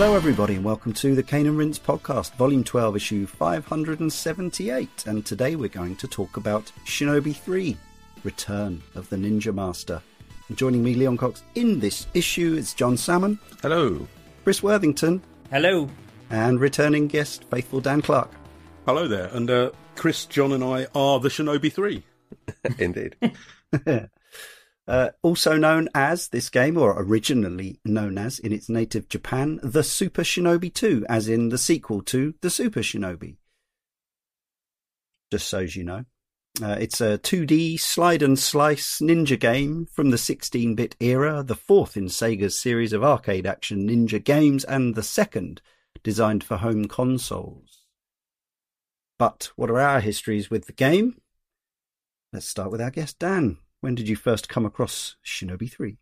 Hello, everybody, and welcome to the Cane and Rinse podcast, volume 12, issue 578. And today we're going to talk about Shinobi 3 Return of the Ninja Master. And joining me, Leon Cox, in this issue is Jon Salmon, Hello. Chris Worthington, Hello. and returning guest, faithful Dan Clark. Hello there. And uh, Chris, Jon, and I are the Shinobi 3. Indeed. Uh, also known as this game, or originally known as in its native Japan, the Super Shinobi 2, as in the sequel to the Super Shinobi. Just so as you know. Uh, it's a 2D slide and slice ninja game from the 16 bit era, the fourth in Sega's series of arcade action ninja games, and the second designed for home consoles. But what are our histories with the game? Let's start with our guest, Dan. When did you first come across Shinobi 3?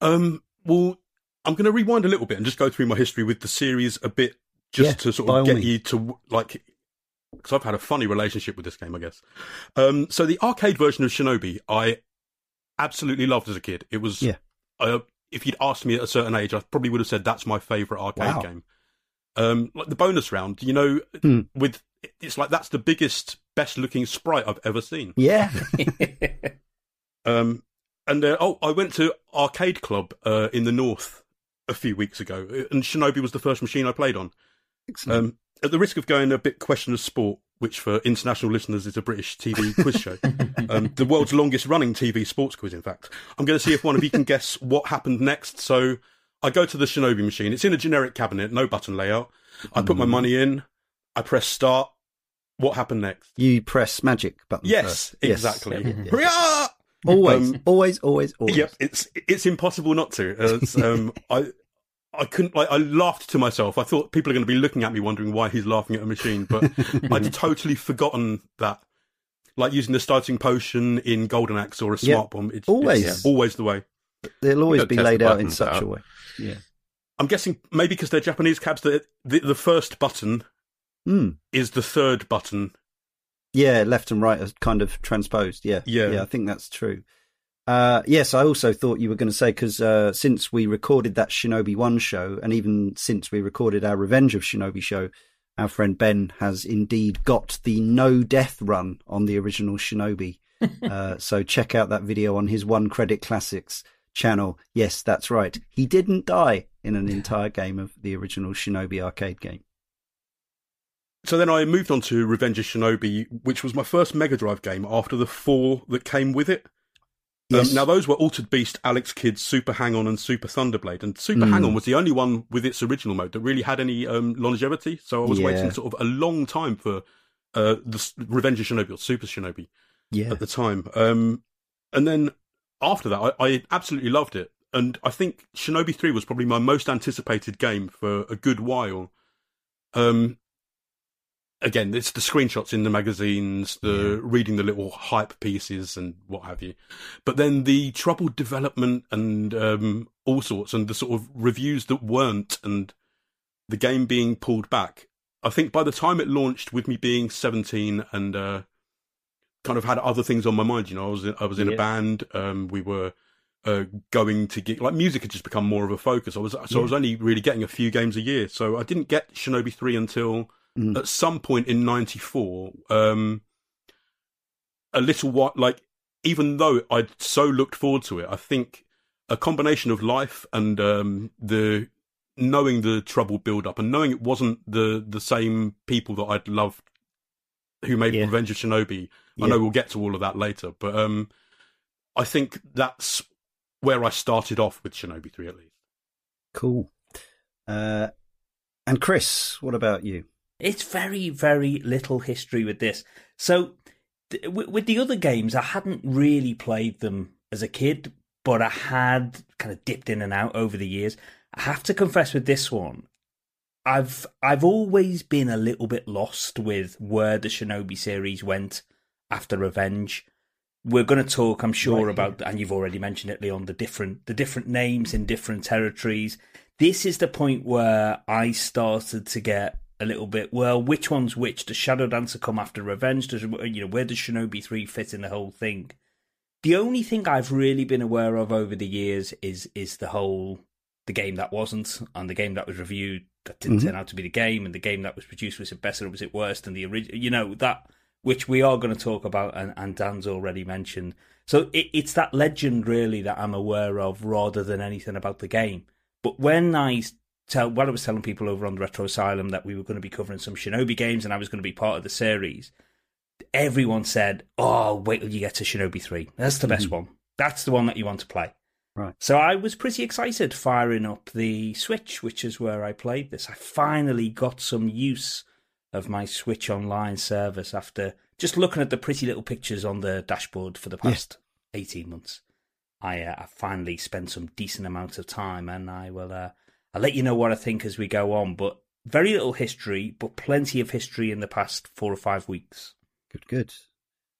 Um, well, I'm going to rewind a little bit and just go through my history with the series a bit, just Yeah, to sort of get means. you to, like, because I've had a funny relationship with this game, I guess. Um, so the arcade version of Shinobi, I absolutely loved as a kid. It was, Yeah. uh, if you'd asked me at a certain age, I probably would have said that's my favourite arcade Wow. game. Um, like the bonus round, you know, Hmm. with, it's like that's the biggest, best looking sprite I've ever seen. Yeah. Um, and uh, oh, I went to Arcade Club uh, in the north a few weeks ago, and Shinobi was the first machine I played on. Um, at the risk of going a bit question of sport, which for international listeners is a British TV quiz show, um, the world's longest running TV sports quiz, in fact, I'm going to see if one of you can guess what happened next. So I go to the Shinobi machine. It's in a generic cabinet, no button layout. I put my money in. I press start. What happened next? you press magic button. Yes, first. Yes. exactly. Yeah, yeah. Hurrah! Always, Um, always, always, always. Yep, it's it's impossible not to. Uh, It's, um, I I couldn't. Like, I laughed to myself. I thought people are going to be looking at me, wondering why he's laughing at a machine. But I'd totally forgotten that. Like using the starting potion in Golden Axe or a Yep, smart bomb. It's, always. it's always the way. They'll always be laid out in such out. a way. Yeah. I'm guessing maybe because they're Japanese cabs, that the, the first button Hmm. is the third button. Yeah, left and right are kind of transposed. Yeah. Yeah. Yeah, I think that's true. Uh, yes, I also thought you were going to say because uh, since we recorded that Shinobi One show, and even since we recorded our Revenge of Shinobi show, our friend Ben has indeed got the no death run on the original Shinobi. uh, so check out that video on his One Credit Classics channel. Yes, that's right. He didn't die in an entire game of the original Shinobi arcade game. So then I moved on to Revenge of Shinobi, which was my first Mega Drive game after the four that came with it. Yes. Um, now those were Altered Beast, Alex Kidd, Super Hang On, and Super Thunderblade. And Super Mm. Hang On was the only one with its original mode that really had any um, longevity. So I was Yeah. waiting sort of a long time for uh, the Revenge of Shinobi or Super Shinobi yeah. at the time. Um, and then after that, I, I absolutely loved it. And I think Shinobi 3 was probably my most anticipated game for a good while. Um, again, it's the screenshots in the magazines, the reading the little hype pieces and what have you. But then the troubled development and um, all sorts, and the sort of reviews that weren't, and the game being pulled back. I think by the time it launched, with me being 17 and uh, kind of had other things on my mind, you know, I was in, I was in Yeah. a band. Um, we were uh, going to get like music had just become more of a focus. I was so I was only really getting a few games a year, so I didn't get Shinobi three until Mm. at some point in '94. Um, a little what like even though I'd so looked forward to it, I think a combination of life and um, the knowing the trouble build up and knowing it wasn't the the same people that I'd loved who made Yeah. Revenge of Shinobi. Yeah. I know we'll get to all of that later, but um, I think that's where I started off with Shinobi 3 at least. Cool. Uh, and Chris, what about you? It's very, very little history with this. So, th- with, with the other games, I hadn't really played them as a kid, but I had kind of dipped in and out over the years. I have to confess with this one, I've I've always been a little bit lost with where the Shinobi series went after Revenge. We're going to talk, I'm sure, Right, about, and you've already mentioned it, Leon, the different the different names in different territories. This is the point where I started to get a little bit. Well, which one's which? Does Shadow Dancer come after Revenge? Does you know where does Shinobi Three fit in the whole thing? The only thing I've really been aware of over the years is is the whole the game that wasn't, and the game that was reviewed that didn't Mhm. turn out to be the game, and the game that was produced was it better or was it worse than the original? You know that which we are going to talk about, and, and Dan's already mentioned. So it, it's that legend really that I'm aware of, rather than anything about the game. But when I tell, well, I was telling people over on the Retro Asylum that we were going to be covering some Shinobi games, and I was going to be part of the series. Everyone said, "Oh, wait till you get to Shinobi Three. That's the best Mhm. one. That's the one that you want to play." Right. So I was pretty excited firing up the Switch, which is where I played this. I finally got some use of my Switch Online service after just looking at the pretty little pictures on the dashboard for the Yeah. past 18 months. I, uh, I finally spent some decent amount of time, and I will. Uh, I'll let you know what I think as we go on. But very little history, but plenty of history in the past four or five weeks. Good, good.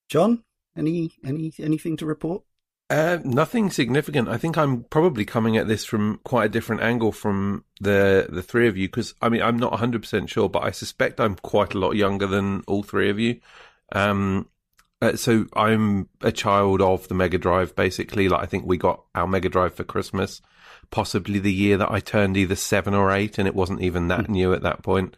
Jon, any any anything to report? Uh, nothing significant. I think I'm probably coming at this from quite a different angle from the the three of you because I mean I'm not 100 percent sure, but I suspect I'm quite a lot younger than all three of you. Um, uh, so I'm a child of the Mega Drive, basically. Like I think we got our Mega Drive for Christmas, possibly the year that I turned either seven or eight, and it wasn't even that new at that point.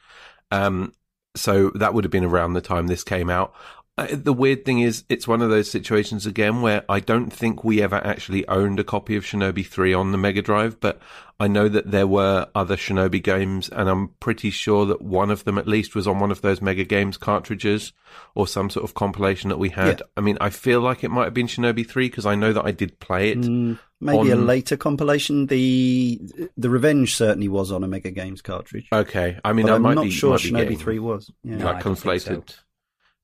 Um, so that would have been around the time this came out. Uh, the weird thing is, it's one of those situations again where I don't think we ever actually owned a copy of Shinobi 3 on the Mega Drive, but I know that there were other Shinobi games, and I'm pretty sure that one of them at least was on one of those Mega Games cartridges or some sort of compilation that we had. I mean, I feel like it might have been Shinobi 3 because I know that I did play it. Mm, maybe a later compilation. The the Revenge certainly was on a Mega Games cartridge. Okay, I mean, I I'm might not be, sure Shinobi getting- Three was. Yeah. No, like think so.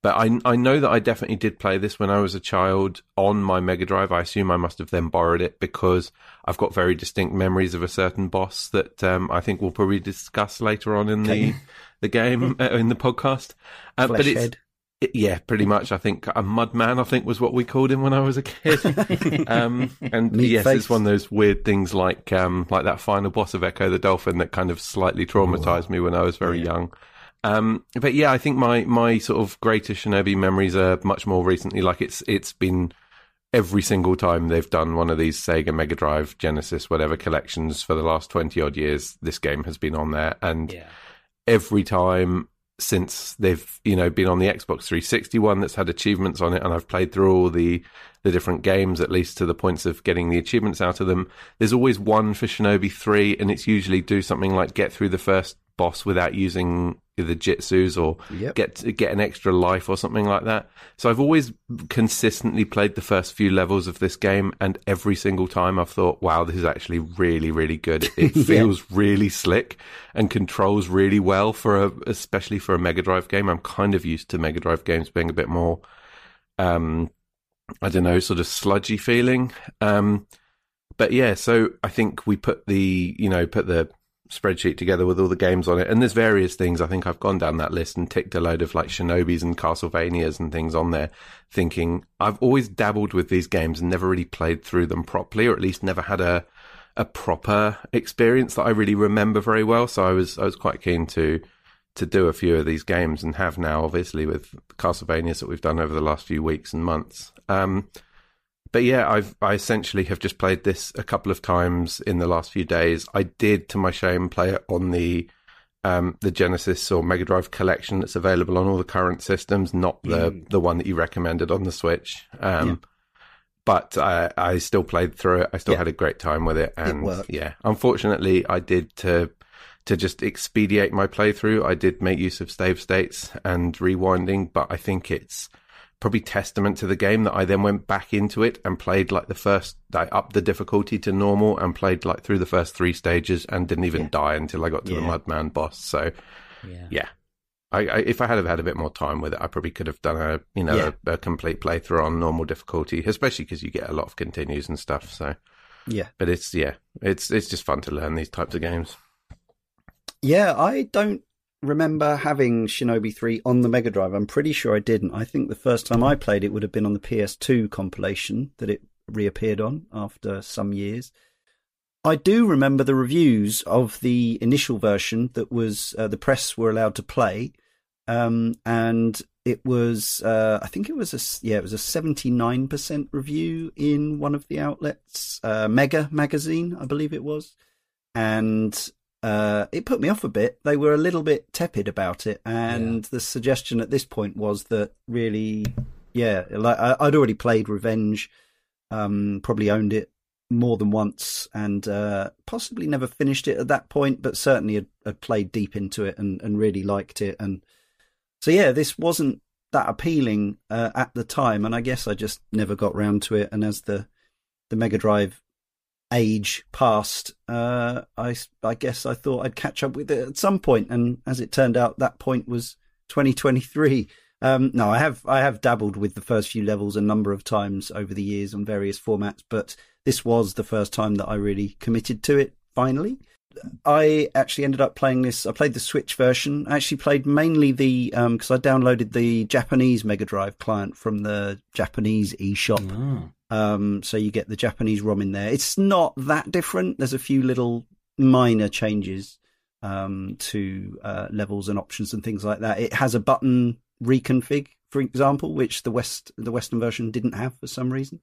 But I I know that I definitely did play this when I was a child on my Mega Drive. I assume I must have then borrowed it because I've got very distinct memories of a certain boss that um, I think we'll probably discuss later on in the the game uh, in the podcast. Uh, but it's it- yeah, pretty much. I think a Mudman, I think was what we called him when I was a kid. um, and Meat yes, face. it's one of those weird things like um, like that final boss of Ecco the Dolphin that kind of slightly traumatized me when I was very Yeah. young. Um, but yeah, I think my my sort of greatest Shinobi memories are much more recently. Like it's it's been every single time they've done one of these Sega Mega Drive, Genesis, whatever collections for the last twenty odd years. This game has been on there, and Yeah. every time since they've you know been on the Xbox 360 one that's had achievements on it, and I've played through all the the different games at least to the points of getting the achievements out of them. There's always one for Shinobi 3, and it's usually do something like get through the first boss without using the jitsus or Yep. get get an extra life or something like that. So I've always consistently played the first few levels of this game, and every single time I've thought, "Wow, this is actually really, really good." It Yeah. feels really slick and controls really well for a, especially for a Mega Drive game. I'm kind of used to Mega Drive games being a bit more, um, I don't know, sort of sludgy feeling. Um, but yeah, so I think we put the, you know, put the spreadsheet together with all the games on it, and there's various things. I think I've gone down that list and ticked a load of like Shinobis and Castlevanias and things on there, thinking I've always dabbled with these games and never really played through them properly, or at least never had a a proper experience that I really remember very well. So I was I was quite keen to to do a few of these games and have now, obviously, with Castlevanias that we've done over the last few weeks and months. Um, but yeah, I've I essentially have just played this a couple of times in the last few days. I did, to my shame, play it on the um, the Genesis or Mega Drive collection that's available on all the current systems, not the Mm. the one that you recommended on the Switch. Um, Yeah. But I, I still played through it. I still Yeah. had a great time with it, and worked. yeah, unfortunately, I did to to just expedite my playthrough. I did make use of save states and rewinding, but I think it's probably testament to the game that I then went back into it and played like the first, I upped the difficulty to normal and played like through the first three stages and didn't even Yeah. die until I got to the Mudman boss. So Yeah. yeah, I, I if I had have had a bit more time with it, I probably could have done a you know Yeah. a, a complete playthrough on normal difficulty, especially because you get a lot of continues and stuff. So, Yeah. but it's yeah, it's it's just fun to learn these types of games. Yeah, I don't remember having Shinobi 3 on the Mega Drive. I'm pretty sure I didn't. I think the first time I played it would have been on the PS2 compilation that it reappeared on after some years. I do remember the reviews of the initial version that was uh, the press were allowed to play, um, and it was uh, I think it was a yeah it was a seventy nine percent review in one of the outlets, uh, Mega magazine I believe it was. and uh, it put me off a bit. They were a little bit tepid about it, and yeah. the suggestion at this point was that really, yeah, like I, would already played Revenge, um, probably owned it more than once, and uh, possibly never finished it at that point, but certainly had, had played deep into it and, and really liked it. And so, yeah, this wasn't that appealing uh, at the time, and I guess I just never got round to it. And as the the Mega Drive age passed, uh, I, I guess I thought I'd catch up with it at some point, and as it turned out, that point was 2023. Um, no, I have I have dabbled with the first few levels a number of times over the years on various formats, but this was the first time that I really committed to it. Finally, I actually ended up playing this. I played the Switch version. I actually played mainly the because um, I downloaded the Japanese Mega Drive client from the Japanese eShop. Mm. Um, so you get the Japanese ROM in there. It's not that different. There's a few little minor changes um, to uh, levels and options and things like that. It has a button reconfig, for example, which the West the Western version didn't have for some reason.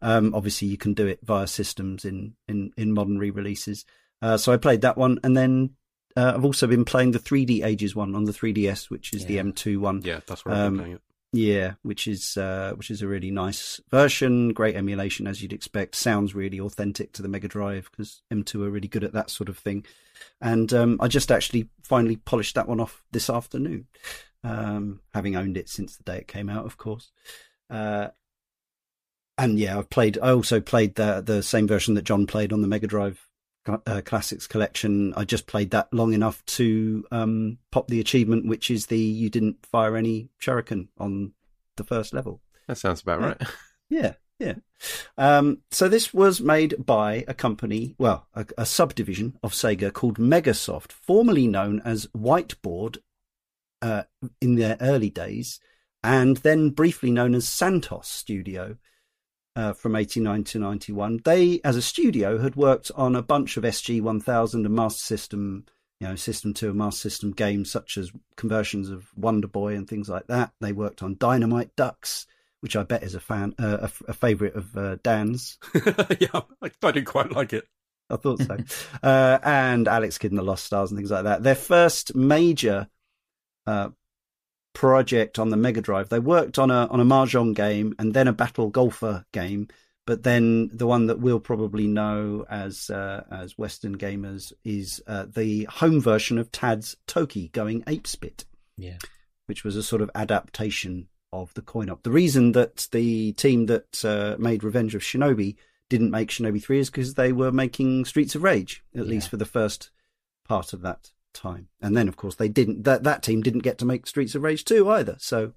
Um, obviously, you can do it via systems in in, in modern re-releases. Uh, so I played that one, and then uh, I've also been playing the 3D Ages one on the 3DS, which is yeah. the M2 one. Yeah, that's where I've been um, playing it. Yeah, which is uh, which is a really nice version. Great emulation, as you'd expect. Sounds really authentic to the Mega Drive because M2 are really good at that sort of thing. And um, I just actually finally polished that one off this afternoon, um, having owned it since the day it came out, of course. Uh, and yeah, I've played. I also played the the same version that Jon played on the Mega Drive uh, classics collection. I just played that long enough to um, pop the achievement, which is the you didn't fire any shuriken on the first level. That sounds about yeah. right. yeah, yeah. Um, so this was made by a company, well, a, a subdivision of Sega called Megasoft, formerly known as Whiteboard uh, in their early days, and then briefly known as Santos Studio uh, from 89 to 91. They, as a studio, had worked on a bunch of SG 1000 and Master System, you know, System 2 and Master System games, such as conversions of Wonder Boy and things like that. They worked on Dynamite Dux, which I bet is a fan, uh, a, a favourite of uh, Dan's. yeah, I, I didn't quite like it. I thought so. uh, and Alex Kidd and the Lost Stars and things like that. Their first major uh, project on the Mega Drive. They worked on a on a mahjong game and then a battle golfer game, but then the one that we'll probably know as uh, as Western gamers is uh, the home version of Tad's Toki going ape spit. Yeah, which was a sort of adaptation of the coin op. The reason that the team that uh, made Revenge of Shinobi didn't make Shinobi 3 is because they were making Streets of Rage, at yeah. least for the first part of that time. And then, of course, they didn't. That that team didn't get to make Streets of Rage two either. So,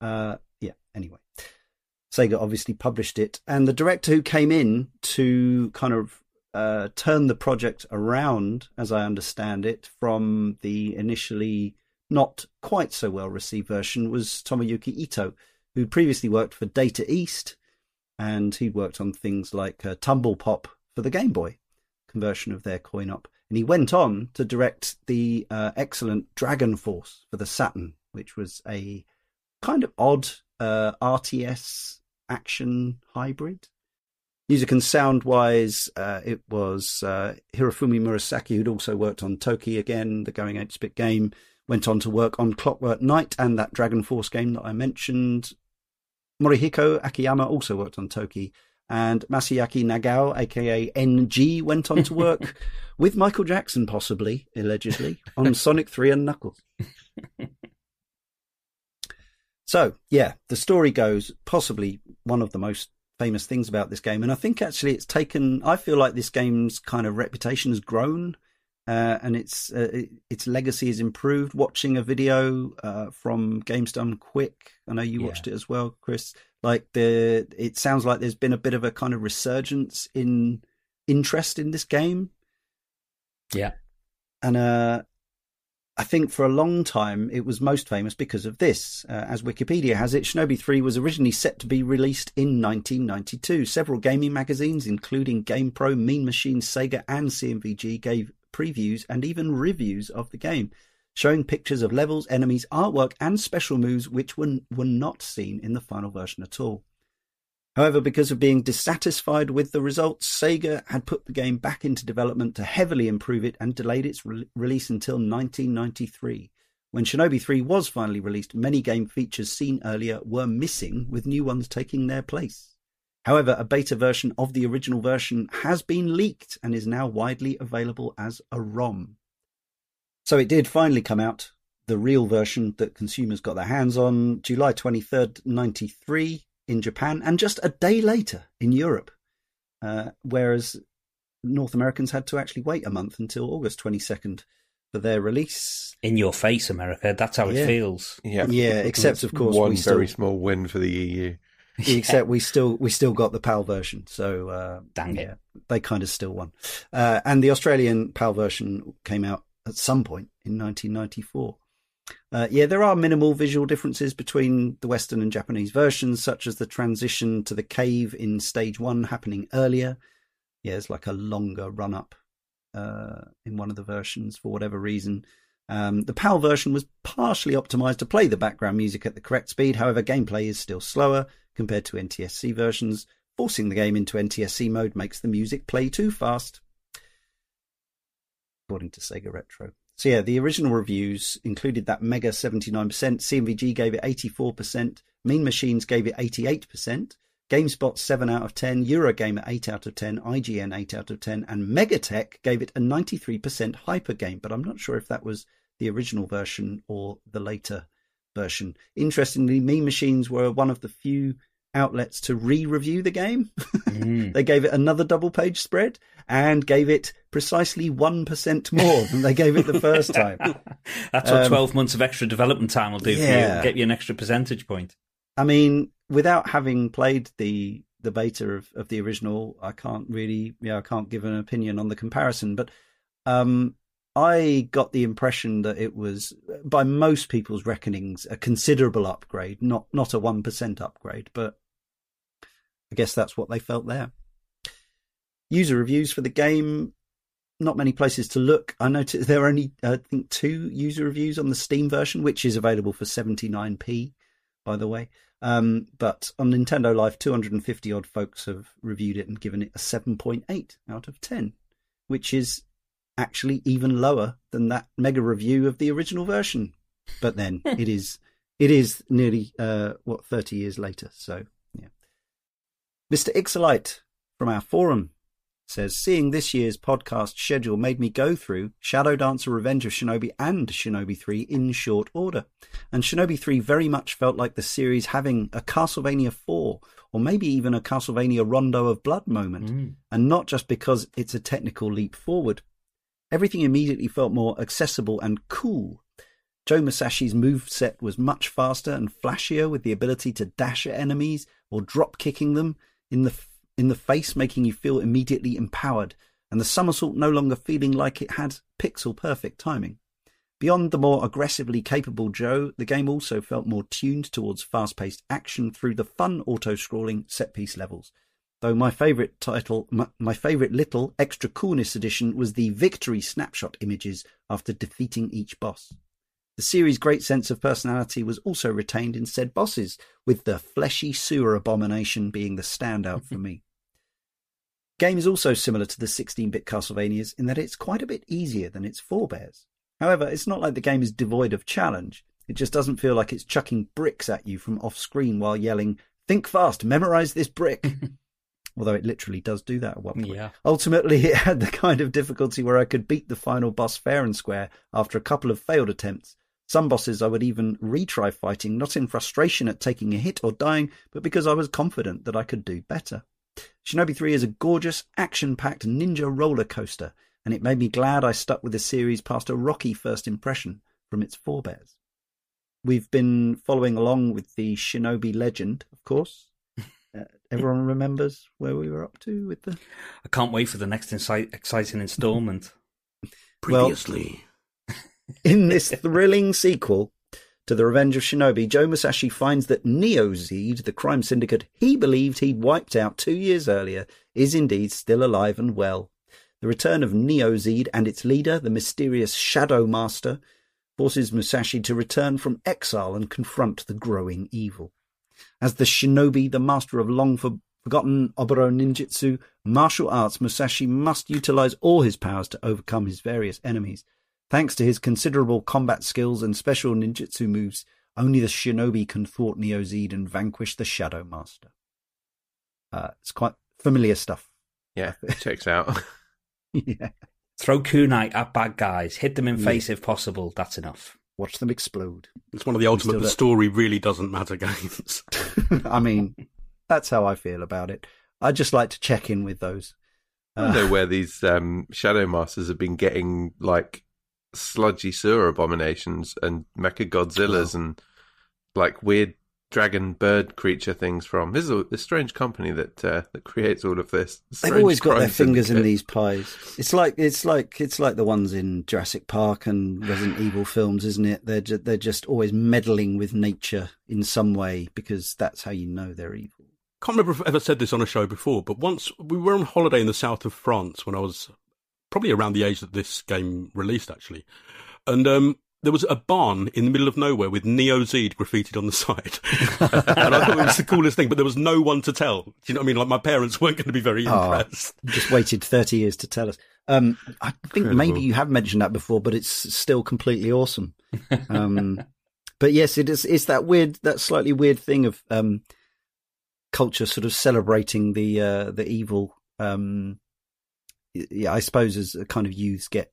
uh, yeah. Anyway, Sega obviously published it, and the director who came in to kind of uh, turn the project around, as I understand it, from the initially not quite so well received version was Tomoyuki Ito, who previously worked for Data East, and he'd worked on things like uh, Tumble Pop for the Game Boy conversion of their coin op. And he went on to direct the uh, excellent Dragon Force for the Saturn, which was a kind of odd uh, RTS action hybrid. Music and sound wise, uh, it was uh, Hirofumi Murasaki, who'd also worked on Toki again, the Going 8 Bit game, went on to work on Clockwork Knight and that Dragon Force game that I mentioned. Morihiko Akiyama also worked on Toki, and Masayuki Nagao, aka NG, went on to work with Michael Jackson, possibly, allegedly, on Sonic 3 and Knuckles. so, yeah, the story goes possibly one of the most famous things about this game. And I think actually it's taken, I feel like this game's kind of reputation has grown. Uh, and its uh, its legacy has improved. Watching a video uh, from Games Done Quick, I know you yeah. watched it as well, Chris. Like the, it sounds like there's been a bit of a kind of resurgence in interest in this game. Yeah. And uh, I think for a long time it was most famous because of this. Uh, as Wikipedia has it, Shinobi 3 was originally set to be released in 1992. Several gaming magazines, including GamePro, Mean Machine, Sega, and C&VG, gave previews and even reviews of the game, showing pictures of levels, enemies, artwork, and special moves which were, were not seen in the final version at all. However, because of being dissatisfied with the results, Sega had put the game back into development to heavily improve it and delayed its re- release until 1993. When Shinobi 3 was finally released, many game features seen earlier were missing, with new ones taking their place. However, a beta version of the original version has been leaked and is now widely available as a ROM. So it did finally come out, the real version that consumers got their hands on, July 23rd, 93 in Japan, and just a day later in Europe. Uh, whereas North Americans had to actually wait a month until August 22nd for their release. In your face, America. That's how Yeah. it feels. Yeah, Yeah, except of course one we still, very small win for the E EU. except we still we still got the PAL version. So uh, Dang it. yeah, they kind of still won. Uh, and the Australian PAL version came out at some point in 1994. Uh, yeah, there are minimal visual differences between the Western and Japanese versions, such as the transition to the cave in stage one happening earlier. Yeah, it's like a longer run up uh, in one of the versions for whatever reason. Um, the PAL version was partially optimized to play the background music at the correct speed. However, gameplay is still slower compared to NTSC versions. Forcing the game into NTSC mode makes the music play too fast, according to Sega Retro. So yeah, the original reviews included that mega 79%. C&VG gave it 84%. Mean Machines gave it 88%. GameSpot 7 out of 10. Eurogamer 8 out of 10. IGN 8 out of 10. And Megatech gave it a 93% hyper game, but I'm not sure if that was the original version or the later version. Interestingly, Mean Machines were one of the few outlets to re-review the game. Mm. they gave it another double page spread and gave it precisely 1% more than they gave it the first time. That's what Um, 12 months of extra development time will do for Yeah. you. Get you an extra percentage point. I mean, without having played the the beta of, of the original, I can't really, yeah, I can't give an opinion on the comparison. But um, I got the impression that it was, by most people's reckonings, a considerable upgrade, not not a one percent upgrade. But I guess that's what they felt there. User reviews for the game. Not many places to look. I noticed there are only, I think, two user reviews on the Steam version, which is available for 79p by the way. Um, but on Nintendo Life, 250 odd folks have reviewed it and given it a 7.8 out of 10, which is actually even lower than that mega review of the original version. But then it is it is nearly uh, what 30 years later. So yeah, Mr. Ixolite from our forum says seeing this year's podcast schedule made me go through Shadow Dancer Revenge of Shinobi and Shinobi 3 in short order. And Shinobi 3 very much felt like the series having a Castlevania 4 or maybe even a Castlevania Rondo of Blood moment. Mm. And not just because it's a technical leap forward. Everything immediately felt more accessible and cool. Joe Musashi's move set was much faster and flashier with the ability to dash at enemies or drop kicking them in the in the face, making you feel immediately empowered, and the somersault no longer feeling like it had pixel perfect timing. Beyond the more aggressively capable Joe, the game also felt more tuned towards fast paced action through the fun auto scrolling set piece levels. Though my favourite title, my, my favourite little extra coolness addition was the victory snapshot images after defeating each boss. The series' great sense of personality was also retained in said bosses, with the fleshy sewer abomination being the standout for me. Game is also similar to the 16-bit Castlevanias in that it's quite a bit easier than its forebears. However, it's not like the game is devoid of challenge. It just doesn't feel like it's chucking bricks at you from off screen while yelling, Think fast, memorize this brick. Although it literally does do that at one point. Yeah. Ultimately, it had the kind of difficulty where I could beat the final boss fair and square after a couple of failed attempts. Some bosses I would even retry fighting, not in frustration at taking a hit or dying, but because I was confident that I could do better. Shinobi 3 is a gorgeous, action packed ninja roller coaster, and it made me glad I stuck with the series past a rocky first impression from its forebears. We've been following along with the Shinobi legend, of course. Everyone remembers where we were up to with the. I can't wait for the next inci- exciting installment. Well- Previously. In this thrilling sequel to The Revenge of Shinobi, Joe Musashi finds that Neo Zeed, the crime syndicate he believed he'd wiped out two years earlier, is indeed still alive and well. The return of Neo Zeed and its leader, the mysterious Shadow Master, forces Musashi to return from exile and confront the growing evil. As the shinobi, the master of long for- forgotten Oboro ninjutsu, martial arts, Musashi must utilize all his powers to overcome his various enemies. Thanks to his considerable combat skills and special ninjutsu moves, only the shinobi can thwart Neo Zeed and vanquish the Shadow Master. Uh, it's quite familiar stuff. Yeah, checks out. yeah. Throw kunai at bad guys, hit them in face if possible. That's enough. Watch them explode. It's one of the ultimate. The story really doesn't matter games. I mean, that's how I feel about it. I just like to check in with those. I don't know where these um, Shadow Masters have been getting like sludgy sewer abominations and Mecha Godzillas oh. and like weird dragon bird creature things from. This is a, a strange company that uh, that creates all of this. They've always got their fingers in these pies. It's like it's like it's like the ones in Jurassic Park and Resident Evil films, isn't it? They're ju- they're just always meddling with nature in some way because that's how you know they're evil. Can't remember if I've ever said this on a show before, but once we were on holiday in the south of France when I was probably around the age that this game released, actually, and um, there was a barn in the middle of nowhere with Neo Zeed graffitied on the side. and I thought it was the coolest thing, but there was no one to tell. Do you know what I mean? Like my parents weren't going to be very oh, impressed. just waited 30 years to tell us. Um, I think Incredible. maybe you have mentioned that before, but it's still completely awesome. Um, but yes, it is, it's that weird, that slightly weird thing of, um, culture sort of celebrating the, uh, the evil, um, yeah, I suppose as kind of youths get,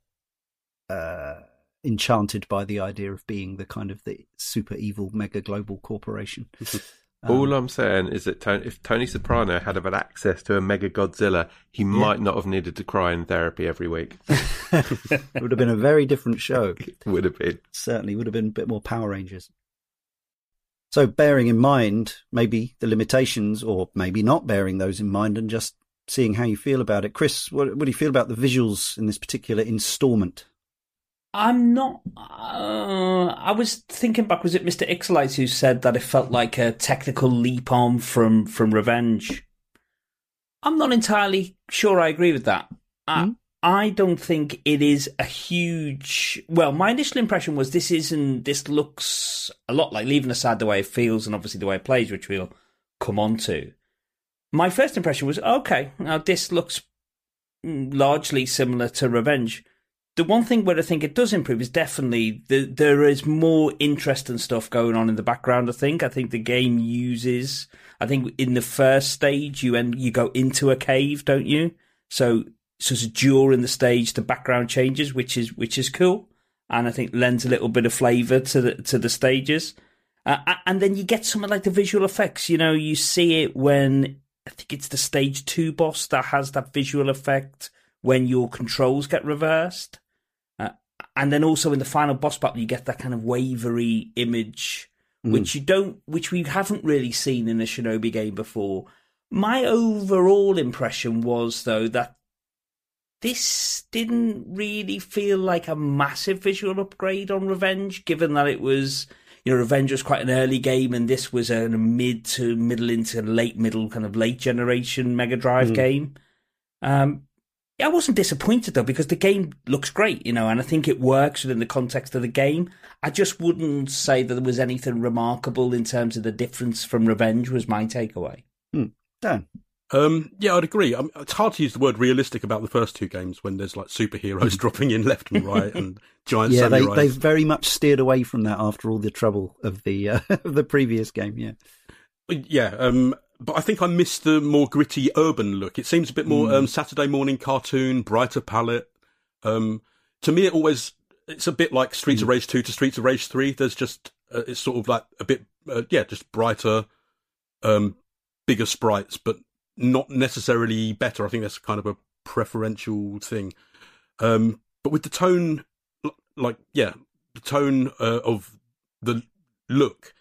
uh, enchanted by the idea of being the kind of the super evil mega global corporation. Um, All I'm saying is that Tony, if Tony Soprano had had access to a Mega Godzilla, he yeah. might not have needed to cry in therapy every week. it would have been a very different show. It would have been. Certainly would have been a bit more Power Rangers. So bearing in mind maybe the limitations or maybe not bearing those in mind and just seeing how you feel about it. Chris, what, what do you feel about the visuals in this particular installment? I'm not. Uh, I was thinking back. Was it Mister Ixelites who said that it felt like a technical leap on from from Revenge? I'm not entirely sure. I agree with that. Mm. I, I don't think it is a huge. Well, my initial impression was this isn't. This looks a lot like leaving aside the way it feels and obviously the way it plays, which we'll come on to. My first impression was okay. Now this looks largely similar to Revenge the one thing where I think it does improve is definitely the, there is more interesting stuff going on in the background. I think I think the game uses. I think in the first stage you end you go into a cave, don't you? So so during the stage the background changes, which is which is cool, and I think lends a little bit of flavour to the to the stages. Uh, and then you get some of like the visual effects. You know, you see it when I think it's the stage two boss that has that visual effect when your controls get reversed and then also in the final boss battle, you get that kind of wavery image, mm. which you don't, which we haven't really seen in a Shinobi game before. My overall impression was though that this didn't really feel like a massive visual upgrade on Revenge, given that it was, you know, Revenge was quite an early game and this was a mid to middle into late middle kind of late generation Mega Drive mm. game. Um, I wasn't disappointed though because the game looks great, you know, and I think it works within the context of the game. I just wouldn't say that there was anything remarkable in terms of the difference from Revenge. Was my takeaway. Hmm. Dan. Um, yeah, I'd agree. I mean, it's hard to use the word realistic about the first two games when there's like superheroes dropping in left and right and giant yeah, samurais. they, they've very much steered away from that after all the trouble of the uh, the previous game. Yeah, yeah. Um, but I think I missed the more gritty urban look. It seems a bit more mm. um, Saturday morning cartoon, brighter palette. Um, to me, it always it's a bit like Streets mm. of Rage two to Streets of Rage three. There's just uh, it's sort of like a bit uh, yeah, just brighter, um, bigger sprites, but not necessarily better. I think that's kind of a preferential thing. Um, but with the tone, like yeah, the tone uh, of the look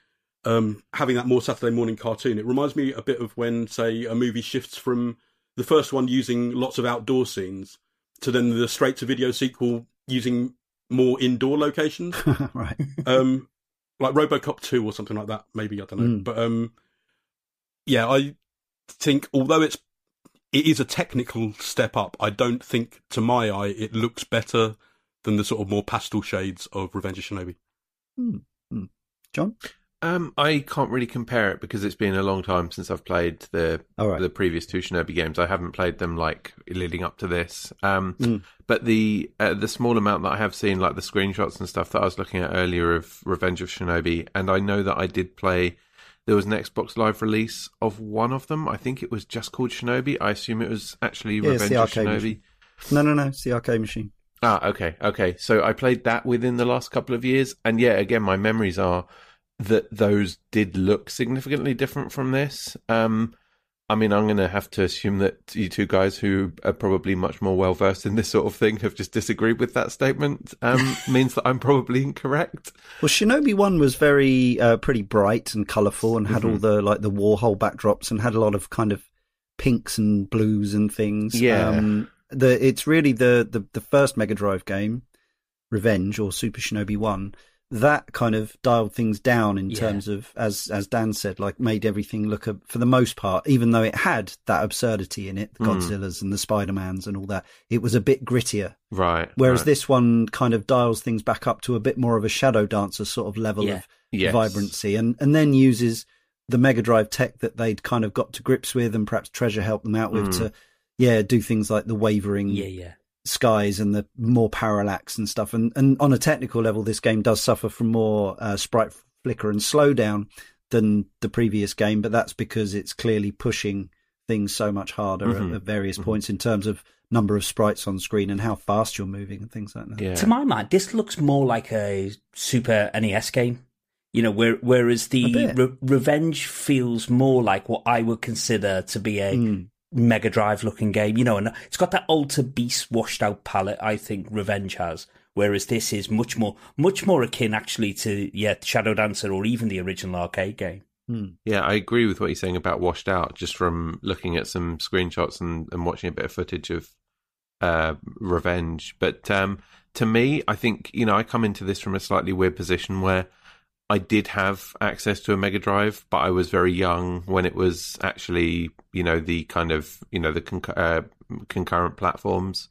um, having that more Saturday morning cartoon. It reminds me a bit of when, say, a movie shifts from the first one using lots of outdoor scenes to then the straight to video sequel using more indoor locations. right. Um, like Robocop 2 or something like that, maybe, I don't know. Mm. But um, yeah, I think although it's it is a technical step up, I don't think to my eye it looks better than the sort of more pastel shades of Revenge of Shinobi. Mm. Mm. Jon? Um, I can't really compare it because it's been a long time since I've played the right. the previous two Shinobi games. I haven't played them like leading up to this. Um, Mm. but the uh, the small amount that I have seen, like the screenshots and stuff that I was looking at earlier of Revenge of Shinobi, and I know that I did play. There was an Xbox Live release of one of them. I think it was just called Shinobi. I assume it was actually Yeah, Revenge of Shinobi. machine. No, no, no. It's the arcade machine. Ah, okay, okay. So I played that within the last couple of years, and yeah, again, my memories are that those did look significantly different from this. Um, I mean, I'm going to have to assume that you two guys who are probably much more well versed in this sort of thing have just disagreed with that statement. Um, means that I'm probably incorrect. Well, Shinobi One was very uh, pretty bright and colourful, and had all Mm-hmm. the like the Warhol backdrops, and had a lot of kind of pinks and blues and things. Yeah. Um, the it's really the, the the first Mega Drive game, Revenge or Super Shinobi One. That kind of dialed things down in Yeah. terms of, as as Dan said, like made everything look a, for the most part, even though it had that absurdity in it, the Mm. Godzillas and the Spider Mans and all that, it was a bit grittier. Right. Whereas right. this one kind of dials things back up to a bit more of a Shadow Dancer sort of level Yeah. of Yes. vibrancy, and and then uses the Mega Drive tech that they'd kind of got to grips with, and perhaps Treasure helped them out with Mm. to, yeah, do things like the wavering Yeah, yeah. Skies and the more parallax and stuff. And and on a technical level, this game does suffer from more uh, sprite flicker and slowdown than the previous game, but that's because it's clearly pushing things so much harder Mhm. at, at various Mhm. points in terms of number of sprites on screen and how fast you're moving and things like that. Yeah. To my mind, this looks more like a Super NES game. You know, where, whereas the. Re- Revenge feels more like what I would consider to be a Mm. Mega Drive looking game. You know, and it's got that Altered Beast washed out palette. I think Revenge has. Whereas this is much more, much more akin actually to yeah, Shadow Dancer or even the original arcade game. Mm. Yeah, I agree with what you're saying about washed out. Just from looking at some screenshots and, and watching a bit of footage of uh, Revenge, but um, to me, I think you know I come into this from a slightly weird position where I did have access to a Mega Drive, but I was very young when it was actually you know the kind of you know the conc- uh, concurrent platforms.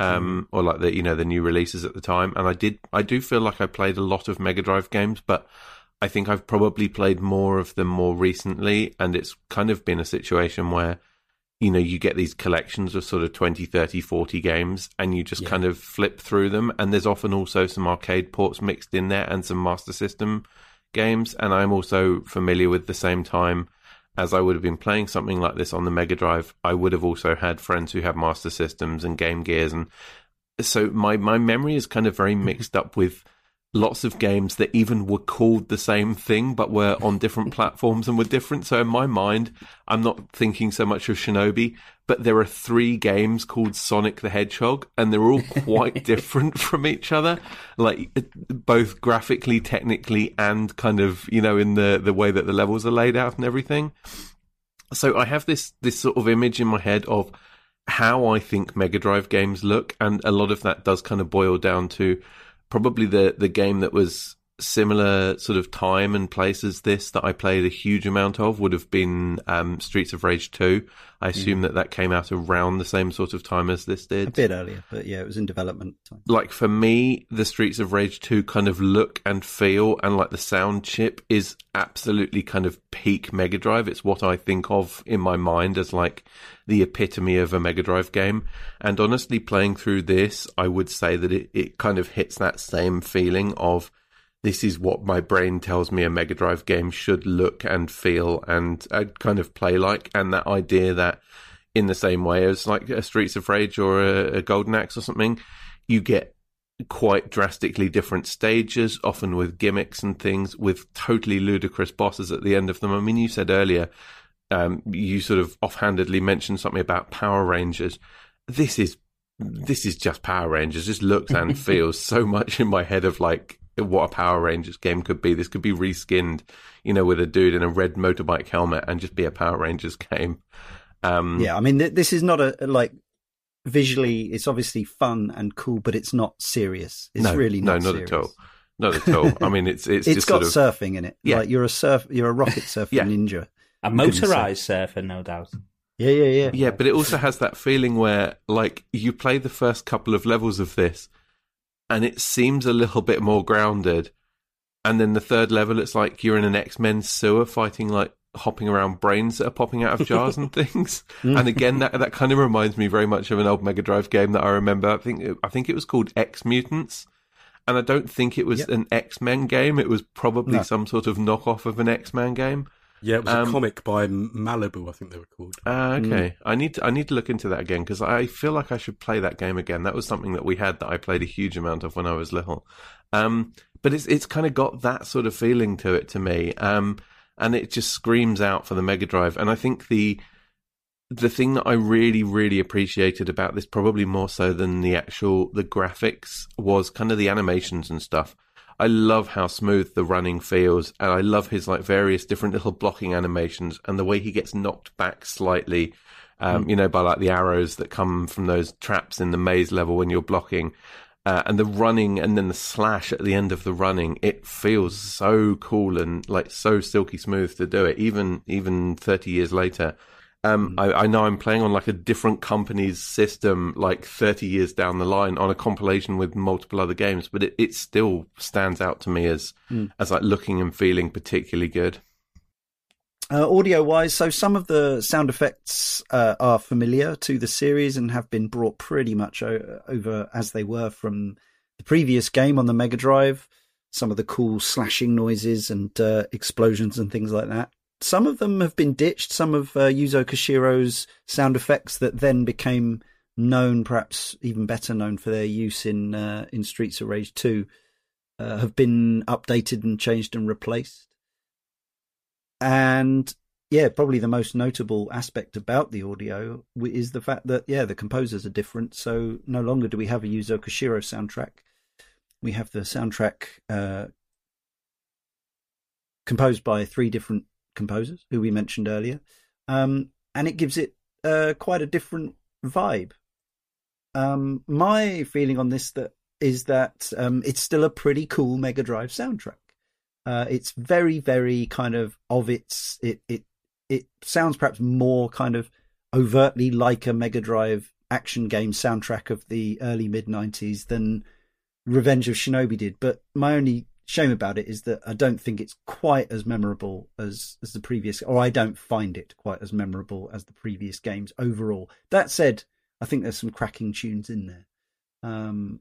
Um, or like the you know the new releases at the time, and I did I do feel like I played a lot of Mega Drive games, but I think I've probably played more of them more recently, and it's kind of been a situation where, you know, you get these collections of sort of 20, 30, 40 games, and you just Yeah. kind of flip through them. And there's often also some arcade ports mixed in there and some Master System games. And I'm also familiar with the same time as I would have been playing something like this on the Mega Drive, I would have also had friends who have Master Systems and Game Gears. And so my, my memory is kind of very mm-hmm. mixed up with lots of games that even were called the same thing but were on different platforms and were different. So in my mind, I'm not thinking so much of Shinobi, but there are three games called Sonic the Hedgehog and they're all quite different from each other, like both graphically, technically, and kind of, you know, in the, the way that the levels are laid out and everything. So I have this, this sort of image in my head of how I think Mega Drive games look. And a lot of that does kind of boil down to probably the the game that was similar sort of time and place as this that I played a huge amount of would have been um, Streets of Rage 2. I assume that that came out around the same sort of time as this did. A bit earlier, but yeah, it was in development time. Like for me, the Streets of Rage 2 kind of look and feel and like the sound chip is absolutely kind of peak Mega Drive. It's what I think of in my mind as like the epitome of a Mega Drive game. And honestly, playing through this, I would say that it, it kind of hits that same feeling of this is what my brain tells me a Mega Drive game should look and feel and uh, kind of play like. And that idea that in the same way as like a Streets of Rage or a, a Golden Axe or something, you get quite drastically different stages, often with gimmicks and things, with totally ludicrous bosses at the end of them. I mean, you said earlier, um, you sort of offhandedly mentioned something about Power Rangers. This is this is just Power Rangers. This looks and feels so much in my head of like what a Power Rangers game could be. This could be reskinned, you know, with a dude in a red motorbike helmet and just be a Power Rangers game. Um, Yeah, I mean, th- this is not a like visually. It's obviously fun and cool, but it's not serious. It's no, really no, not. not serious. at all. Not at all. I mean, it's it's, it's just got sort of surfing in it. Yeah. like you're a surf, you're a rocket surfer Yeah. ninja. A motorized surfer, no doubt. Yeah, yeah, yeah. Yeah, but it also has that feeling where, like, you play the first couple of levels of this, and it seems a little bit more grounded, and then the third level, it's like you're in an X Men sewer fighting like hopping around brains that are popping out of jars and things. Mm. And again, that that kind of reminds me very much of an old Mega Drive game that I remember. I think it, I think it was called Ex-Mutants, and I don't think it was Yep. an X Men game. It was probably No. some sort of knockoff of an X Men game. Yeah, it was Um, a comic by Malibu, I think they were called. Ah, Hmm. okay. I need to I need to look into that again because I feel like I should play that game again. That was something that we had that I played a huge amount of when I was little. Um, but it's it's kind of got that sort of feeling to it to me. Um, and it just screams out for the Mega Drive. And I think the the thing that I really really appreciated about this, probably more so than the actual the graphics, was kind of the animations and stuff. I love how smooth the running feels, and I love his like various different little blocking animations and the way he gets knocked back slightly. Um, You know, by like the arrows that come from those traps in the maze level when you're blocking, uh, and the running, and then the slash at the end of the running. It feels so cool and like so silky smooth to do it, even even thirty years later. Um, I, I know I'm playing on like a different company's system, like 30 years down the line, on a compilation with multiple other games, but it, it still stands out to me as as like looking and feeling particularly good. Uh, audio wise, so some of the sound effects uh, are familiar to the series and have been brought pretty much o- over as they were from the previous game on the Mega Drive. Some of the cool slashing noises and uh, explosions and things like that. Some of them have been ditched. Some of uh, Yuzo Koshiro's sound effects that then became known, perhaps even better known for their use in uh, in Streets of Rage 2, uh, have been updated and changed and replaced. And yeah, probably the most notable aspect about the audio is the fact that yeah, the composers are different. So no longer do we have a Yuzo Koshiro soundtrack. We have the soundtrack uh, composed by three different composers who we mentioned earlier, um, and it gives it uh, quite a different vibe. Um, my feeling on this that is that um, it's still a pretty cool Mega Drive soundtrack. Uh, it's very, very kind of of its. It it it sounds perhaps more kind of overtly like a Mega Drive action game soundtrack of the early mid '90s than Revenge of Shinobi did. But my only shame about it is that I don't think it's quite as memorable as as the previous, or I don't find it quite as memorable as the previous games overall. That said, I think there's some cracking tunes in there. Um,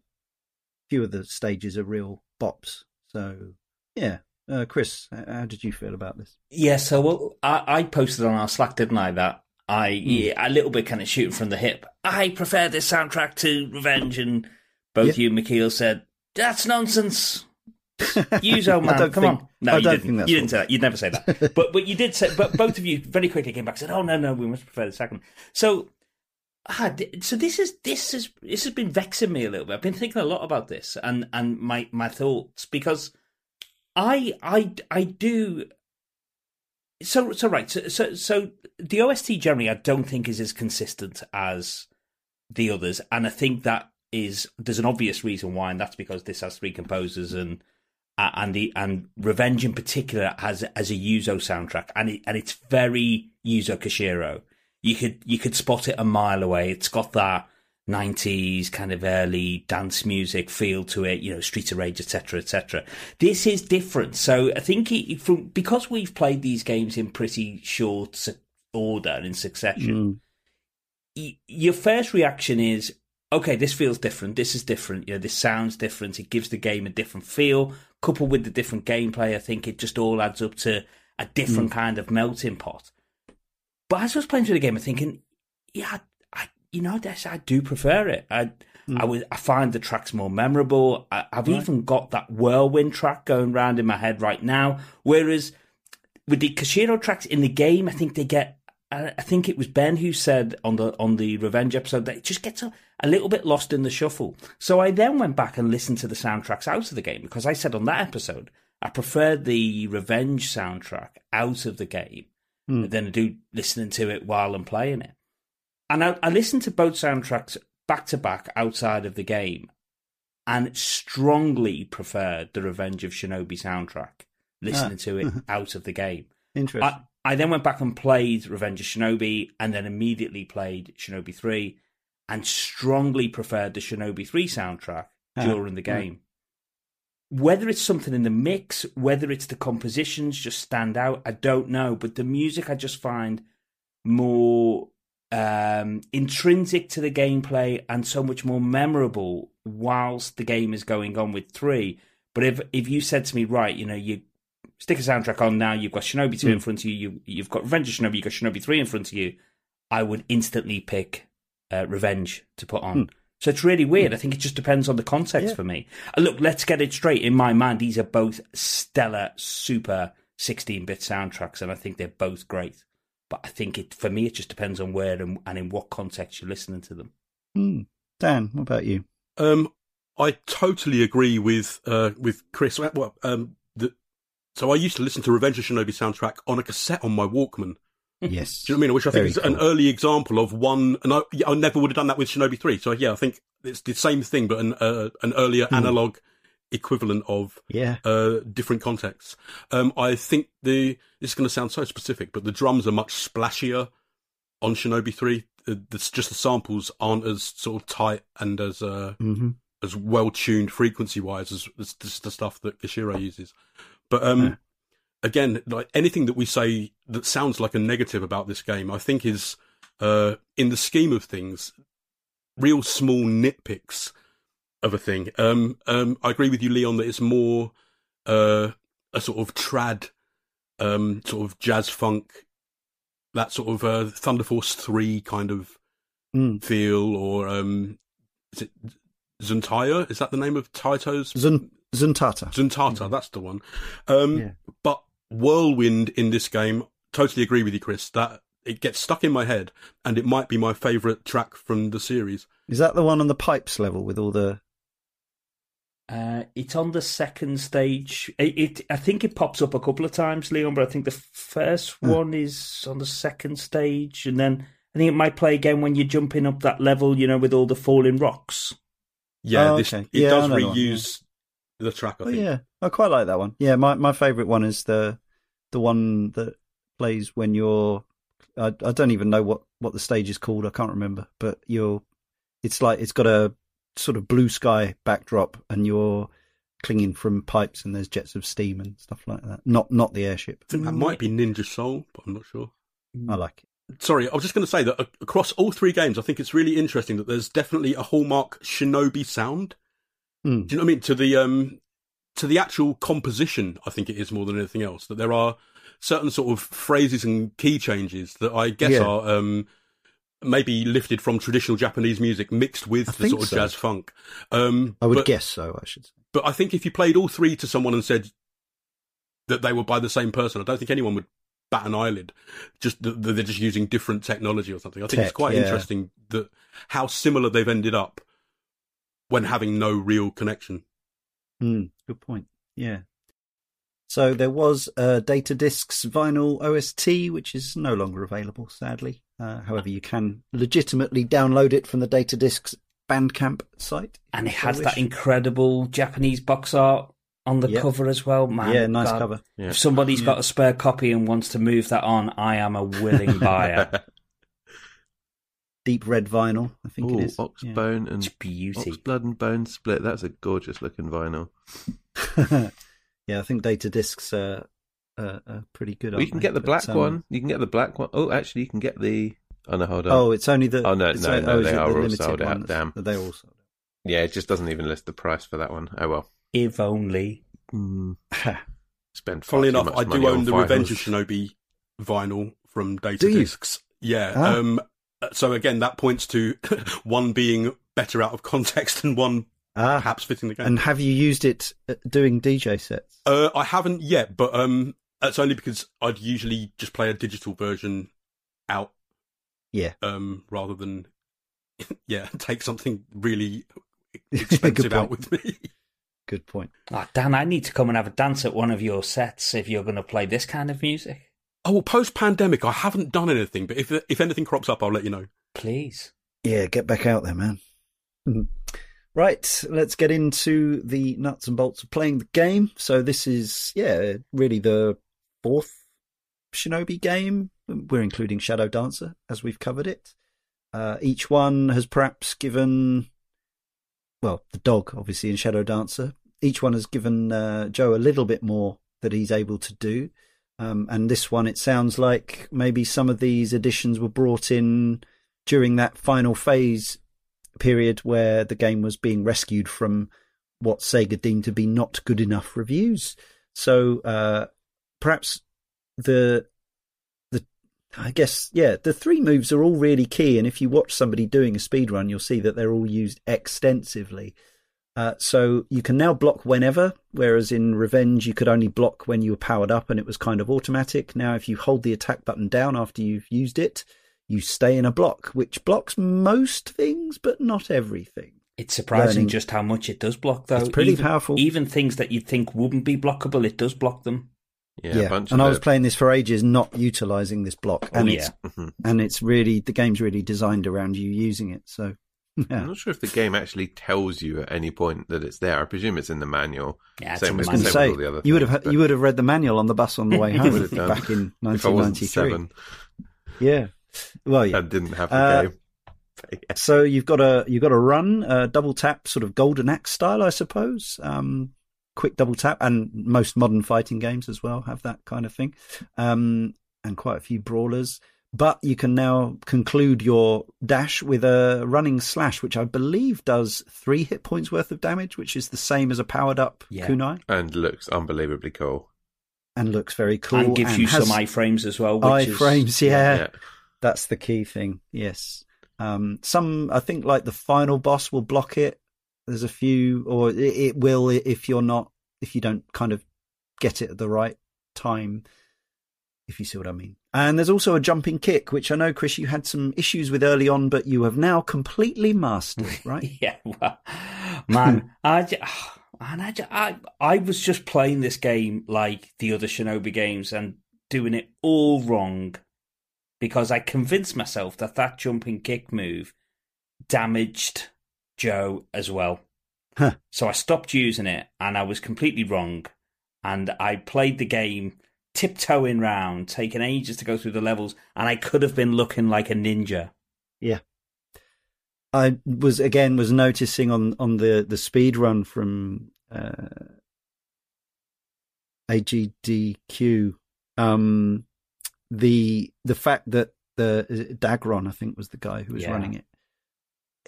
few of the stages are real bops. So yeah, uh, Chris, how did you feel about this? Yeah, so well, I, I posted on our Slack, didn't I, that I Hmm. yeah, a little bit kind of shooting from the hip. I prefer this soundtrack to Revenge, and both you and McKeel said that's nonsense. Yuzo I man, don't come think- on. No, I you didn't. you didn't say that. You'd never say that. but but you did say. But both of you very quickly came back and said, "Oh no, no, we must prefer the second. So. Ah, so this is this is this has been vexing me a little bit. I've been thinking a lot about this and and my my thoughts because I I I do so so right so so so the OST generally I don't think is as consistent as the others, and I think that is there's an obvious reason why, and that's because this has three composers and and the and Revenge in particular has as a Yuzo soundtrack, and it and it's very Yuzo Koshiro. You could you could spot it a mile away. It's got that. 90s kind of early dance music feel to it, you know, Streets of Rage, etc., etc. This is different. So I think it, from because we've played these games in pretty short order and in succession, mm. y- your first reaction is, okay, this feels different. This is different. You know, this sounds different. It gives the game a different feel. Coupled with the different gameplay, I think it just all adds up to a different mm. kind of melting pot. But as I was playing through the game, I'm thinking, yeah, I, you know, this, I do prefer it. I, mm. I would, I find the tracks more memorable. I, I've even got that whirlwind track going round in my head right now. Whereas with the Koshiro tracks in the game, I think they get. I I think it was Ben who said on the on the Revenge episode that it just gets a, a little bit lost in the shuffle. So I then went back and listened to the soundtracks out of the game because I said on that episode I preferred the Revenge soundtrack out of the game hmm. than I do listening to it while I'm playing it. And I, I listened to both soundtracks back to back outside of the game, and strongly preferred the Revenge of Shinobi soundtrack listening ah. to it out of the game. Interesting. I, I then went back and played Revenge of Shinobi and then immediately played Shinobi 3 and strongly preferred the Shinobi 3 soundtrack Ah, during the right. game. whether it's something in the mix, whether it's the compositions just stand out, I don't know. But the music I just find more um, intrinsic to the gameplay and so much more memorable whilst the game is going on with three. But if if you said to me, right, you know, you stick a soundtrack on now, you've got Shinobi 2 mm. in front of you, you you've got Revenge of Shinobi, you've got Shinobi 3 in front of you, I would instantly pick uh, Revenge to put on. Mm. So it's really weird. Mm. I think it just depends on the context yeah. for me. Uh, look, let's get it straight. In my mind, these are both stellar, super 16 bit soundtracks, and I think they're both great. But I think it for me, it just depends on where and, and in what context you're listening to them. Mm. Dan, what about you? Um, I totally agree with uh, with Chris. Well, um, the, so I used to listen to Revenge of Shinobi soundtrack on a cassette on my Walkman. Yes. Do you know what I mean? Which I think Very is cool. an early example of one, and I, I never would have done that with Shinobi 3. So yeah, I think it's the same thing, but an, uh, an earlier mm. analog equivalent of yeah. uh, different contexts. Um, I think the, this is going to sound so specific, but the drums are much splashier on Shinobi 3. Uh, it's just the samples aren't as sort of tight and as, uh, mm-hmm. as well tuned frequency wise as, as, as, the stuff that Koshiro uses. But, um, yeah again, like anything that we say that sounds like a negative about this game, I think is, uh, in the scheme of things, real small nitpicks of a thing. Um, um, I agree with you, Leon, that it's more, uh, a sort of trad, um, sort of jazz funk, that sort of, uh, Thunder Force 3 kind of mm. feel, or, um, is it Zuntaya? Is that the name of Taito's? Zun- Zuntata. Zuntata, mm. that's the one. Um, yeah. but whirlwind in this game. Totally agree with you, Chris. That it gets stuck in my head, and it might be my favourite track from the series. Is that the one on the pipes level with all the? Uh, it's on the second stage. It, it, I think it pops up a couple of times, Leon, but I think the first one is on the second stage, and then I think it might play again when you're jumping up that level, you know, with all the falling rocks. Yeah, oh, this, okay. it yeah, does reuse the track. I oh, think. yeah, I quite like that one. Yeah, my my favourite one is the the one that plays when you're. I, I don't even know what what the stage is called. I can't remember, but you're. It's like it's got a sort of blue sky backdrop, and you're clinging from pipes, and there's jets of steam and stuff like that. Not not the airship. I think that might be Ninja Soul, but I'm not sure. I like it. Sorry, I was just going to say that across all three games, I think it's really interesting that there's definitely a hallmark shinobi sound. Mm. Do you know what I mean? To the um, to the actual composition, I think it is more than anything else. That there are certain sort of phrases and key changes that I guess yeah. are um, maybe lifted from traditional Japanese music mixed with I the sort of so. jazz funk. Um, I would but, guess so. I should say. But I think if you played all three to someone and said that they were by the same person, I don't think anyone would bat an eyelid. Just that they're just using different technology or something. I think Tech, it's quite yeah. interesting that how similar they've ended up when having no real connection. Mm, good point. Yeah. So there was a Data Discs vinyl OST, which is no longer available, sadly. Uh, however, you can legitimately download it from the Data Discs Bandcamp site. And it has that incredible Japanese box art on the yep. cover as well. Man, yeah, nice God. cover. Yeah. If somebody's yeah. got a spare copy and wants to move that on, I am a willing buyer. Deep red vinyl. I think Ooh, it is. Oxbone yeah. and it's beauty. Oxblood and Bone split. That's a gorgeous looking vinyl. yeah, I think data discs are, are, are pretty good. Well, you can they? get the black um, one. You can get the black one. Oh, actually, you can get the. Oh no, hold on. Oh, it's only the. Oh no, no, only, no, oh, they are all sold out. Damn, they all sold out. Yeah, it just doesn't even list the price for that one. Oh well. If only. Mm. Spend. Funnily enough, I do own the Revenge of Shinobi vinyl from Data Discs. Yeah. Ah. Um, so again, that points to one being better out of context and one ah, perhaps fitting the game. And have you used it doing DJ sets? Uh, I haven't yet, but um, that's only because I'd usually just play a digital version out. Yeah. Um, rather than yeah, take something really expensive out with me. Good point. Oh, Dan, I need to come and have a dance at one of your sets if you're going to play this kind of music. Oh, well, post pandemic, I haven't done anything, but if if anything crops up, I'll let you know. Please. Yeah, get back out there, man. right, let's get into the nuts and bolts of playing the game. So this is, yeah, really the fourth Shinobi game. We're including Shadow Dancer as we've covered it. Uh, each one has perhaps given, well, the dog, obviously, in Shadow Dancer, each one has given uh, Joe a little bit more that he's able to do. Um, and this one, it sounds like maybe some of these additions were brought in during that final phase period where the game was being rescued from what Sega deemed to be not good enough reviews. So uh, perhaps the the I guess yeah, the three moves are all really key. And if you watch somebody doing a speed run, you'll see that they're all used extensively. Uh, so you can now block whenever, whereas in Revenge you could only block when you were powered up and it was kind of automatic. Now, if you hold the attack button down after you've used it, you stay in a block, which blocks most things, but not everything. It's surprising Learning. just how much it does block, though. It's pretty even, powerful. Even things that you'd think wouldn't be blockable, it does block them. Yeah, a bunch and of I was the- playing this for ages, not utilizing this block, Oh, yeah. it's Mhm. and it's really the game's really designed around you using it. So yeah, I'm not sure if the game actually tells you at any point that it's there. I presume it's in the manual. Yeah, Same in the I was same going manual. to with say all the other you would have things, but- you would have read the manual on the bus on the way home Would have done. back in If 1993. Yeah, well, yeah. and didn't have the Uh, game. Yeah. So you've got a you've got a run, uh, double tap, sort of golden axe style, I suppose. Um, quick double tap, and most modern fighting games as well have that kind of thing, um, and quite a few brawlers. But you can now conclude your dash with a running slash, which I believe does three hit points worth of damage, which is the same as a powered up Yeah. kunai, And looks unbelievably cool. and looks very cool. and gives you has some iframes as well. Which is, iframes. Yeah, Yeah. That's the key thing. Yes. Um, some, I think, like the final boss will block it. There's a few, or it, it will if you're not, if you don't kind of get it at the right time, if you see what I mean. And there's also a jumping kick, which I know, Chris, you had some issues with early on, but you have now completely mastered, right? Yeah, well, man, I, man, I, I, I was just playing this game like the other Shinobi games and doing it all wrong because I convinced myself that that jumping kick move damaged Joe as well. Huh. So I stopped using it and I was completely wrong. And I played the game tiptoeing round, taking ages to go through the levels, and I could have been looking like a ninja. Yeah. I was again was noticing on on the the speed run from uh, AGDQ um the the fact that the Dagron I think was the guy who was Yeah. running it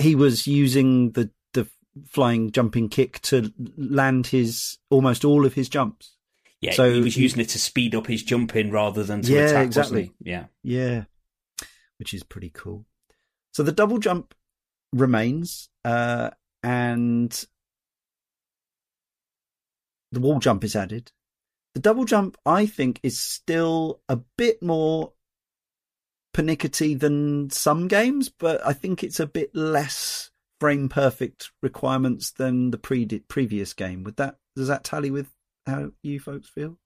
he was using the the flying jumping kick to land his almost all of his jumps Yeah, So he was using it to speed up his jumping rather than to Yeah, attack. exactly. Yeah. Yeah, which is pretty cool. So the double jump remains, uh, and the wall jump is added. The double jump, I think, is still a bit more pernickety than some games, but I think it's a bit less frame perfect requirements than the pre- previous game. Would that does that tally with how you folks feel?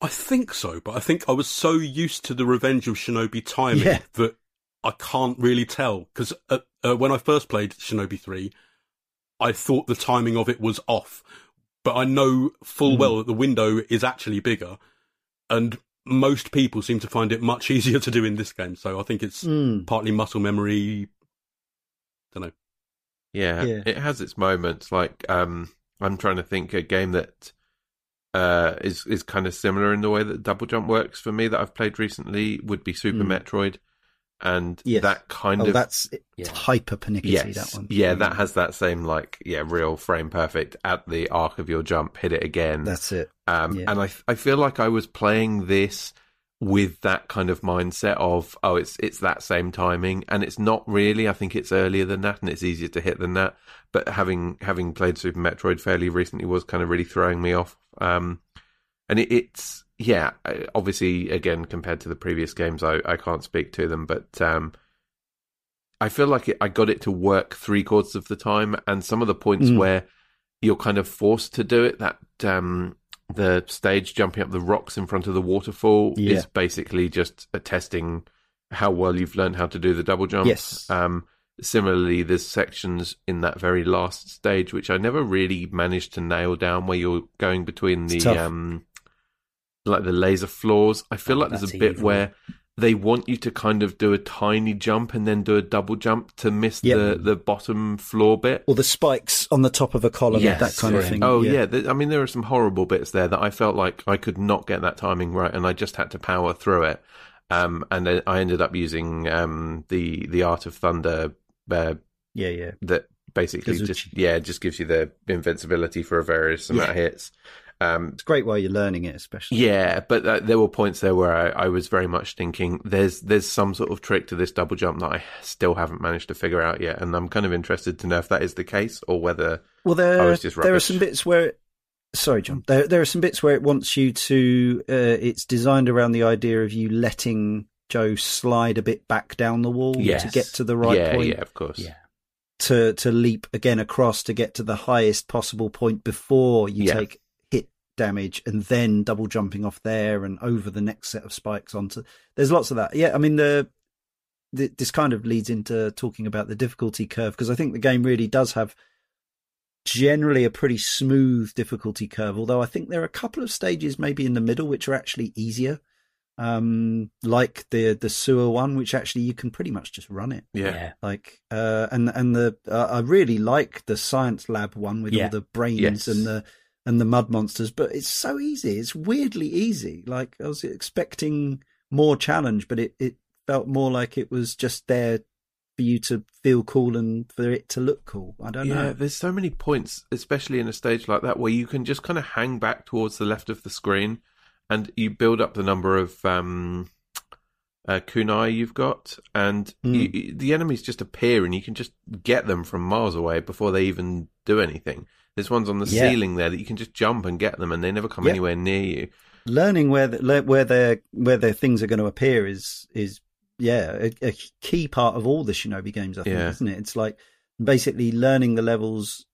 I think so, but I think I was so used to the Revenge of Shinobi timing Yeah. that I can't really tell. Because uh, uh, when I first played Shinobi 3, I thought the timing of it was off. But I know full Mm. well that the window is actually bigger. And most people seem to find it much easier to do in this game. So I think it's Mm. partly muscle memory. Don't know. Yeah, Yeah. it has its moments. Like, um, I'm trying to think a game that uh, is is kind of similar in the way that double jump works for me that I've played recently would be Super Hmm. Metroid, and Yes. that kind Oh, of that's Yeah. hyper pernickety. yes, That one. yeah, that has that same like yeah, real frame perfect at the arc of your jump, hit it again. That's it. Um, Yeah. And I I feel like I was playing this with that kind of mindset of oh it's it's that same timing. And it's not really I think it's earlier than that and it's easier to hit than that. But having having played Super Metroid fairly recently was kind of really throwing me off. Um and it, it's yeah obviously again compared to the previous games I, I can't speak to them. But um I feel like it, I got it to work three quarters of the time. And some of the points Mm. where you're kind of forced to do it that um the stage jumping up the rocks in front of the waterfall Yeah. is basically just a testing how well you've learned how to do the double jump. Yes. Um, similarly, there's sections in that very last stage which I never really managed to nail down, where you're going between the It's um, like the laser floors. I feel Oh, like there's a bit evil. where they want you to kind of do a tiny jump and then do a double jump to miss Yep. the, the bottom floor bit. Or the spikes on the top of a column, Yes, that kind of thing. Oh yeah, th- I mean there are some horrible bits there that I felt like I could not get that timing right, and I just had to power through it. Um, and then I ended up using um, the the Art of Thunder uh, yeah, yeah. that basically just yeah just gives you the invincibility for a various amount of hits. Um, It's great while you're learning it, especially. yeah, but uh, there were points there where I, I was very much thinking there's there's some sort of trick to this double jump that I still haven't managed to figure out yet, and I'm kind of interested to know if that is the case or whether Well, I there was just there are some bits where. Sorry, Jon. There there are some bits where it wants you to. Uh, it's designed around the idea of you letting Joe slide a bit back down the wall Yes. to get to the right yeah point. yeah of course Yeah. To to leap again across to get to the highest possible point before you Yeah. take hit damage, and then double jumping off there and over the next set of spikes onto. There's lots of that. Yeah, I mean the. th- This kind of leads into talking about the difficulty curve because I think the game really does have generally a pretty smooth difficulty curve. Although I think there are a couple of stages maybe in the middle which are actually easier, um, like the the sewer one, which actually you can pretty much just run it. yeah. Like, uh, and and the uh, I really like the science lab one with Yeah. all the brains Yes. and the and the mud monsters, but it's so easy. It's weirdly easy. Like I was expecting more challenge, but it it felt more like it was just there for you to feel cool and for it to look cool. I don't Yeah, know. there's so many points, especially in a stage like that, where you can just kind of hang back towards the left of the screen, and you build up the number of um, uh, kunai you've got, and you, you- the enemies just appear, and you can just get them from miles away before they even do anything. There's ones on the Yeah. ceiling there that you can just jump and get them, and they never come anywhere near you. learning where the, le- where their where their things are going to appear is is yeah a, a key part of all the Shinobi games. I think, Yeah. isn't it? It's like basically learning the levels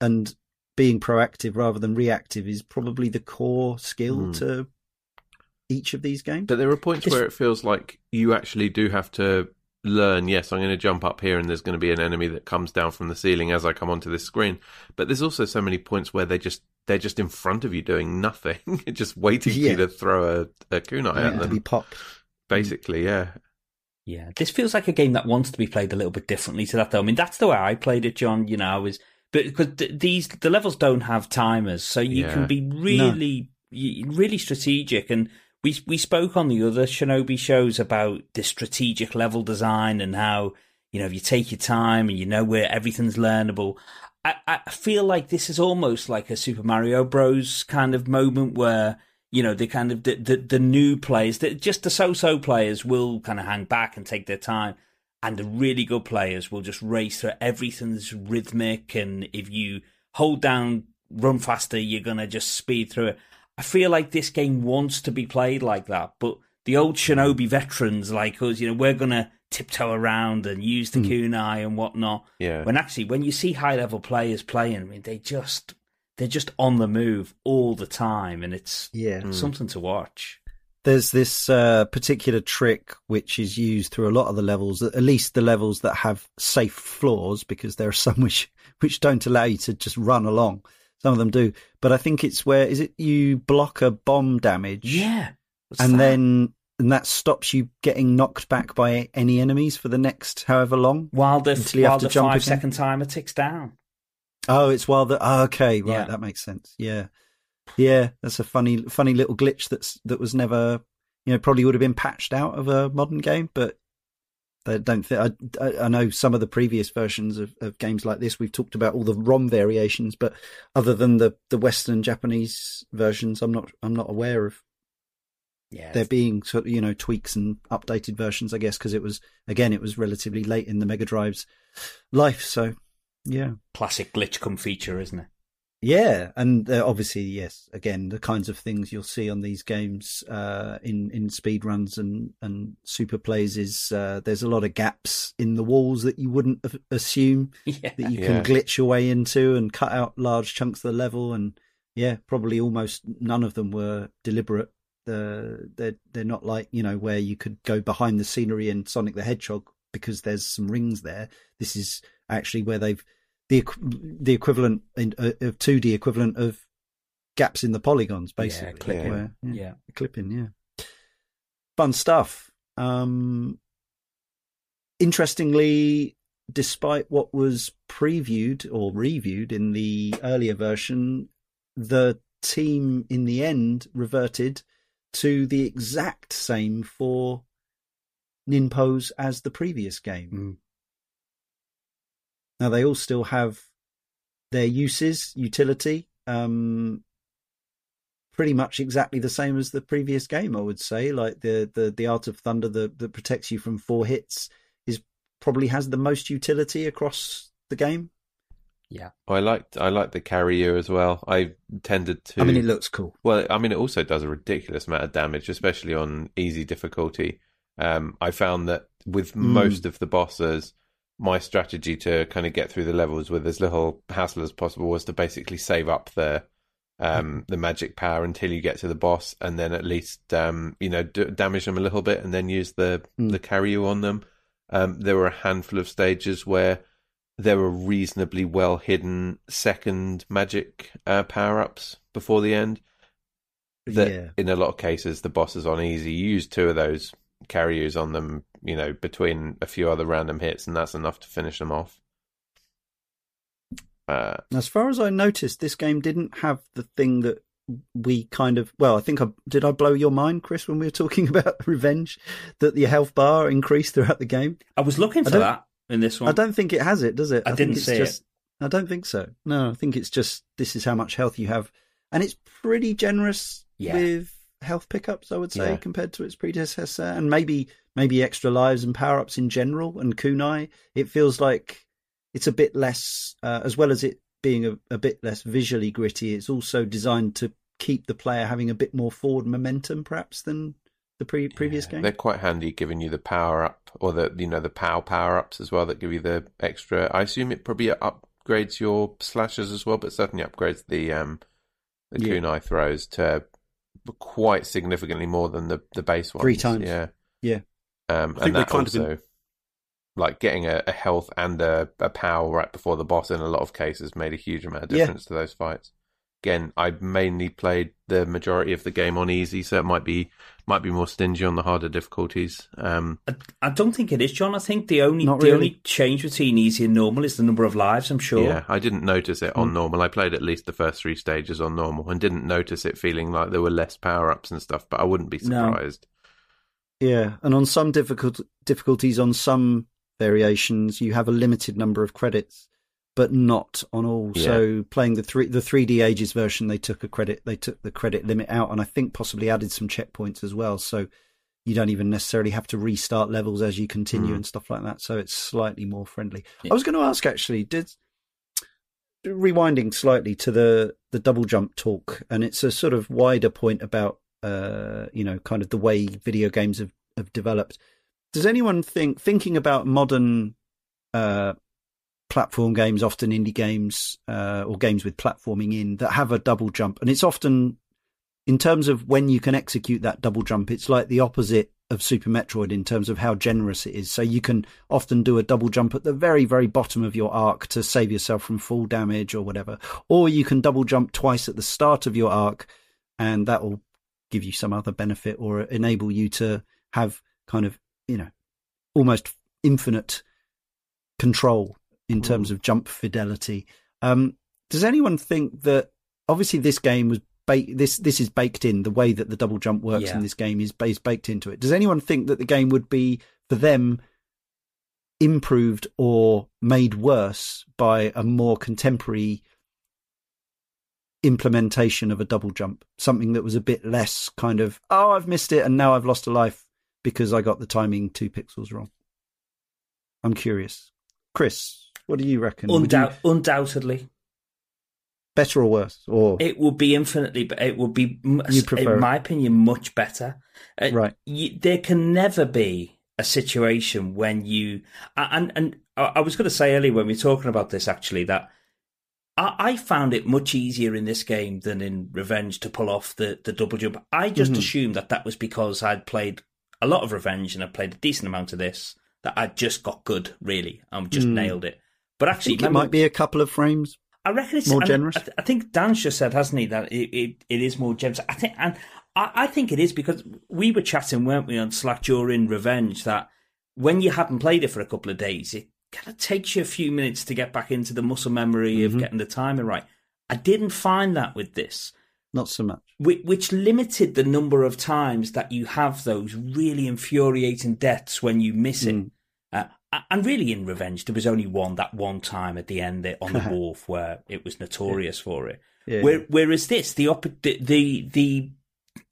and being proactive rather than reactive is probably the core skill Mm. to each of these games. But there are points where it feels like you actually do have to learn. Yes, I'm going to jump up here, and there's going to be an enemy that comes down from the ceiling as I come onto this screen. But there's also so many points where they just they're just in front of you doing nothing, just waiting for you to throw a, a kunai Yeah, at to them. be popped. Basically, yeah, Yeah, this feels like a game that wants to be played a little bit differently to that, though. I mean, that's the way I played it, Jon. You know, I was, but because th- these the levels don't have timers, so you Yeah. can be really, y- really strategic. And we we spoke on the other Shinobi shows about the strategic level design and how you know if you take your time and you know where everything's learnable. I, I feel like this is almost like a Super Mario Bros. kind of moment where you know the kind of the the, the new players, that just the so-so players will kind of hang back and take their time, and the really good players will just race through everything's rhythmic, and if you hold down, run faster, you're gonna just speed through it. I feel like this game wants to be played like that, but the old Shinobi veterans like us, you know, we're gonna tiptoe around and use the Hmm. kunai and whatnot. yeah. When actually, when you see high level players playing, I mean, they just they're just on the move all the time, and it's Yeah. Mm. something to watch. There's this uh, particular trick which is used through a lot of the levels, at least the levels that have safe floors, because there are some which which don't allow you to just run along. Some of them do, but I think it's where is it you block a bomb damage, Yeah, What's and that? then and that stops you getting knocked back by any enemies for the next however long. while the until you have while to the jump five again? second timer ticks down. Oh, it's while the oh, okay, right, Yeah. that makes sense. Yeah, yeah, that's a funny, funny little glitch that's that was never, you know, probably would have been patched out of a modern game, but I don't think I, I, I know some of the previous versions of, of games like this. We've talked about all the ROM variations, but other than the the Western Japanese versions, I'm not I'm not aware of Yeah, there being sort of you know tweaks and updated versions. I guess because it was again it was relatively late in the Mega Drive's life, so yeah. classic glitch come feature, isn't it? Yeah, and uh, obviously, yes. Again, the kinds of things you'll see on these games uh, in in speed runs and and super plays is uh, there's a lot of gaps in the walls that you wouldn't assume Yeah, that you Yeah. can glitch your way into and cut out large chunks of the level. And yeah, probably almost none of them were deliberate. Uh, they're they're not like you know where you could go behind the scenery in Sonic the Hedgehog because there's some rings there. This is actually where they've the the equivalent in, uh, of 2D equivalent of gaps in the polygons, basically. clipping. Where- yeah, yeah. clipping, yeah. Fun stuff. Um, interestingly, despite what was previewed or reviewed in the earlier version, the team in the end reverted to the exact same for Ninpos as the previous game. Mm. Now they all still have their uses, utility, um, pretty much exactly the same as the previous game. I would say, like the the the Art of Thunder that that protects you from four hits is probably has the most utility across the game. Yeah. I liked I liked the Karyu as well. I tended to. I mean, it looks cool. Well, I mean, it also does a ridiculous amount of damage, especially on easy difficulty. Um, I found that with Mm. most of the bosses, my strategy to kind of get through the levels with as little hassle as possible was to basically save up the um, the magic power until you get to the boss, and then at least um, you know d- damage them a little bit, and then use the Mm. the Karyu on them. Um, there were a handful of stages where there were reasonably well hidden second magic uh, power ups before the end. That yeah, in a lot of cases the bosses on easy you use two of those Karyus on them, you know, between a few other random hits, and that's enough to finish them off. Uh, as far as I noticed, this game didn't have the thing that we kind of. Well, I think I did. I blow your mind, Chris, when we were talking about revenge, that the health bar increased throughout the game. I was looking for that in this one. I don't think it has it, does it? I think didn't it's see it. I don't think so. No, I think it's just this is how much health you have, and it's pretty generous Yeah. with health pickups. I would say Yeah. compared to its predecessor, and maybe maybe extra lives and power ups in general. And kunai, it feels like it's a bit less, uh, as well as it being a, a bit less visually gritty. It's also designed to keep the player having a bit more forward momentum, perhaps than the pre- previous yeah, game. They're quite handy, giving you the power up or the you know the POW power ups as well that give you the extra. I assume it probably upgrades your slashes as well, but certainly upgrades the um the Yeah. kunai throws to quite significantly more than the the base ones. Three times. Yeah, Yeah. Um, I and they that kind of also, like getting a, a health and a, a power right before the boss in a lot of cases made a huge amount of Yeah. difference to those fights. Again, I mainly played the majority of the game on easy, so it might be might be more stingy on the harder difficulties. Um, I, I don't think it is, Jon. I think the only the really. only change between easy and normal is the number of lives. I'm sure. Yeah, I didn't notice it on Mm. normal. I played at least the first three stages on normal and didn't notice it feeling like there were less power ups and stuff. But I wouldn't be No. surprised. Yeah, and on some difficult difficulties, on some variations, you have a limited number of credits, but not on all. So playing the three the three D Ages version, they took a credit they took the credit limit out, and I think possibly added some checkpoints as well. So you don't even necessarily have to restart levels as you continue Mm. and stuff like that. So it's slightly more friendly. Yeah. I was going to ask actually, did rewinding slightly to the the double jump talk, and it's a sort of wider point about uh, you know kind of the way video games have, have developed. Does anyone think thinking about modern uh, platform games, often indie games uh, or games with platforming in that have a double jump, and it's often in terms of when you can execute that double jump, it's like the opposite of Super Metroid in terms of how generous it is. So you can often do a double jump at the very, very bottom of your arc to save yourself from full damage or whatever. Or you can double jump twice at the start of your arc and that will give you some other benefit or enable you to have kind of, you know, almost infinite control in terms of jump fidelity. Um, does anyone think that obviously this game was ba- this this is baked in the way that the double jump works Yeah. in this game is, is baked into it. Does anyone think that the game would be for them improved or made worse by a more contemporary implementation of a double jump? Something that was a bit less kind of oh I've missed it and now I've lost a life because I got the timing two pixels wrong. I'm curious, Chris. What do you reckon? Would you- undoubtedly, better or worse, or it would be infinitely. be- It would be, You prefer in my opinion, much better. Uh, right? you, there can never be a situation when you and and I I was going to say earlier when we were talking about this actually that I, I found it much easier in this game than in Revenge to pull off the the double jump. I just Mhm. assumed that that was because I'd played a lot of Revenge and I'd played a decent amount of this that I'd just got good really. I'm just Mm. nailed it. But I actually, think it might be a couple of frames. I reckon it's More generous? I, I think Dan's just said, hasn't he, that it, it, it is more generous. I think, and I, I think it is because we were chatting, weren't we, on Slack during Revenge that when you haven't played it for a couple of days, it kind of takes you a few minutes to get back into the muscle memory Mm-hmm. of getting the timing right. I didn't find that with this, Not so much. which, which limited the number of times that you have those really infuriating deaths when you miss it. Mm. Uh, and really, in Revenge, there was only one that one time at the end there on the wharf where it was notorious for it. Yeah. Where, whereas this, the, opp- the the the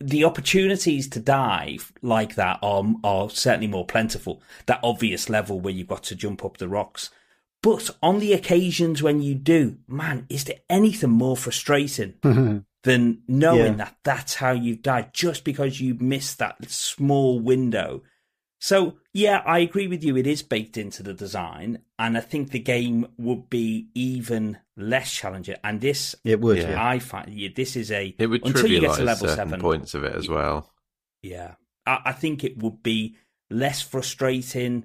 the opportunities to die like that are are certainly more plentiful. That obvious level where you've got to jump up the rocks, but on the occasions when you do, man, is there anything more frustrating than knowing Yeah. that that's how you've died just because you missed that small window? So yeah, I agree with you. It is baked into the design, and I think the game would be even less challenging. And this, It would, Yeah. yeah. I find, yeah, this is a It would until you get to level certain seven. points of it as well. Yeah, I, I think it would be less frustrating,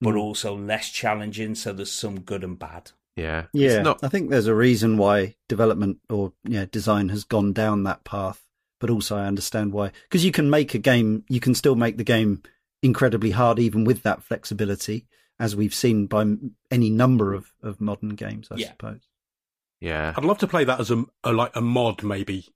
but Mm. also less challenging. So there's some good and bad. Yeah. Yeah, It's not I think there's a reason why development or yeah design has gone down that path. But also, I understand why because you can make a game, you can still make the game incredibly hard even with that flexibility, as we've seen by any number of, of modern games. I Yeah. suppose. yeah. I'd love to play that as a, a like a mod, maybe,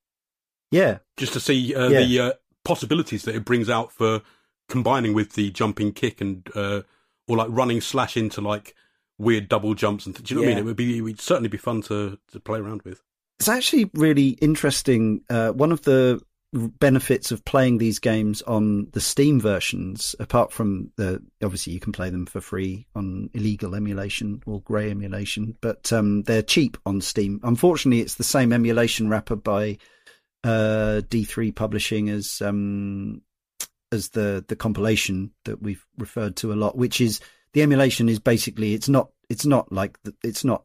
Yeah, just to see uh, Yeah. the uh, possibilities that it brings out for combining with the jumping kick and uh, or like running slash into like weird double jumps and th- do you know what I mean? It would be it would certainly be fun to to play around with. it's actually really interesting. Uh, one of the benefits of playing these games on the Steam versions, apart from the obviously you can play them for free on illegal emulation or grey emulation, but um, they're cheap on Steam. Unfortunately, it's the same emulation wrapper by uh, D3 Publishing as um, as the the compilation that we've referred to a lot, which is the emulation is basically it's not it's not like it's not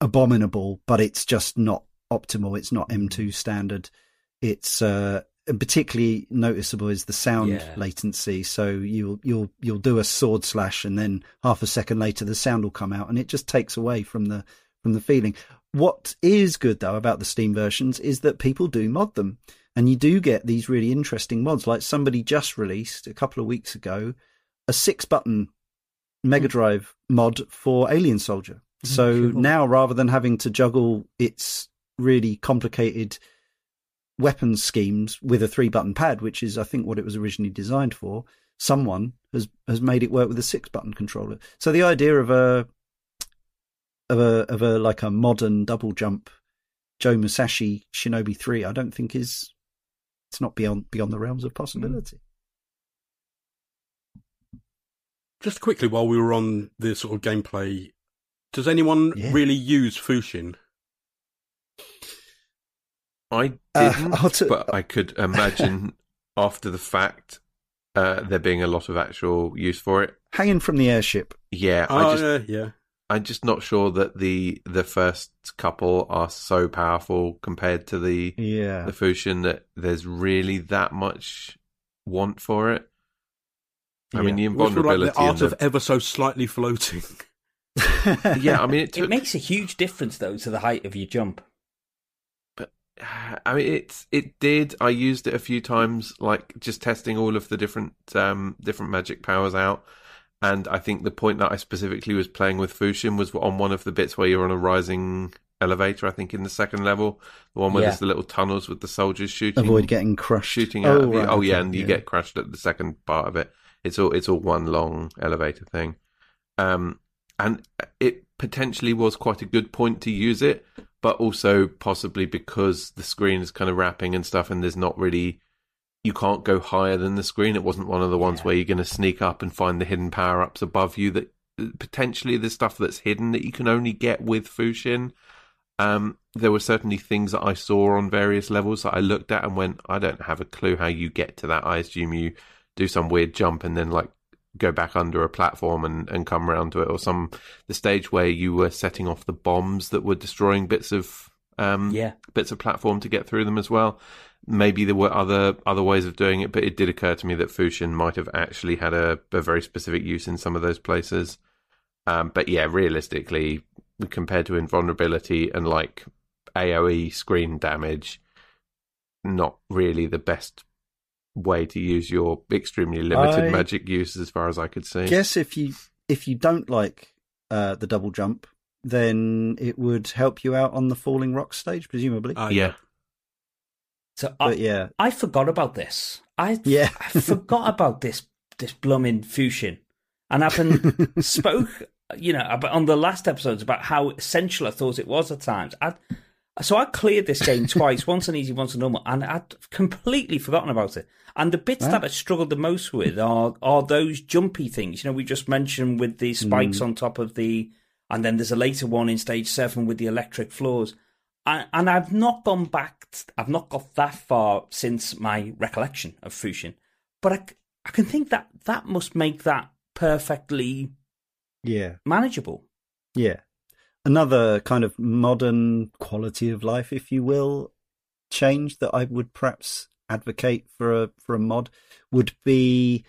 abominable, but it's just not optimal. It's not M2 standard. It's uh, particularly noticeable is the sound Yeah. latency. So you'll you'll you'll do a sword slash, and then half a second later the sound will come out, and it just takes away from the from the feeling. What is good though about the Steam versions is that people do mod them, and you do get these really interesting mods. Like somebody just released a couple of weeks ago a six button Mega Drive mod for Alien Soldier. So cool. now rather than having to juggle its really complicated weapons schemes with a three button pad, which is I think what it was originally designed for, someone has has made it work with a six button controller. So the idea of a of a of a like a modern double jump Joe Musashi Shinobi 3 I don't think is it's not beyond beyond the realms of possibility. Hmm. Just quickly, while we were on the sort of gameplay, does anyone Yeah. really use Fushin? I Uh, didn't, I'll t- but I could imagine after the fact uh, there being a lot of actual use for it. Hanging from the airship. Yeah, I Oh, just yeah, yeah. I'm just not sure that the the first couple are so powerful compared to the Yeah. the Fushin that there's really that much want for it. I mean, the Which were like the art and the, of ever so slightly floating. yeah. I mean, it It makes a huge difference though to the height of your jump. I mean, it it did. I used it a few times, like just testing all of the different um different magic powers out. And I think the point that I specifically was playing with Fushin was on one of the bits where you're on a rising elevator. I think in the second level, the one where Yeah. there's the little tunnels with the soldiers shooting, Avoid getting crushed. shooting out. of you. right, oh yeah, and you get crushed at the second part of it. It's all it's all one long elevator thing. Um, and it potentially was quite a good point to use it, but also possibly because the screen is kind of wrapping and stuff, and there's not really you can't go higher than the screen. It wasn't one of the ones Yeah. where you're going to sneak up and find the hidden power ups above you. That potentially the stuff that's hidden that you can only get with Fushin. Um, there were certainly things that I saw on various levels that I looked at and went, I don't have a clue how you get to that. I assume you do some weird jump and then like go back under a platform and, and come around to it, or some the stage where you were setting off the bombs that were destroying bits of um Yeah. bits of platform to get through them as well. Maybe there were other other ways of doing it, but it did occur to me that Fushin might have actually had a, a very specific use in some of those places. Um, but yeah, realistically, compared to invulnerability and like AOE screen damage, not really the best way to use your extremely limited I magic use, as far as I could see. guess if you if you don't like uh, the double jump, then it would help you out on the falling rock stage, presumably. Uh, yeah, So I, but yeah, I forgot about this. I Yeah. I forgot about this this blooming Fushin, and I've been spoke, you know, about on the last episodes about how essential I thought it was at times. I so I cleared this game twice, once on easy, once on normal, and I'd completely forgotten about it. And the bits Wow. that I struggled the most with are are those jumpy things. You know, we just mentioned with the spikes mm. on top of the, and then there's a later one in stage seven with the electric floors. And, and I've not gone back. I've not got that far since my recollection of Fushin, but I, I can think that that must make that perfectly yeah, manageable. yeah. Another kind of modern quality of life, if you will, change that I would perhaps advocate for a for a mod would be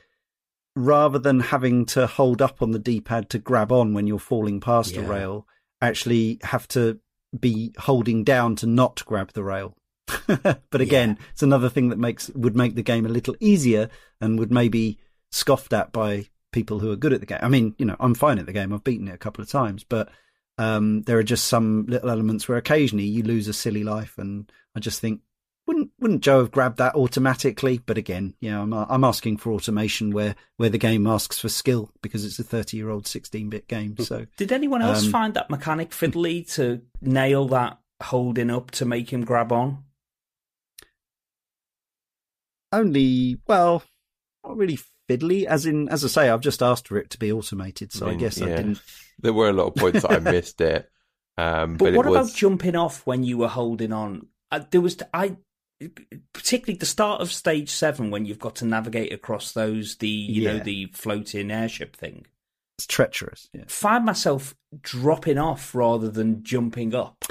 rather than having to hold up on the D-pad to grab on when you're falling past a rail, actually have to be holding down to not grab the rail. but again, it's another thing that makes would make the game a little easier and would maybe scoffed at by people who are good at the game. I mean, you know, I'm fine at the game. I've beaten it a couple of times, but um, there are just some little elements where occasionally you lose a silly life, and I just think wouldn't wouldn't Joe have grabbed that automatically? But again, you know, I'm I'm asking for automation where where the game asks for skill because it's a 30 year old 16 bit game. So Did anyone else Um, find that mechanic fiddly to nail that holding up to make him grab on? only well, not really fiddly. As in, as I say, I've just asked for it to be automated, so I, mean, guess I didn't. There were a lot of points that I missed it. Um, But, but, what it was about jumping off when you were holding on? Uh, there was I, particularly the start of stage seven when you've got to navigate across those the you know the floating airship thing. It's treacherous. Yeah. Find myself dropping off rather than jumping up.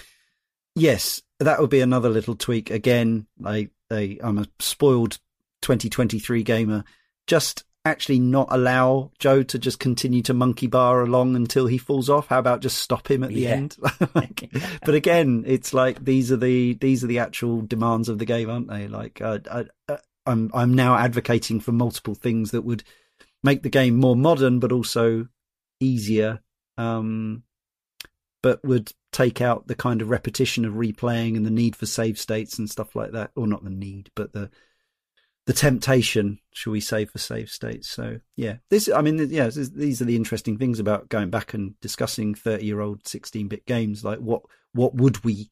Yes, that would be another little tweak. Again, I, I, I'm a spoiled 2023 gamer. Just actually not allow Joe to just continue to monkey bar along until he falls off. How about just stop him at the Yeah. end? Like, but again, it's like these are the these are the actual demands of the game, aren't they? Like, uh, I, uh, I'm I'm now advocating for multiple things that would make the game more modern, but also easier. Um, but would take out the kind of repetition of replaying and the need for save states and stuff like that, or not the need, but the the temptation, shall we say, for safe states. So yeah, this I mean, yeah, this, these are the interesting things about going back and discussing thirty-year-old sixteen-bit games. Like what what would we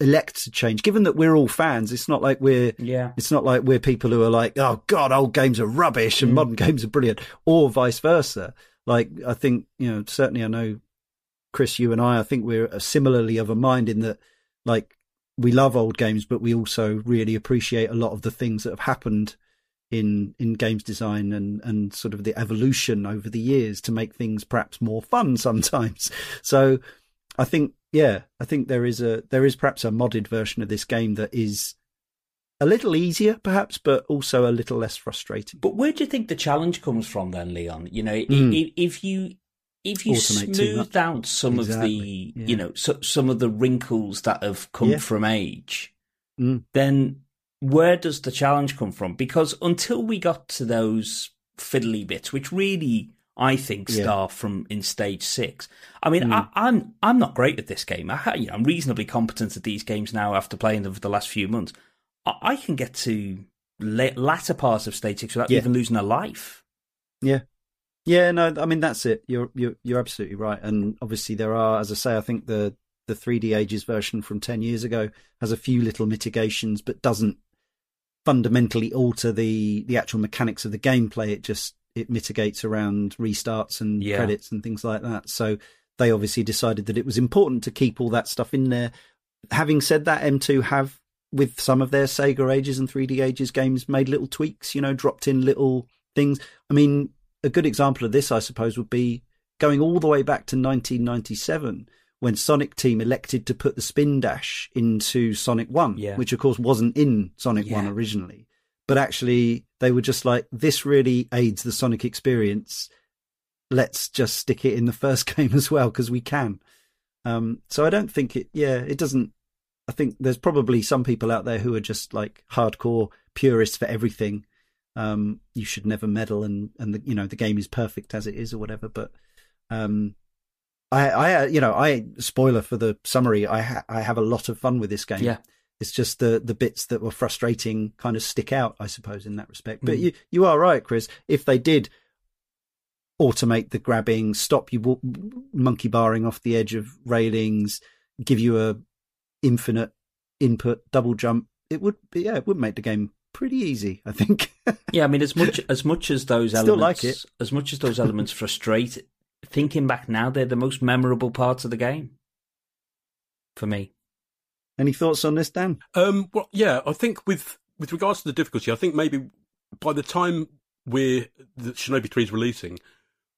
elect to change? Given that we're all fans, it's not like we're Yeah. it's not like we're people who are like, oh God, old games are rubbish and Mm. modern games are brilliant, or vice versa. Like, I think, you know, certainly I know, Chris, you and I, I think we're similarly of a mind in that, like, we love old games, but we also really appreciate a lot of the things that have happened in in games design and and sort of the evolution over the years to make things perhaps more fun sometimes. So I think yeah, I think there is a there is perhaps a modded version of this game that is a little easier perhaps but also a little less frustrating. But where do you think the challenge comes from then, Leon? You know, Mm. i if you if you smoothed out some of the yeah. you know so, some of the wrinkles that have come Yeah. from age, Mm. then where does the challenge come from? Because until we got to those fiddly bits, which really I think Yeah. start from in stage six. I mean, Mm. I, I'm I'm not great at this game. I, you know, i'm reasonably competent at these games now after playing them for the last few months. I, I can get to la- latter parts of stage six without Yeah. even losing a life. Yeah. Yeah, no, I mean that's it. You're you're you're absolutely right. And obviously there are, as I say, I think the the 3D Ages version from 10 years ago has a few little mitigations, but doesn't fundamentally alter the the actual mechanics of the gameplay. It just it mitigates around restarts and Yeah. credits and things like that. So they obviously decided that it was important to keep all that stuff in there. Having said that, M2 have with some of their Sega Ages and 3D Ages games made little tweaks, you know, dropped in little things. I mean, a good example of this, I suppose, would be going all the way back to 1997 when Sonic Team elected to put the spin dash into Sonic 1, Yeah. which of course wasn't in Sonic 1 originally. But actually, they were just like, this really aids the Sonic experience. Let's just stick it in the first game as well because we can. Um, so I don't think it, yeah, it doesn't, I think there's probably some people out there who are just like hardcore purists for everything. Um, you should never meddle, and and the, you know the game is perfect as it is or whatever. But um, I, I, you know, I spoiler for the summary. I ha- I have a lot of fun with this game. Yeah. It's just the the bits that were frustrating kind of stick out, I suppose, in that respect. But Mm. you you are right, Chris. If they did automate the grabbing, stop you wa- monkey barring off the edge of railings, give you a infinite input double jump, it would be, yeah, it would make the game pretty easy, I think. Yeah, I mean, as much as much as those Still elements, like it. as much as those elements frustrate, thinking back now, they're the most memorable parts of the game for me. Any thoughts on this, Dan? Um, well, yeah, I think with with regards to the difficulty, I think maybe by the time we're the Shinobi Three is releasing,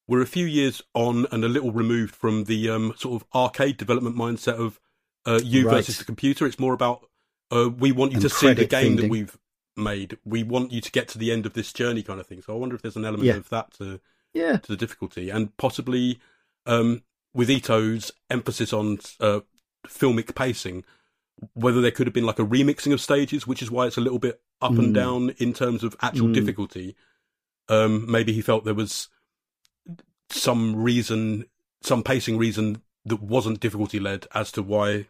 we're a few years on and a little removed from the um, sort of arcade development mindset of uh, you Right. versus the computer. It's more about uh, we want you And to see the credit game that we've made. We want you to get to the end of this journey, kind of thing. So I wonder if there's an element Yeah. of that to Yeah, to the difficulty, and possibly um, with Ito's emphasis on uh, filmic pacing, whether there could have been like a remixing of stages, which is why it's a little bit up and Mm. down in terms of actual Mm. difficulty. Um, maybe he felt there was some reason, some pacing reason that wasn't difficulty led as to why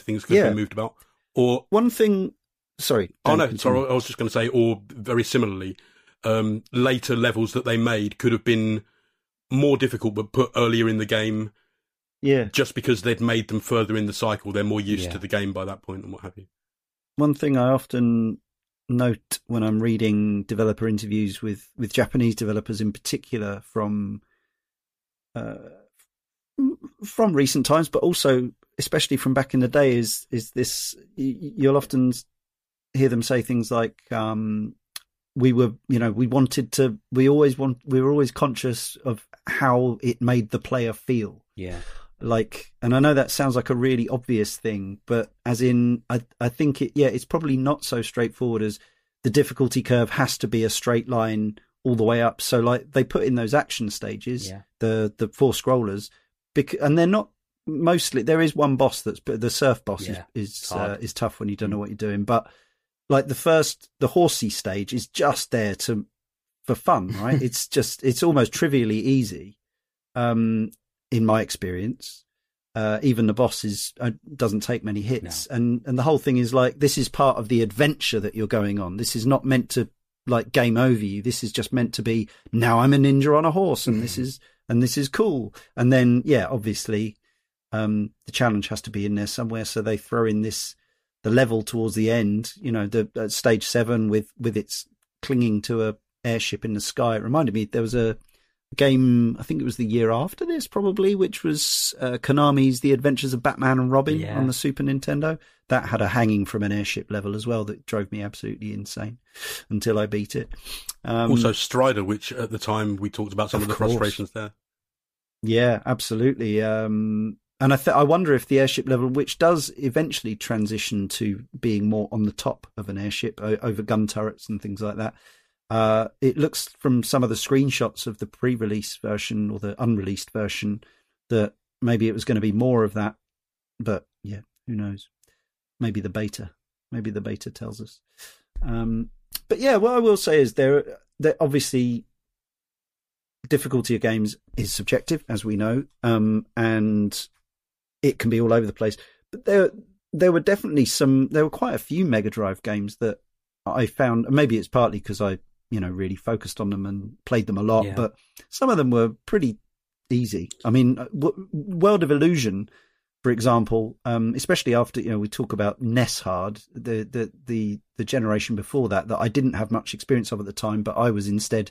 things could have Yeah. been moved about. Or one thing. Sorry. Oh no, continue. sorry. I was just going to say, or very similarly, um, later levels that they made could have been more difficult, but put earlier in the game, Yeah, just because they'd made them further in the cycle. They're more used Yeah. to the game by that point, and what have you. one thing I often note when I'm reading developer interviews with, with Japanese developers in particular from uh, from recent times, but also especially from back in the day, is is this you'll often hear them say things like, um, "We were, you know, we wanted to, we always want, we were always conscious of how it made the player feel." Yeah, like and i know that sounds like a really obvious thing but as in i i think it yeah it's probably not so straightforward as the difficulty curve has to be a straight line all the way up. So like they put in those action stages Yeah. the the four scrollers because, and they're not mostly there is one boss that's but the surf boss Yeah, is is, uh, is tough when you don't know what you're doing but like the first the horsey stage is just there to for fun right it's just it's almost trivially easy um in my experience. Uh, even the boss is uh, doesn't take many hits, and and the whole thing is like this is part of the adventure that you're going on. This is not meant to like game over you. This is just meant to be now I'm a ninja on a horse, and this is and this is cool. And then yeah, obviously, um, the challenge has to be in there somewhere. So they throw in this the level towards the end. You know, the uh, stage seven with with its clinging to a airship in the sky. It reminded me there was a game, I think it was the year after this, probably, which was uh, Konami's The Adventures of Batman and Robin Yeah. on the Super Nintendo. That had a hanging from an airship level as well that drove me absolutely insane until I beat it. Um, also, Strider, which at the time we talked about some Of of, the course. frustrations there. Yeah, absolutely. Um, and I, th- I wonder if the airship level, which does eventually transition to being more on the top of an airship o- over gun turrets and things like that, uh, it looks from some of the screenshots of the pre-release version or the unreleased version that maybe it was going to be more of that. But yeah, who knows? Maybe the beta. Maybe the beta tells us. Um, but yeah, what I will say is there, there obviously difficulty of games is subjective, as we know, um, and it can be all over the place. But there, there were definitely some. There were quite a few Mega Drive games that I found. Maybe it's partly because I, you know, really focused on them and played them a lot. Yeah. But some of them were pretty easy. I mean, w- World of Illusion, for example, um, especially after you know we talk about NES hard, the the the the generation before that that I didn't have much experience of at the time, but I was instead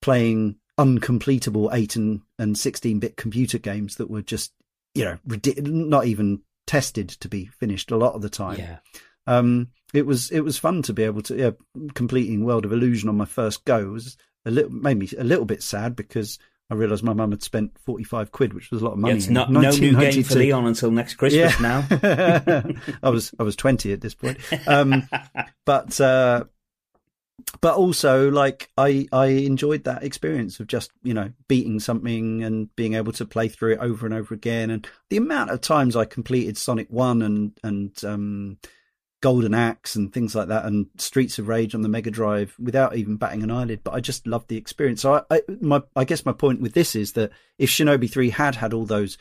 playing uncompletable eight and and sixteen bit computer games that were just you know not even tested to be finished a lot of the time. yeah, Um, it was it was fun to be able to yeah, completing World of Illusion on my first go was a little made me a little bit sad because I realised my mum had spent forty five quid, which was a lot of yeah money. it's not no new game for Leon until next Christmas now. I was I was twenty at this point, um, but uh, but also like I I enjoyed that experience of just you know beating something and being able to play through it over and over again, and the amount of times I completed Sonic One and and um, Golden Axe and things like that, and Streets of Rage on the Mega Drive without even batting an eyelid. But I just loved the experience. So I, I my I guess my point with this is that if Shinobi Three had had all those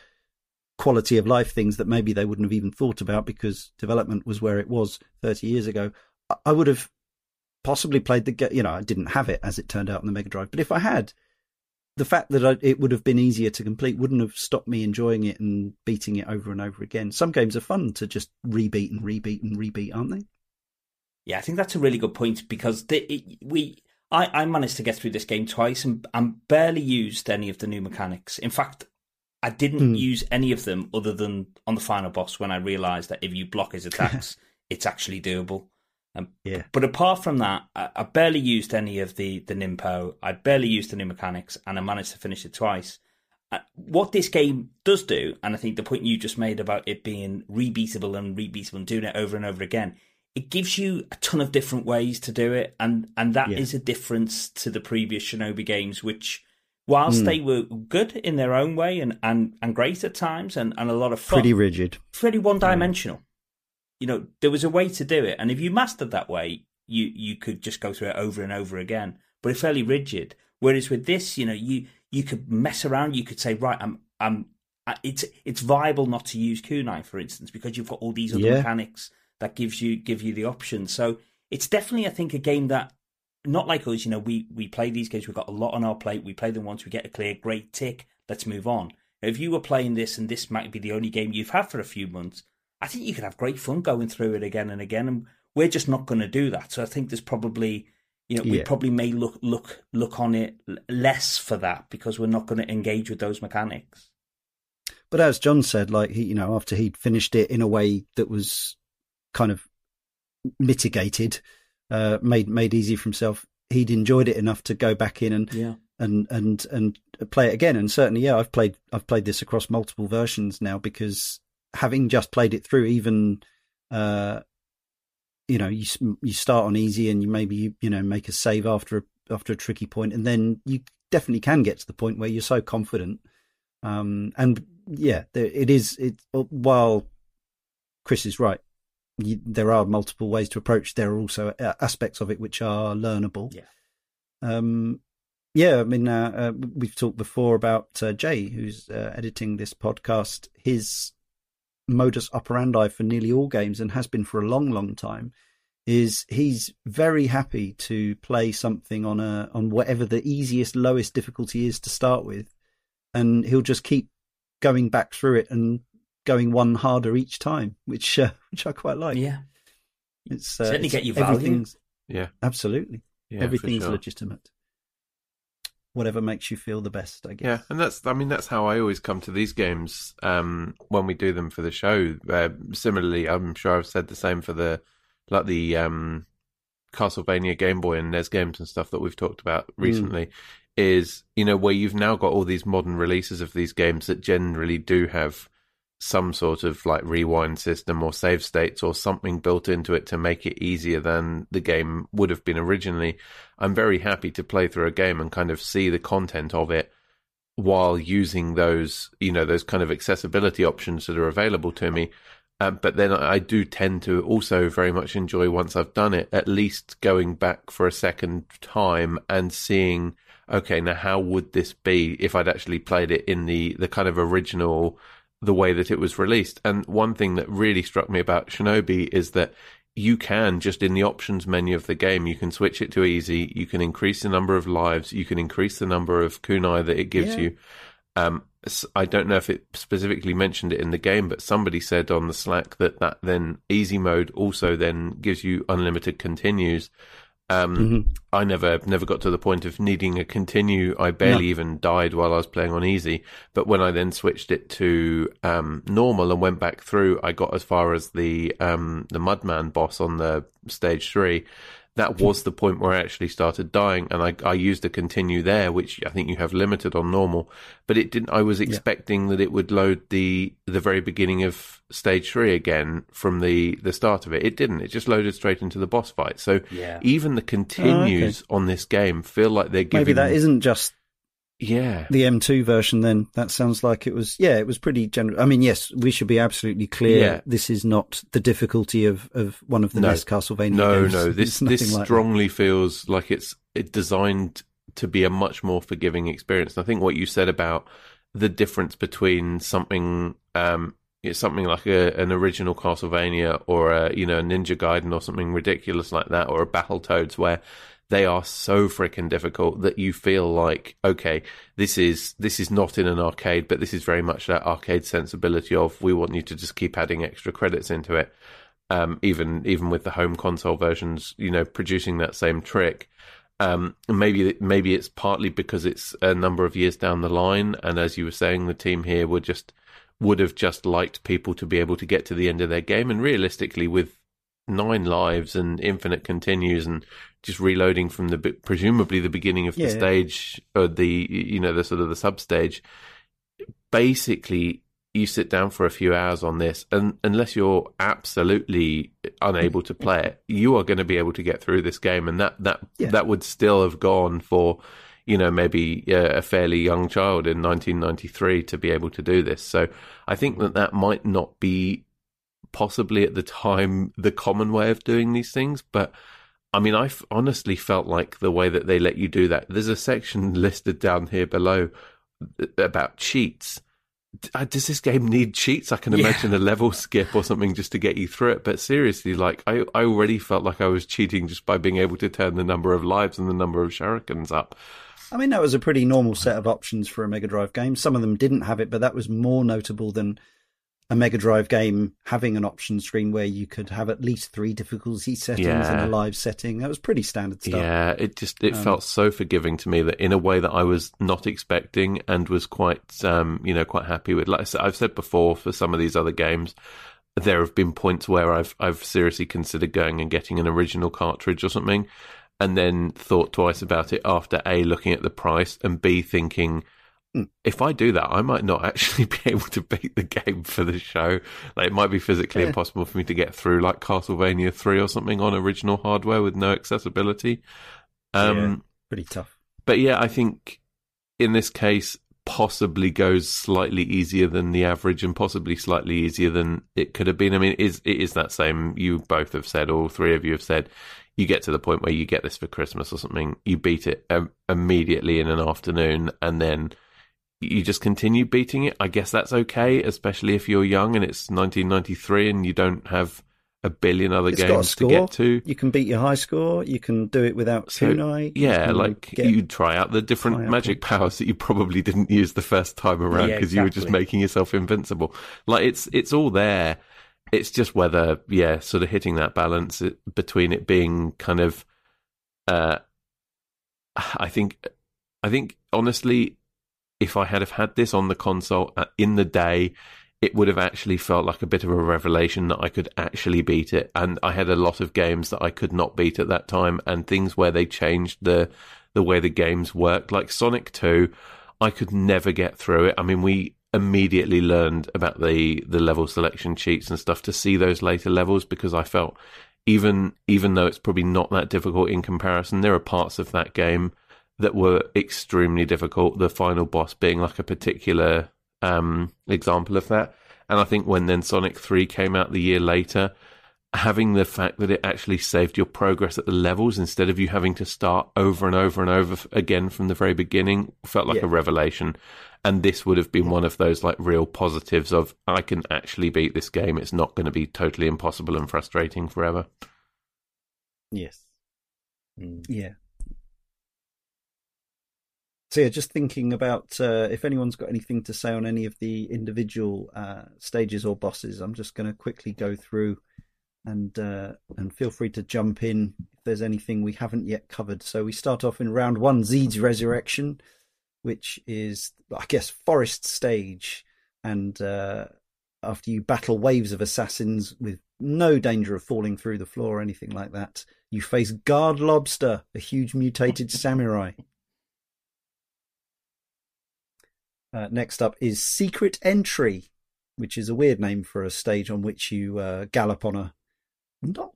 quality of life things that maybe they wouldn't have even thought about because development was where it was 30 years ago, I would have possibly played the game. You know, I didn't have it as it turned out on the Mega Drive, but if I had, the fact that I, it would have been easier to complete wouldn't have stopped me enjoying it and beating it over and over again. Some games are fun to just rebeat and rebeat and rebeat, aren't they? Yeah, I think that's a really good point because the, it, we. I, I managed to get through this game twice and, and barely used any of the new mechanics. In fact, I didn't mm. use any of them other than on the final boss when I realised that if you block his attacks, it's actually doable. Um, yeah. But apart from that, I, I, barely used any of the the Ninpo. I barely used the new mechanics, and I managed to finish it twice. Uh, what this game does do, and I think the point you just made about it being rebeatable and rebeatable and doing it over and over again, it gives you a ton of different ways to do it, and and that yeah. is a difference to the previous Shinobi games, which whilst mm. they were good in their own way and, and, and great at times and, and a lot of fun, pretty rigid, pretty one dimensional you know, there was a way to do it, and if you mastered that way, you you could just go through it over and over again. But it's fairly rigid. Whereas with this, you know, you you could mess around. You could say, right, I'm I'm. It's it's viable not to use kunai, for instance, because you've got all these other yeah. mechanics that gives you give you the option. So it's definitely, I think, a game that not like us. You know, we we play these games. We've got a lot on our plate. We play them once. We get a clear, great tick. Let's move on. If you were playing this and this might be the only game you've had for a few months, I think you could have great fun going through it again and again. And we're just not going to do that. So I think there's probably, you know, we probably may look look look on it less for that because we're not going to engage with those mechanics. But as John said, like he, you know, after he'd finished it in a way that was kind of mitigated, uh, made made easy for himself, he'd enjoyed it enough to go back in and yeah. and and and play it again. And certainly, yeah, I've played I've played this across multiple versions now because having just played it through, even uh, you know, you you start on easy and you maybe you, you know make a save after a, after a tricky point, and then you definitely can get to the point where you're so confident. Um, and yeah, it is. It while Chris is right, you, there are multiple ways to approach. There are also uh, aspects of it which are learnable. Yeah. Um, yeah, I mean, uh, uh, we've talked before about uh, Jay, who's uh, editing this podcast. His modus operandi for nearly all games and has been for a long, long time, is he's very happy to play something on a on whatever the easiest, lowest difficulty is to start with, and he'll just keep going back through it and going one harder each time, which uh, which I quite like. Yeah, it's uh, certainly it's, get you value. Yeah, absolutely. Yeah, everything's sure. legitimate whatever makes you feel the best, I guess. Yeah, and that's I mean that's how I always come to these games um, when we do them for the show. Uh, similarly, I'm sure I've said the same for the like the um, Castlevania Game Boy and NES games and stuff that we've talked about hmm. recently. Mm. Is you know where you've now got all these modern releases of these games that generally do have some sort of like rewind system or save states or something built into it to make it easier than the game would have been originally. I'm very happy to play through a game and kind of see the content of it while using those, you know, those kind of accessibility options that are available to me. Um, but then I do tend to also very much enjoy once I've done it, at least going back for a second time and seeing, okay, now how would this be if I'd actually played it in the, the kind of original the way that it was released. And one thing that really struck me about Shinobi is that you can just in the options menu of the game, you can switch it to easy. You can increase the number of lives. You can increase the number of kunai that it gives yeah. you. Um, I don't know if it specifically mentioned it in the game, but somebody said on the Slack that that then easy mode also then gives you unlimited continues. Um, mm-hmm. I never never got to the point of needing a continue. I barely no. even died while I was playing on easy. But when I then switched it to um, normal and went back through, I got as far as the um, the Mudman boss on the stage three. That hmm. was the point where I actually started dying, and I, I used a continue there, which I think you have limited on normal. But it didn't. I was expecting yeah. that it would load the the very beginning of stage three again from the the start of it. It didn't. It just loaded straight into the boss fight. So yeah. even the continues oh, okay. on this game feel like they're giving. Maybe that isn't just yeah. The M2 version then, that sounds like it was, yeah, it was pretty general. I mean, yes, we should be absolutely clear. Yeah. This is not the difficulty of, of one of the no. Castlevania no, games. No, no, this, this like strongly that. feels like it's it designed to be a much more forgiving experience. And I think what you said about the difference between something, um, it's something like a, an original Castlevania or a, you know, a Ninja Gaiden or something ridiculous like that or a Battletoads where they are so freaking difficult that you feel like okay this is this is not in an arcade but this is very much that arcade sensibility of we want you to just keep adding extra credits into it. Um, even even with the home console versions you know producing that same trick. Um, maybe maybe it's partly because it's a number of years down the line. And as you were saying the team here would just would have just liked people to be able to get to the end of their game. And realistically with nine lives and infinite continues and just reloading from the presumably the beginning of the yeah. stage or the you know the sort of the sub stage basically you sit down for a few hours on this and unless you're absolutely unable to play it you are going to be able to get through this game and that that yeah. that would still have gone for you know maybe a fairly young child in 1993 to be able to do this so i think that that might not be possibly at the time the common way of doing these things but I mean, I honestly felt like the way that they let you do that. There's a section listed down here below about cheats. Uh, does this game need cheats? I can yeah. imagine a level skip or something just to get you through it. But seriously, like I, I already felt like I was cheating just by being able to turn the number of lives and the number of shurikens up. I mean, that was a pretty normal set of options for a Mega Drive game. Some of them didn't have it, but that was more notable than a Mega Drive game having an option screen where you could have at least three difficulty settings yeah. in a live setting. That was pretty standard stuff. Yeah, it just it um, felt so forgiving to me that in a way that I was not expecting and was quite um, you know quite happy with. Like I've said before for some of these other games, there have been points where I've I've seriously considered going and getting an original cartridge or something, and then thought twice about it after a looking at the price and b thinking Hmm. if I do that, I might not actually be able to beat the game for the show. Like it might be physically yeah. impossible for me to get through, like Castlevania Three or something on original hardware with no accessibility. Um, yeah, pretty tough. But yeah, I think in this case, possibly goes slightly easier than the average, and possibly slightly easier than it could have been. I mean, it is it is that same? You both have said, all three of you have said. You get to the point where you get this for Christmas or something, you beat it um, immediately in an afternoon, and then you just continue beating it. I guess that's okay, especially if you're young and it's 1993 and you don't have a billion other it's games to get to. You can beat your high score. You can do it without so, kunai. Yeah, like you try out the different magic powers that you probably didn't use the first time around because yeah, exactly. you were just making yourself invincible. Like it's it's all there. It's just whether yeah, sort of hitting that balance between it being kind of. Uh, I think, I think honestly, if I had have had this on the console uh, in the day, it would have actually felt like a bit of a revelation that I could actually beat it. And I had a lot of games that I could not beat at that time, and things where they changed the the way the games worked, like Sonic Two. I could never get through it. I mean, we immediately learned about the the level selection cheats and stuff to see those later levels because I felt even even though it's probably not that difficult in comparison, there are parts of that game that were extremely difficult. The final boss being like a particular um, example of that. And I think when then Sonic 3 came out the year later, having the fact that it actually saved your progress at the levels instead of you having to start over and over and over again from the very beginning felt like yeah. a revelation. And this would have been one of those like real positives of I can actually beat this game. It's not going to be totally impossible and frustrating forever. Yes. Mm. Yeah. So yeah, just thinking about uh, if anyone's got anything to say on any of the individual uh, stages or bosses, I'm just going to quickly go through and uh, and feel free to jump in if there's anything we haven't yet covered. So we start off in round one, Zeed's Resurrection, which is I guess forest stage, and uh, after you battle waves of assassins with no danger of falling through the floor or anything like that. You face Guard Lobster, a huge mutated samurai. Uh, next up is Secret Entry, which is a weird name for a stage on which you uh, gallop on a not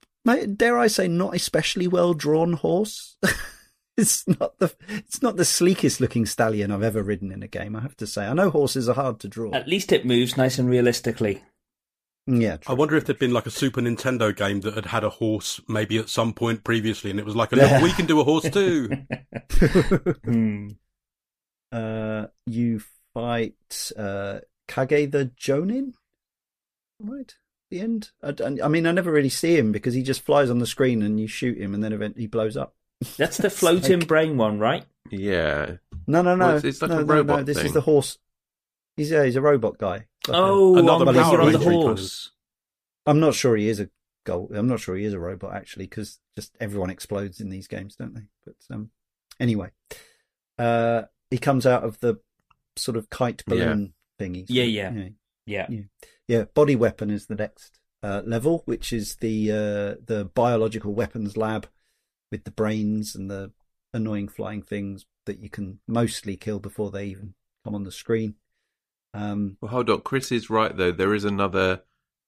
dare I say not especially well drawn horse. it's not the it's not the sleekest looking stallion I've ever ridden in a game. I have to say. I know horses are hard to draw. At least it moves nice and realistically. Yeah, I wonder if there'd been like a Super Nintendo game that had had a horse maybe at some point previously, and it was like, look, we can do a horse too. Hmm. uh, you fight uh, Kage the Jonin, right? The end. I, I mean, I never really see him because he just flies on the screen and you shoot him, and then eventually he blows up. That's the floating like- brain one, right? Yeah. No, no, no. Well, it's- it's like no, a no, no, robot This is the horse. He's yeah, he's a robot guy. Like Oh, Another on the, Power on the Ranger kind of- horse. I'm not sure he is a gold. I'm not sure he is a robot actually, because just everyone explodes in these games, don't they? But um, anyway, uh, he comes out of the sort of kite balloon thingy. Yeah, yeah. Yeah. yeah. Body weapon is the next uh, level, which is the uh, the biological weapons lab with the brains and the annoying flying things that you can mostly kill before they even come on the screen. Um, Well, hold on. Chris is right though. There is another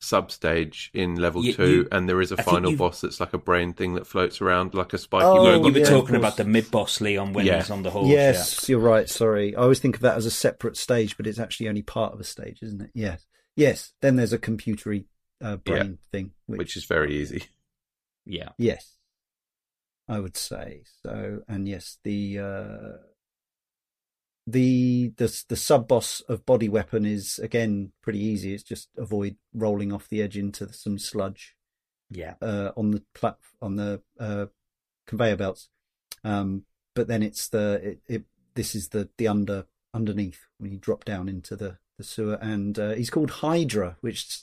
sub-stage in level You- two, you- and there is a I final boss that's like a brain thing that floats around like a spiky Oh, robot. You were yeah, talking about the mid boss Leon when Yeah. he's on the horse. yes, you're right. Sorry, I always think of that as a separate stage, but it's actually only part of a stage, isn't it? Yes, yes. Then there's a computery uh, brain thing, which, which is very easy. Yeah. yes, I would say so. And yes, the uh, the the the sub boss of body weapon is again pretty easy. It's just avoid rolling off the edge into some sludge Yeah. uh, on the plat on the uh, conveyor belts. Um, but then it's the it, it this is the the under underneath when you drop down into the the sewer, and uh, he's called Hydra, which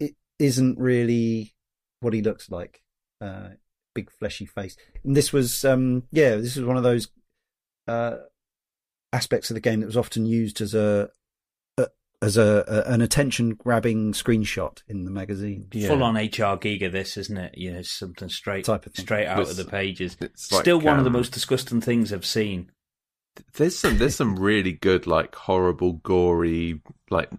it isn't really what he looks like. Uh, big fleshy face. And this was um yeah, this was one of those uh aspects of the game that was often used as a, a as a, a an attention grabbing screenshot in the magazine. Yeah. Full on HR Giger, this, isn't it? You know, something straight Type of thing. straight out It's- of the pages. It's like, Still one of the um, most disgusting things I've seen. There's some there's some really good like horrible gory like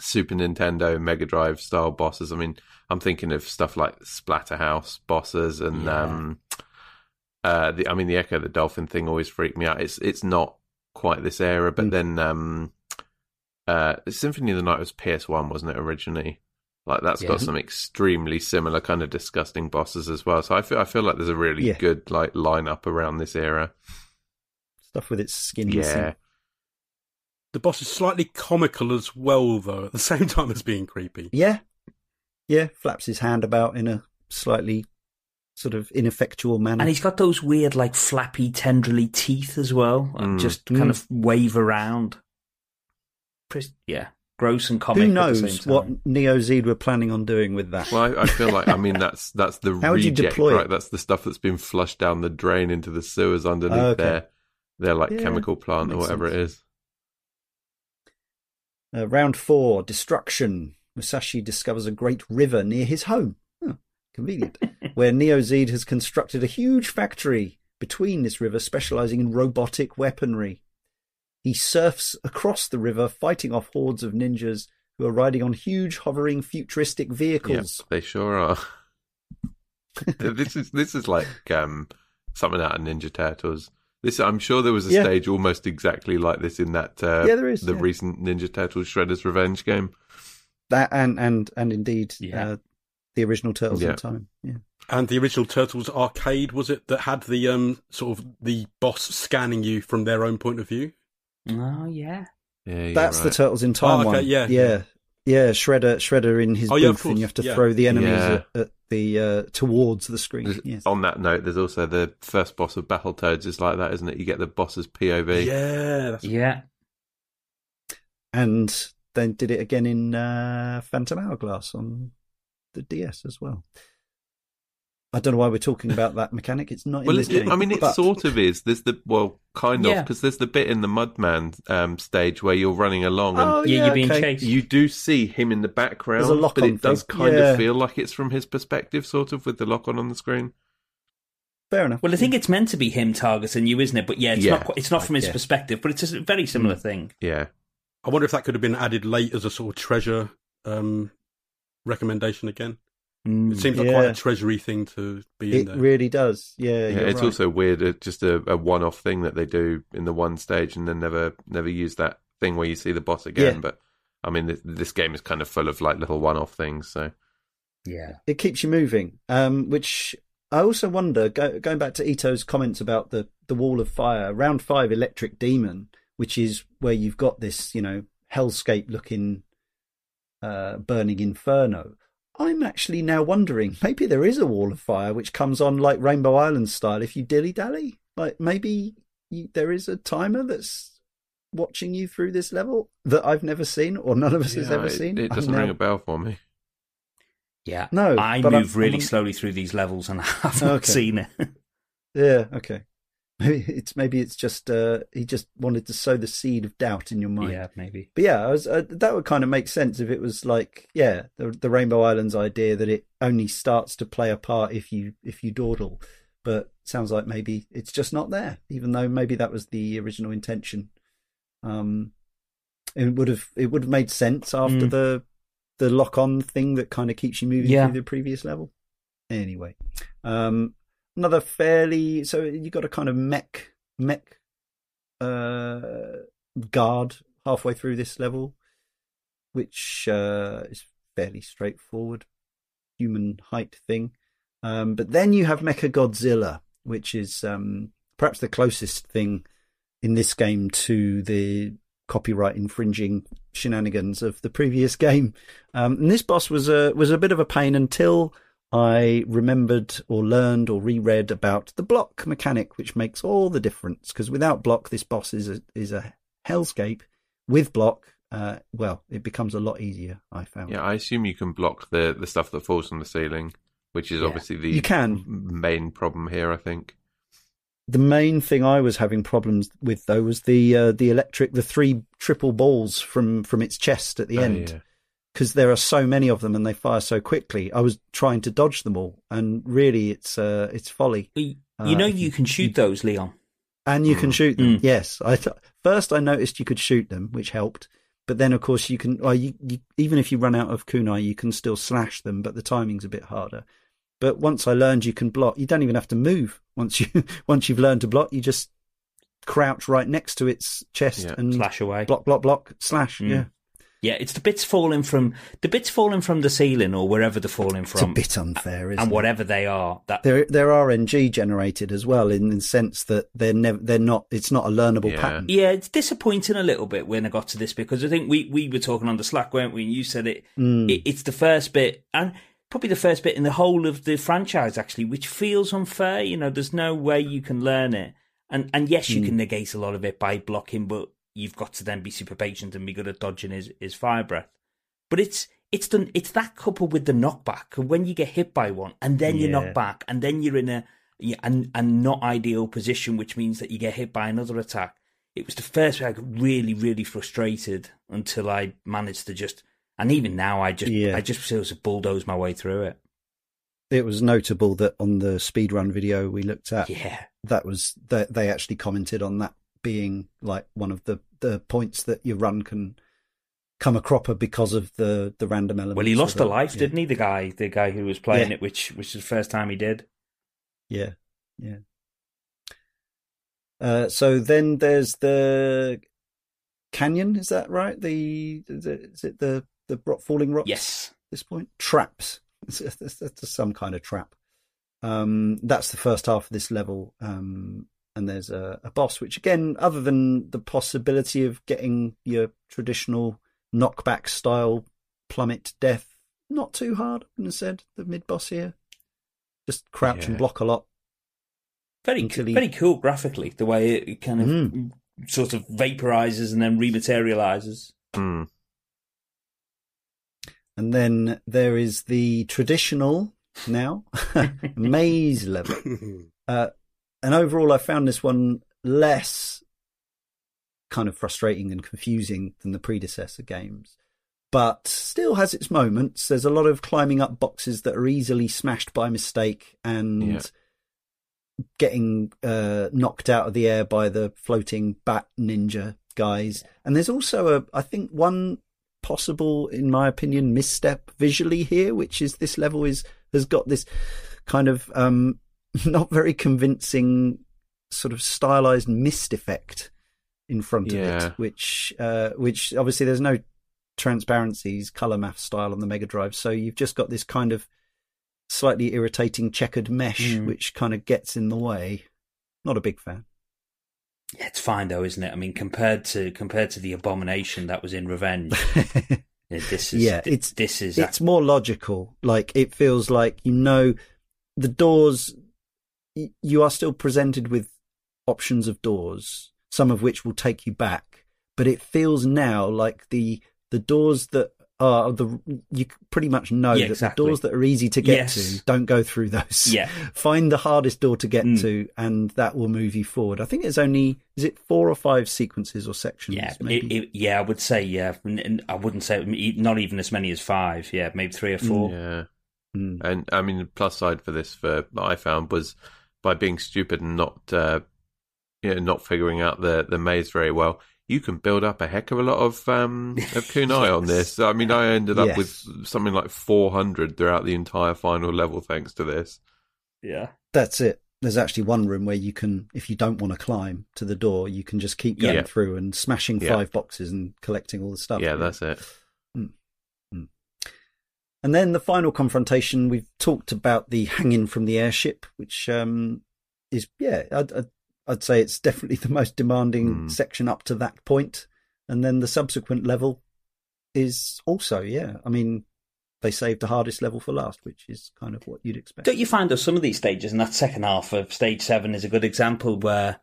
Super Nintendo Mega Drive style bosses. I mean, I'm thinking of stuff like Splatterhouse bosses and Yeah. um uh the I mean the Ecco the Dolphin thing always freaked me out. It's it's not quite this era, but Mm. then um uh Symphony of the Night was PS1, wasn't it originally? Like that's Yeah. got some extremely similar kind of disgusting bosses as well. So I feel I feel like there's a really Yeah. good like lineup around this era. Stuff with its skin Yeah. missing. the boss is slightly comical as well, though, at the same time as being creepy. Yeah. Yeah. Flaps his hand about in a slightly sort of ineffectual manner. And he's got those weird, like flappy, tenderly teeth as well. uh, Mm. Just Mm. kind of wave around. Pres- Yeah, gross and comic. Who at the knows same time. what Neo Zeed were planning on doing with that? Well, I, I feel like I mean that's that's the How would you reject, deploy it? right? That's the stuff that's been flushed down the drain into the sewers underneath Oh, okay. their their like Yeah, chemical plant or whatever sense. it is. Uh, round four, destruction. Musashi discovers a great river near his home. Huh, convenient. where Neo Zeed has constructed a huge factory between this river, specializing in robotic weaponry. He surfs across the river, fighting off hordes of ninjas who are riding on huge, hovering, futuristic Yep, vehicles. they sure are. this is this is like um, something out of Ninja Turtles. This I'm sure there was a Yeah. stage almost exactly like this in that uh, Yeah, there is, the yeah. recent Ninja Turtles Shredder's Revenge game. That and and and indeed, Yeah. uh, the original Turtles Yeah. in Time. Yeah. And the original Turtles arcade was it that had the um sort of the boss scanning you from their own point of view? Oh yeah. Yeah, you're That's the. Turtles in Time Oh, okay, one. yeah, yeah, yeah. yeah. Shredder, Shredder in his Oh, yeah, booth, and you have to yeah. throw the enemies Yeah. at, at the uh, towards the screen. Yes. On that note, there's also the first boss of Battletoads is like that, isn't it? You get the boss's POV. Yeah, Yeah. and then did it again in uh, Phantom Hourglass on the DS as well. I don't know why we're talking about that mechanic. It's not in Well, this it, game. I mean, it but- sort of is. There's the well, kind of, Yeah. because there's the bit in the Mudman um, stage where you're running along and Oh, yeah, yeah, you're being okay. chased. you do see him in the background, There's a lock-on but it does kind Yeah. of feel like it's from his perspective, sort of, with the lock on on the screen. Fair enough. Well, I think it's meant to be him targeting you, isn't it? But yeah, it's Yeah, not. Quite, it's not from his yeah. perspective, but it's a very similar thing. Yeah, I wonder if that could have been added late as a sort of treasure um, recommendation again. It seems like quite a treasury thing to be in it there. really does. Yeah, yeah. you're It's right. also weird, uh, just a, a one-off thing that they do in the one stage, and then never never use that thing where you see the boss again. Yeah. But I mean, this, this game is kind of full of like little one-off things. So Yeah. it keeps you moving. Um, which I also wonder, go, going back to Ito's comments about the the wall of fire, round five, electric demon, which is where you've got this, you know, hellscape looking, uh, burning inferno. I'm actually now wondering, maybe there is a wall of fire which comes on like Rainbow Island style if you dilly dally. Like maybe you, there is a timer that's watching you through this level that I've never seen or none of us has ever it, seen. it doesn't now- ring a bell for me. Yeah. No, I move I'm- really I'm- slowly through these levels and I haven't Okay. seen it. Yeah, okay. Maybe it's maybe it's just uh, he just wanted to sow the seed of doubt in your mind. yeah, maybe. But yeah, I was, uh, that would kind of make sense if it was like yeah, the, the Rainbow Islands idea that it only starts to play a part if you if you dawdle. But sounds like maybe it's just not there, even though maybe that was the original intention. Um, it would have it would have made sense after Mm. the the lock on thing that kind of keeps you moving Yeah. through the previous level. Anyway, um, another fairly so you got a kind of mech mech uh guard halfway through this level, which uh, is fairly straightforward human height thing. Um, but then you have Mecha Godzilla, which is um, perhaps the closest thing in this game to the copyright infringing shenanigans of the previous game. Um, and this boss was a was a bit of a pain until I remembered or learned or reread about the block mechanic, which makes all the difference. Because without block, this boss is a is a hellscape. With block, uh, well, it becomes a lot easier. I found. Yeah, I assume you can block the the stuff that falls from the ceiling, which is Yeah. obviously the You can. main problem here. I think. The main thing I was having problems with though was the uh, the electric, the three triple balls from from its chest at the Oh, end. yeah. Because there are so many of them and they fire so quickly. I was trying to dodge them all, and really, it's uh, it's folly. You Uh, you know if you you- can shoot you- those, Leon. And you can Mm. shoot them. Mm. Yes, I th- first I noticed you could shoot them, which helped. But then, of course, you can. Well, you, you even if you run out of kunai, you can still slash them, but the timing's a bit harder. But once I learned you can block, you don't even have to move. Once you once you've learned to block, you just crouch right next to its chest Yeah. and Slash away. block, block, block, slash. Mm. Yeah, Yeah, it's the bits falling from the bits falling from the ceiling or wherever they're falling from. it's a bit unfair, isn't and it? whatever they are. That they're they're RNG generated as well in the sense that they're never they're not it's not a learnable Yeah. pattern. Yeah, it's disappointing a little bit when I got to this because I think we, we were talking on the Slack, weren't we? And you said it, Mm. it. It's the first bit, and probably the first bit in the whole of the franchise, actually, which feels unfair. You know, there's no way you can learn it, and and yes, you Mm. can negate a lot of it by blocking, but you've got to then be super patient and be good at dodging his his fire breath. But it's it's done. It's that coupled with the knockback, and when you get hit by one, and then you Yeah. knock back, and then you're in a and and not ideal position, which means that you get hit by another attack it was the first way I got really, really frustrated until I managed to just, and even now I just, Yeah. I just feel to bulldoze my way through it. It was notable that on the speedrun video we looked at, Yeah, that was that they actually commented on that being like one of the the points that your run can come a cropper because of the the random element. well, he lost a life, didn't he? The guy, the guy who was playing Yeah. it, which which is the first time he did. Yeah, yeah. Uh, so then there's the canyon. Is that right? The, the is it the the rock, falling rocks? Yes, this point traps. It's some kind of trap. Um, that's the first half of this level. Um, and there's a, a boss, which again, other than the possibility of getting your traditional knockback style plummet death, not too hard. I wouldn't have said the mid boss here. Just crouch and block a lot. very Until he- very cool graphically, the way it kind of Mm. sort of vaporizes and then rematerializes. Hmm. And then there is the traditional now. maze level. Uh, and overall, I found this one less kind of frustrating and confusing than the predecessor games, but still has its moments. There's a lot of climbing up boxes that are easily smashed by mistake and Yeah. getting uh, knocked out of the air by the floating bat ninja guys. And there's also a, I think, one possible, in my opinion, misstep visually here, which is this level is has got this kind of um, not very convincing sort of stylized mist effect in front of Yeah. it, which uh, which obviously there's no transparencies, color math style on the Mega Drive, so you've just got this kind of slightly irritating checkered mesh, Mm. which kind of gets in the way. Not a big fan. Yeah, it's fine though, isn't it? I mean, compared to compared to the abomination that was in Revenge, this is Yeah, it's- this is it's more logical. Like it feels like you know the doors. Y- You are still presented with options of doors, some of which will take you back. But it feels now like the the doors that are the you pretty much know Yeah, that exactly. the doors that are easy to get Yes. to don't go through those. Yeah. find the hardest door to get Mm. to, and that will move you forward. I think it's only is it four or five sequences or sections? yeah, maybe. it, it, yeah. I would say yeah. I wouldn't say not even as many as five. Yeah, maybe three or four. Yeah. Mm. And I mean, the plus side for this, for I found, was by being stupid and not, uh, you know, not figuring out the the maze very well. You can build up a heck of a lot of um of kunai on this. I mean, I ended up Yes. with something like four hundred throughout the entire final level, thanks to this. Yeah. That's it. There's actually one room where you can, if you don't want to climb to the door, you can just keep going Yeah. through and smashing Yeah. five boxes and collecting all the stuff. yeah, that's it. And then the final confrontation, we've talked about the hanging from the airship, which um, is, yeah, I'd, I'd, I'd say it's definitely the most demanding Hmm. section up to that point. And then the subsequent level is also, yeah, I mean, they saved the hardest level for last, which is kind of what you'd expect. Don't you find though some of these stages, and that second half of stage seven is a good example where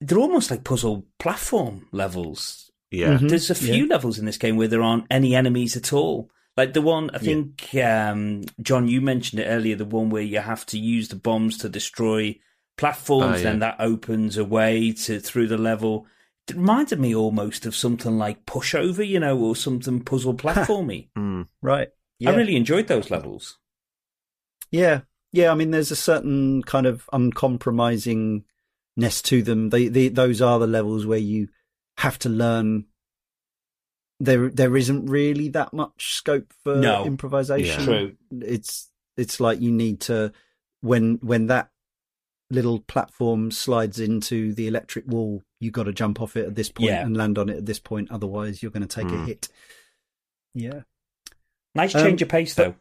they're almost like puzzle platform levels. Yeah, Mhm. There's a few levels in this game where there aren't any enemies at all. Like the one I think um, Jon, you mentioned it earlier, the one where you have to use the bombs to destroy platforms, Oh, yeah. then that opens a way to through the level. It reminded me almost of something like Pushover, you know, or something puzzle platformy. Mm. Right. Yeah. I really enjoyed those levels. Yeah, yeah. I mean, there's a certain kind of uncompromisingness to them. They, they, those are the levels where you have to learn. There, there isn't really that much scope for No. improvisation. Yeah. True. It's, it's like you need to when when that little platform slides into the electric wall, you got to jump off it at this point Yeah. and land on it at this point. Otherwise, you're going to take a Hmm. hit. Yeah. Nice Um, change of pace though.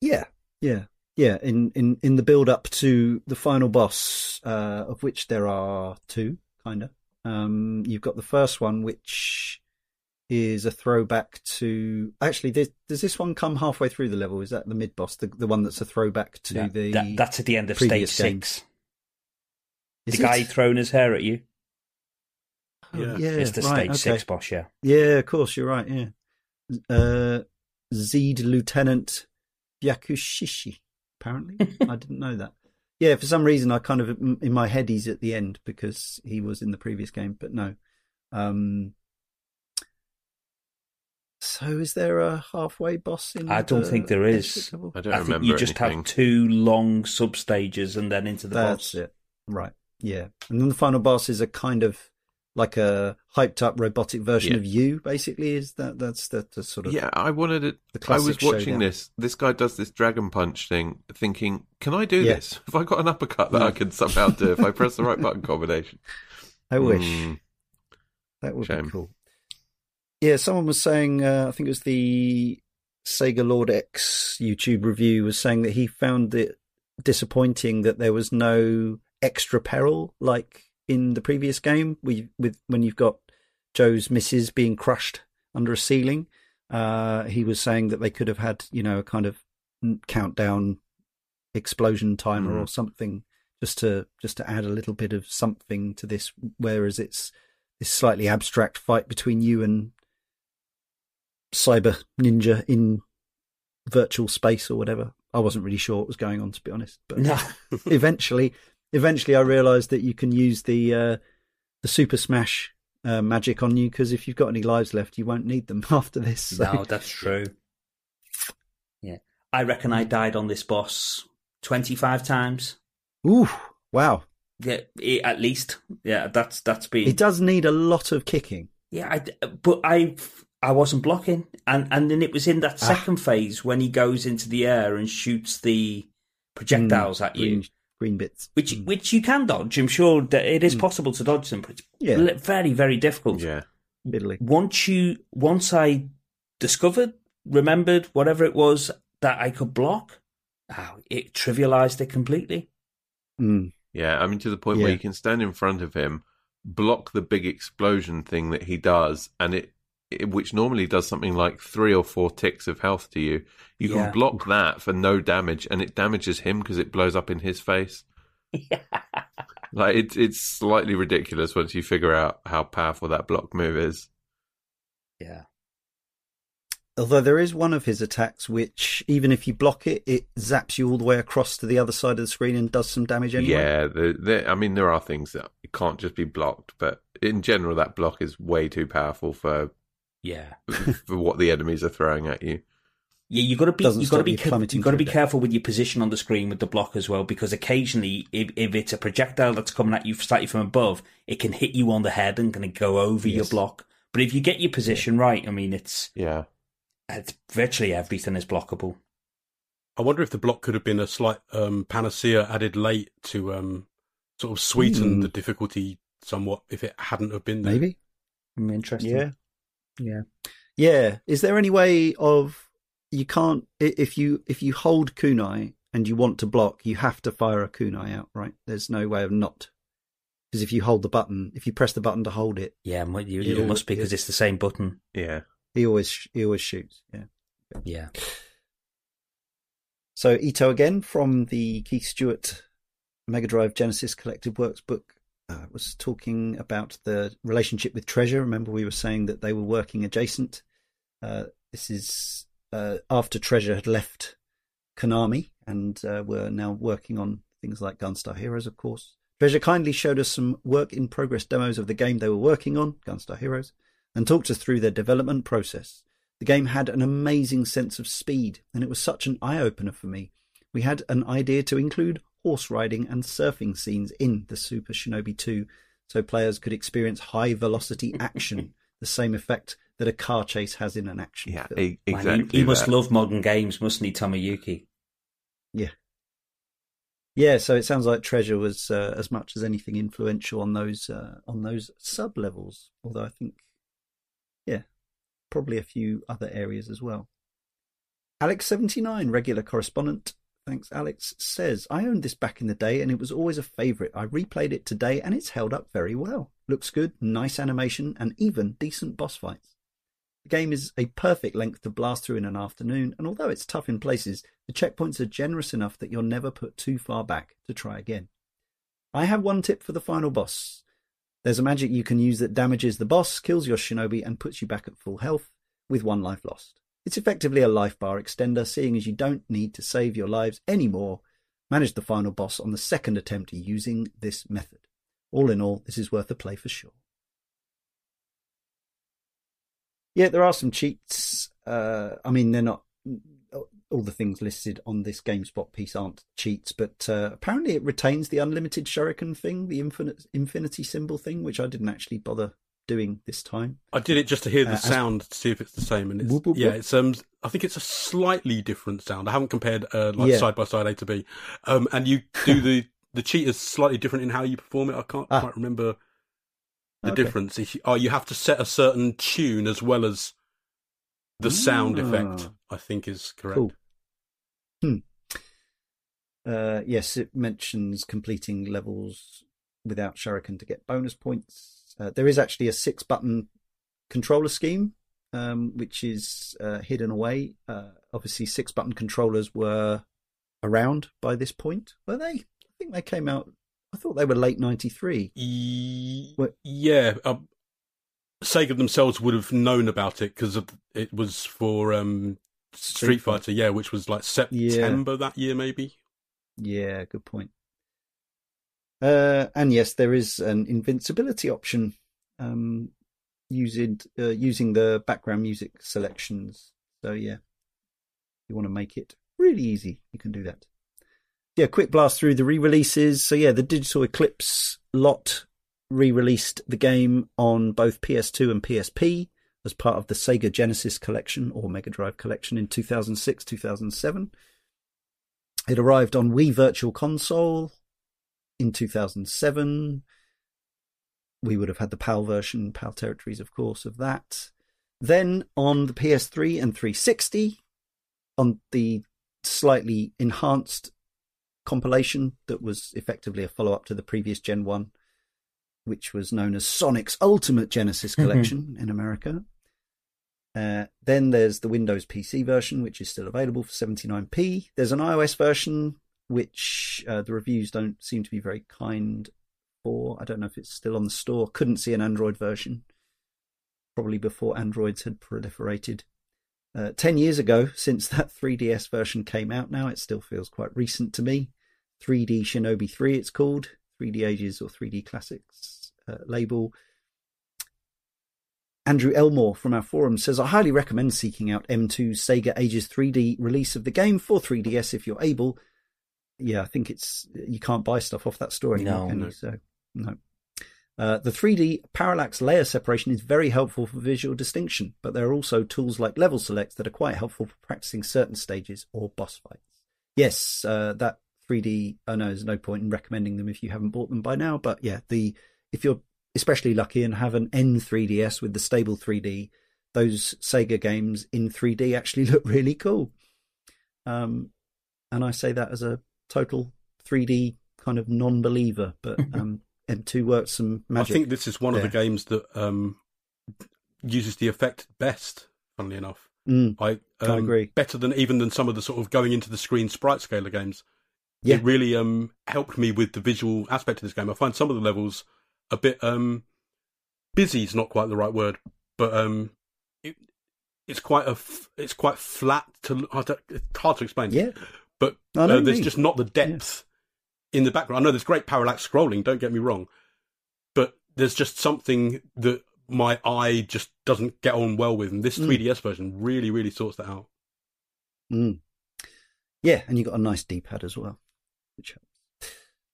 Yeah, yeah, yeah. In in in the build up to the final boss, uh, of which there are two, kind of. Um, you've got the first one, which is a throwback to. Actually, does, does this one come halfway through the level? Is that the mid boss, the the one that's a throwback to Yeah, the? that, that's at the end of stage six. games. The Is guy throwing his hair at you Oh, Yeah. yeah, is the right, stage okay. six boss, yeah. Yeah, of course, you're right. Yeah, uh, Zeed Lieutenant Yakushishi. Apparently, I didn't know that. Yeah, for some reason, I kind of in my head he's at the end because he was in the previous game, but no. Um, so, is there a halfway boss in? I don't the think there is. level? I don't I think remember you just anything. have two long sub stages and then into the That's boss. it. Right. Yeah, and then the final boss is a kind of like a hyped up robotic version Yeah. of you. Basically, is that that's the, the sort of Yeah, I wanted it. the I was watching showdown. this. This guy does this dragon punch thing, thinking, "Can I do Yeah. this? Have I got an uppercut that No. I can somehow do if I press the right button combination?" I wish. Mm, That would Shame. be cool. Yeah, someone was saying, uh, I think it was the Sega Lord X YouTube review was saying that he found it disappointing that there was no extra peril like in the previous game with, with when you've got Joe's missus being crushed under a ceiling. Uh, he was saying that they could have had, you know, a kind of countdown explosion timer Mm. or something just to just to add a little bit of something to this whereas it's this slightly abstract fight between you and cyber ninja in virtual space or whatever I wasn't really sure what was going on to be honest. But No. eventually, eventually, I realised that you can use the uh, the Super Smash uh, magic on you because if you've got any lives left, you won't need them after this. So. No, that's true. Yeah. I reckon I died on this boss 25 times. Ooh, wow! Yeah, at least. Yeah, that's that's been It does need a lot of kicking. Yeah, I, but I I wasn't blocking, and and then it was in that Ah. second phase when he goes into the air and shoots the projectiles at you, Green, green bits. which Mm. which you can dodge. I'm sure that it is possible to dodge them, but it's Yeah. very very difficult. Yeah. Italy. Once you once I discovered, remembered whatever it was that I could block, oh, it trivialized it completely. Mm. Yeah, I mean to the point where you can stand in front of him, block the big explosion thing that he does, and it, it which normally does something like three or four ticks of health to you. You Yeah. can block that for no damage, and it damages him because it blows up in his face. Yeah. Like it's it's slightly ridiculous once you figure out how powerful that block move is. Yeah, Although there is one of his attacks which, even if you block it, it zaps you all the way across to the other side of the screen and does some damage anyway. Yeah, the, the, I mean there are things that can't just be blocked, but in general that block is way too powerful for yeah. for what the enemies are throwing at you. Yeah, you got to be Doesn't you got to be you ca- plummeting you got to be death. careful with your position on the screen with the block as well because occasionally if, if it's a projectile that's coming at you slightly from above, it can hit you on the head and kind of go over your block. But if you get your position right, I mean, it's Yeah. it's virtually everything is blockable. I wonder if the block could have been a slight um, panacea added late to um, sort of sweeten Hmm. the difficulty somewhat if it hadn't have been there. Maybe. I'm. Yeah. Yeah. Yeah. Is there any way of you can't if you if you hold kunai and you want to block, you have to fire a kunai out, right? There's no way of not. Because if you hold the button, if you press the button to hold it, Yeah, well, you, Yeah. it must be because it's the same button. Yeah. he always he always shoots. Yeah. Yeah. So Ito again from the Keith Stuart Mega Drive Genesis Collected Works book uh, was talking about the relationship with Treasure. Remember, we were saying that they were working adjacent. Uh, this is uh, after Treasure had left Konami and uh, were now working on things like Gunstar Heroes, of course. Treasure kindly showed us some work in progress demos of the game they were working on, Gunstar Heroes, and talked us through their development process. The game had an amazing sense of speed, and it was such an eye opener for me. We had an idea to include horse riding and surfing scenes in the Super Shinobi 2 so players could experience high velocity action, the same effect that a car chase has in an action Yeah, film. e- Man, exactly. he, he must love modern games, mustn't he, Tomoyuki? Yeah. Yeah, so it sounds like Treasure was uh, as much as anything influential on those uh, on those sub levels. Although I think, yeah, probably a few other areas as well. Alex seventy nine, regular correspondent. Thanks, Alex. Says I owned this back in the day and it was always a favourite. I replayed it today and it's held up very well. Looks good, nice animation, and even decent boss fights. The game is a perfect length to blast through in an afternoon, and although it's tough in places, the checkpoints are generous enough that you're never put too far back to try again. I have one tip for the final boss. There's a magic you can use that damages the boss, kills your shinobi, and puts you back at full health with one life lost. It's effectively a life bar extender, seeing as you don't need to save your lives anymore. Manage the final boss on the second attempt using this method. All in all, this is worth a play for sure. Yeah, there are some cheats. Uh, I mean, they're not all the things listed on this GameSpot piece aren't cheats, but uh, apparently it retains the unlimited shuriken thing, the infinite infinity symbol thing, which I didn't actually bother doing this time. I did it just to hear the Uh, as- sound to see if it's the same, and it's Whoop, whoop, yeah, whoop. it's um, I think it's a slightly different sound. I haven't compared uh, like Yeah. side by side A to B, um, and you do the the cheat is slightly different in how you perform it. I can't Ah. quite remember the Okay. difference. If you, oh, you have to set a certain tune as well as the sound effect. Ah. I think is correct. Cool. Hmm. Uh, yes, it mentions completing levels without shuriken to get bonus points. Uh, there is actually a six button controller scheme, um, which is uh, hidden away. Uh, obviously, six button controllers were around by this point, were they? I think they came out. I thought they were late '93. E- yeah, um, Sega themselves would have known about it because it was for um, Street Fighter, yeah, which was like September that year, maybe. Yeah, good point. Uh, and yes, there is an invincibility option um, using uh, using the background music selections. So yeah, you want to make it really easy, you can do that. Yeah, quick blast through the re-releases. So yeah, the Digital Eclipse lot re-released the game on both PS2 and PSP as part of the Sega Genesis collection or Mega Drive collection in 2006 2007. It arrived on Wii Virtual Console in 2007. We would have had the PAL version, PAL territories, of course, of that. Then on the PS3 and 360, on the slightly enhanced compilation that was effectively a follow up to the previous Gen 1, which was known as Sonic's Ultimate Genesis mm-hmm. Collection in America. Uh, then there's the Windows PC version, which is still available for 79p. There's an iOS version, which uh, the reviews don't seem to be very kind for. I don't know if it's still on the store. Couldn't see an Android version, probably before Androids had proliferated. Uh, 10 years ago, since that 3DS version came out now, it still feels quite recent to me. 3D Shinobi 3, it's called. 3D Ages or 3D Classics uh, label. Andrew Elmore from our forum says, I highly recommend seeking out M2's Sega Ages 3D release of the game for 3DS if you're able. Yeah, I think it's you can't buy stuff off that store anymore, no, can no. you? So, no. Uh, the 3D parallax layer separation is very helpful for visual distinction, but there are also tools like level select that are quite helpful for practicing certain stages or boss fights. Yes, uh, that 3D. I know there's no point in recommending them if you haven't bought them by now, but yeah, the if you're especially lucky and have an N3DS with the stable 3D, those Sega games in 3D actually look really cool. Um, and I say that as a total 3D kind of non-believer, but um, M2 works some magic. I think this is one there. of the games that um, uses the effect best. Funnily enough, mm, I, um, I, agree. Better than even than some of the sort of going into the screen sprite scaler games. Yeah. It really um, helped me with the visual aspect of this game. I find some of the levels a bit um, busy. Is not quite the right word, but um, it, it's quite a it's quite flat to. It's hard to explain. Yeah, but uh, there's just not the depth in the background. I know there's great parallax scrolling, don't get me wrong, but there's just something that my eye just doesn't get on well with, and this mm. 3DS version really, really sorts that out. Mm. Yeah, and you've got a nice D-pad as well, which helps.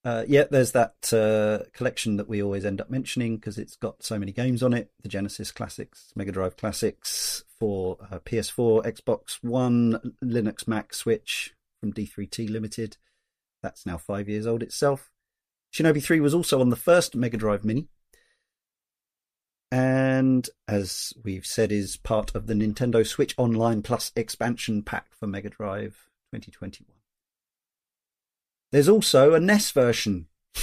Uh, yeah, there's that uh, collection that we always end up mentioning because it's got so many games on it: the Genesis Classics, Mega Drive Classics for uh, PS4, Xbox One, Linux, Mac, Switch from D3T Limited, that's now five years old itself. Shinobi 3 was also on the first Mega Drive Mini. And as we've said, is part of the Nintendo Switch Online Plus expansion pack for Mega Drive 2021. There's also a NES version.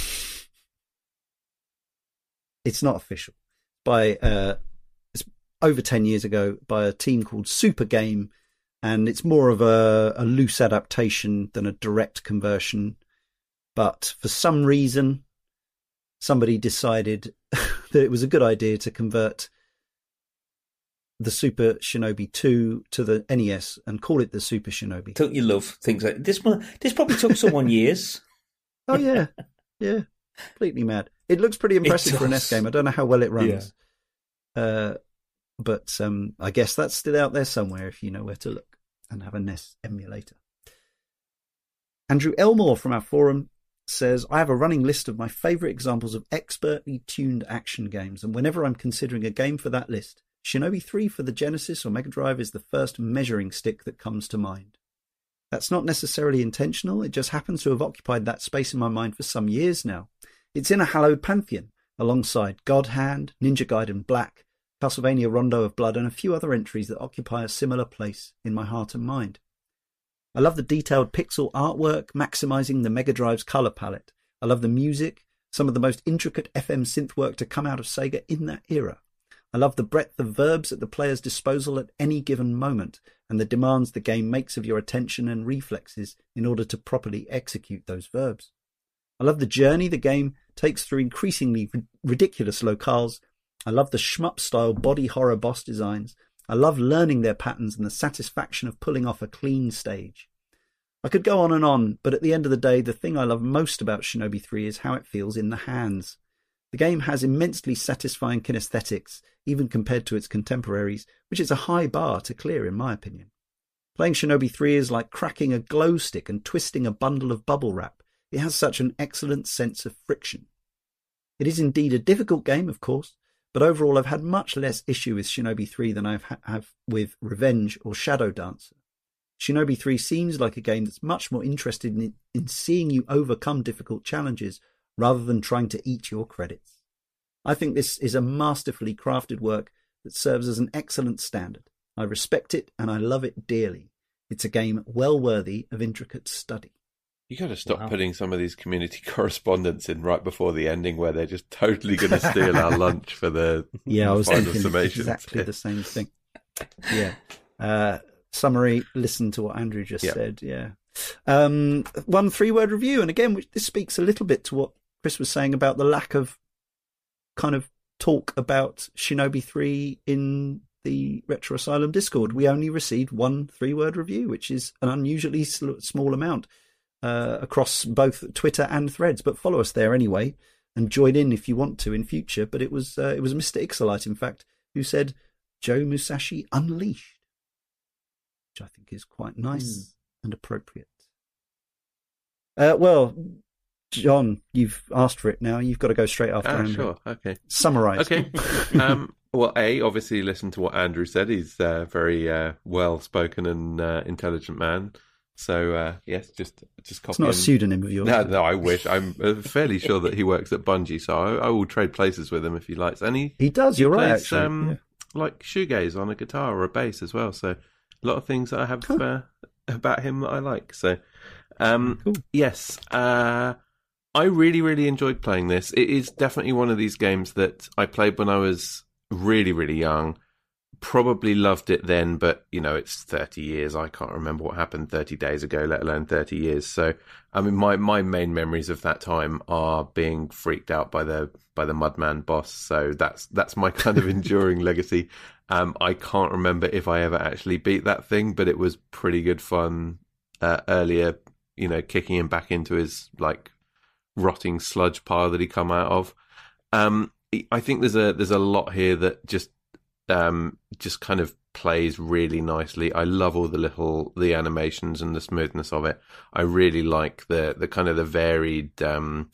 it's not official. By uh, it's over 10 years ago by a team called Super Game and it's more of a, a loose adaptation than a direct conversion. But for some reason, somebody decided that it was a good idea to convert the Super Shinobi 2 to the NES and call it the Super Shinobi. Don't you love things like this? This probably took someone years. Oh yeah, yeah, completely mad. It looks pretty impressive for an NES game. I don't know how well it runs, yeah. uh, but um, I guess that's still out there somewhere if you know where to look and have a NES emulator. Andrew Elmore from our forum says, I have a running list of my favourite examples of expertly tuned action games, and whenever I'm considering a game for that list, Shinobi 3 for the Genesis or Mega Drive is the first measuring stick that comes to mind. That's not necessarily intentional, it just happens to have occupied that space in my mind for some years now. It's in a hallowed pantheon, alongside God Hand, Ninja Gaiden Black, Castlevania Rondo of Blood, and a few other entries that occupy a similar place in my heart and mind. I love the detailed pixel artwork, maximizing the Mega Drive's color palette. I love the music, some of the most intricate FM synth work to come out of Sega in that era. I love the breadth of verbs at the player's disposal at any given moment, and the demands the game makes of your attention and reflexes in order to properly execute those verbs. I love the journey the game takes through increasingly ridiculous locales I love the shmup style body horror boss designs. I love learning their patterns and the satisfaction of pulling off a clean stage. I could go on and on, but at the end of the day, the thing I love most about Shinobi 3 is how it feels in the hands. The game has immensely satisfying kinesthetics, even compared to its contemporaries, which is a high bar to clear, in my opinion. Playing Shinobi 3 is like cracking a glow stick and twisting a bundle of bubble wrap. It has such an excellent sense of friction. It is indeed a difficult game, of course, but overall I've had much less issue with Shinobi 3 than I have with Revenge or Shadow Dancer. Shinobi 3 seems like a game that's much more interested in, in seeing you overcome difficult challenges rather than trying to eat your credits. I think this is a masterfully crafted work that serves as an excellent standard. I respect it and I love it dearly. It's a game well worthy of intricate study. You got to stop wow. putting some of these community correspondents in right before the ending, where they're just totally going to steal our lunch for the yeah. I was thinking exactly the same thing. Yeah. Uh, summary. Listen to what Andrew just said. Yeah. Um, one three-word review, and again, which this speaks a little bit to what Chris was saying about the lack of kind of talk about Shinobi 3 in the Retro Asylum Discord. We only received one three word review, which is an unusually small amount uh, across both Twitter and threads. But follow us there anyway and join in if you want to in future. But it was uh, it was Mr. Ixolite, in fact, who said Joe Musashi Unleashed, which I think is quite nice mm. and appropriate. Uh, well, Jon, you've asked for it now. You've got to go straight after ah, Andrew. Sure. Okay. Summarize. Okay. um, well, A, obviously listen to what Andrew said. He's a very uh, well spoken and uh, intelligent man. So uh, yes, just just copy. It's not him. a pseudonym of yours. No, no, I wish. I'm uh, fairly sure that he works at Bungie, so I, I, will trade places with him if he likes. And he he does. He you're plays, right. Actually, um, yeah. like shoegaze on a guitar or a bass as well. So a lot of things that I have huh. Uh, about him that I like. So um, cool. yes, uh, I really, really enjoyed playing this. It is definitely one of these games that I played when I was really, really young. Probably loved it then, but you know, it's 30 years. I can't remember what happened 30 days ago, let alone 30 years. So, I mean, my, my main memories of that time are being freaked out by the, by the Mudman boss. So that's, that's my kind of enduring legacy. Um, I can't remember if I ever actually beat that thing, but it was pretty good fun, uh, earlier, you know, kicking him back into his like rotting sludge pile that he come out of. Um, I think there's a there's a lot here that just um, just kind of plays really nicely. I love all the little the animations and the smoothness of it. I really like the the kind of the varied um,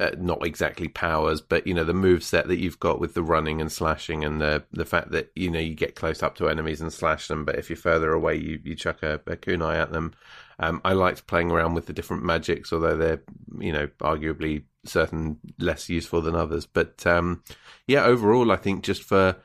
uh, not exactly powers, but you know the move set that you've got with the running and slashing, and the the fact that you know you get close up to enemies and slash them, but if you're further away, you you chuck a, a kunai at them. Um, I liked playing around with the different magics, although they're you know arguably certain less useful than others. But um, yeah, overall, I think just for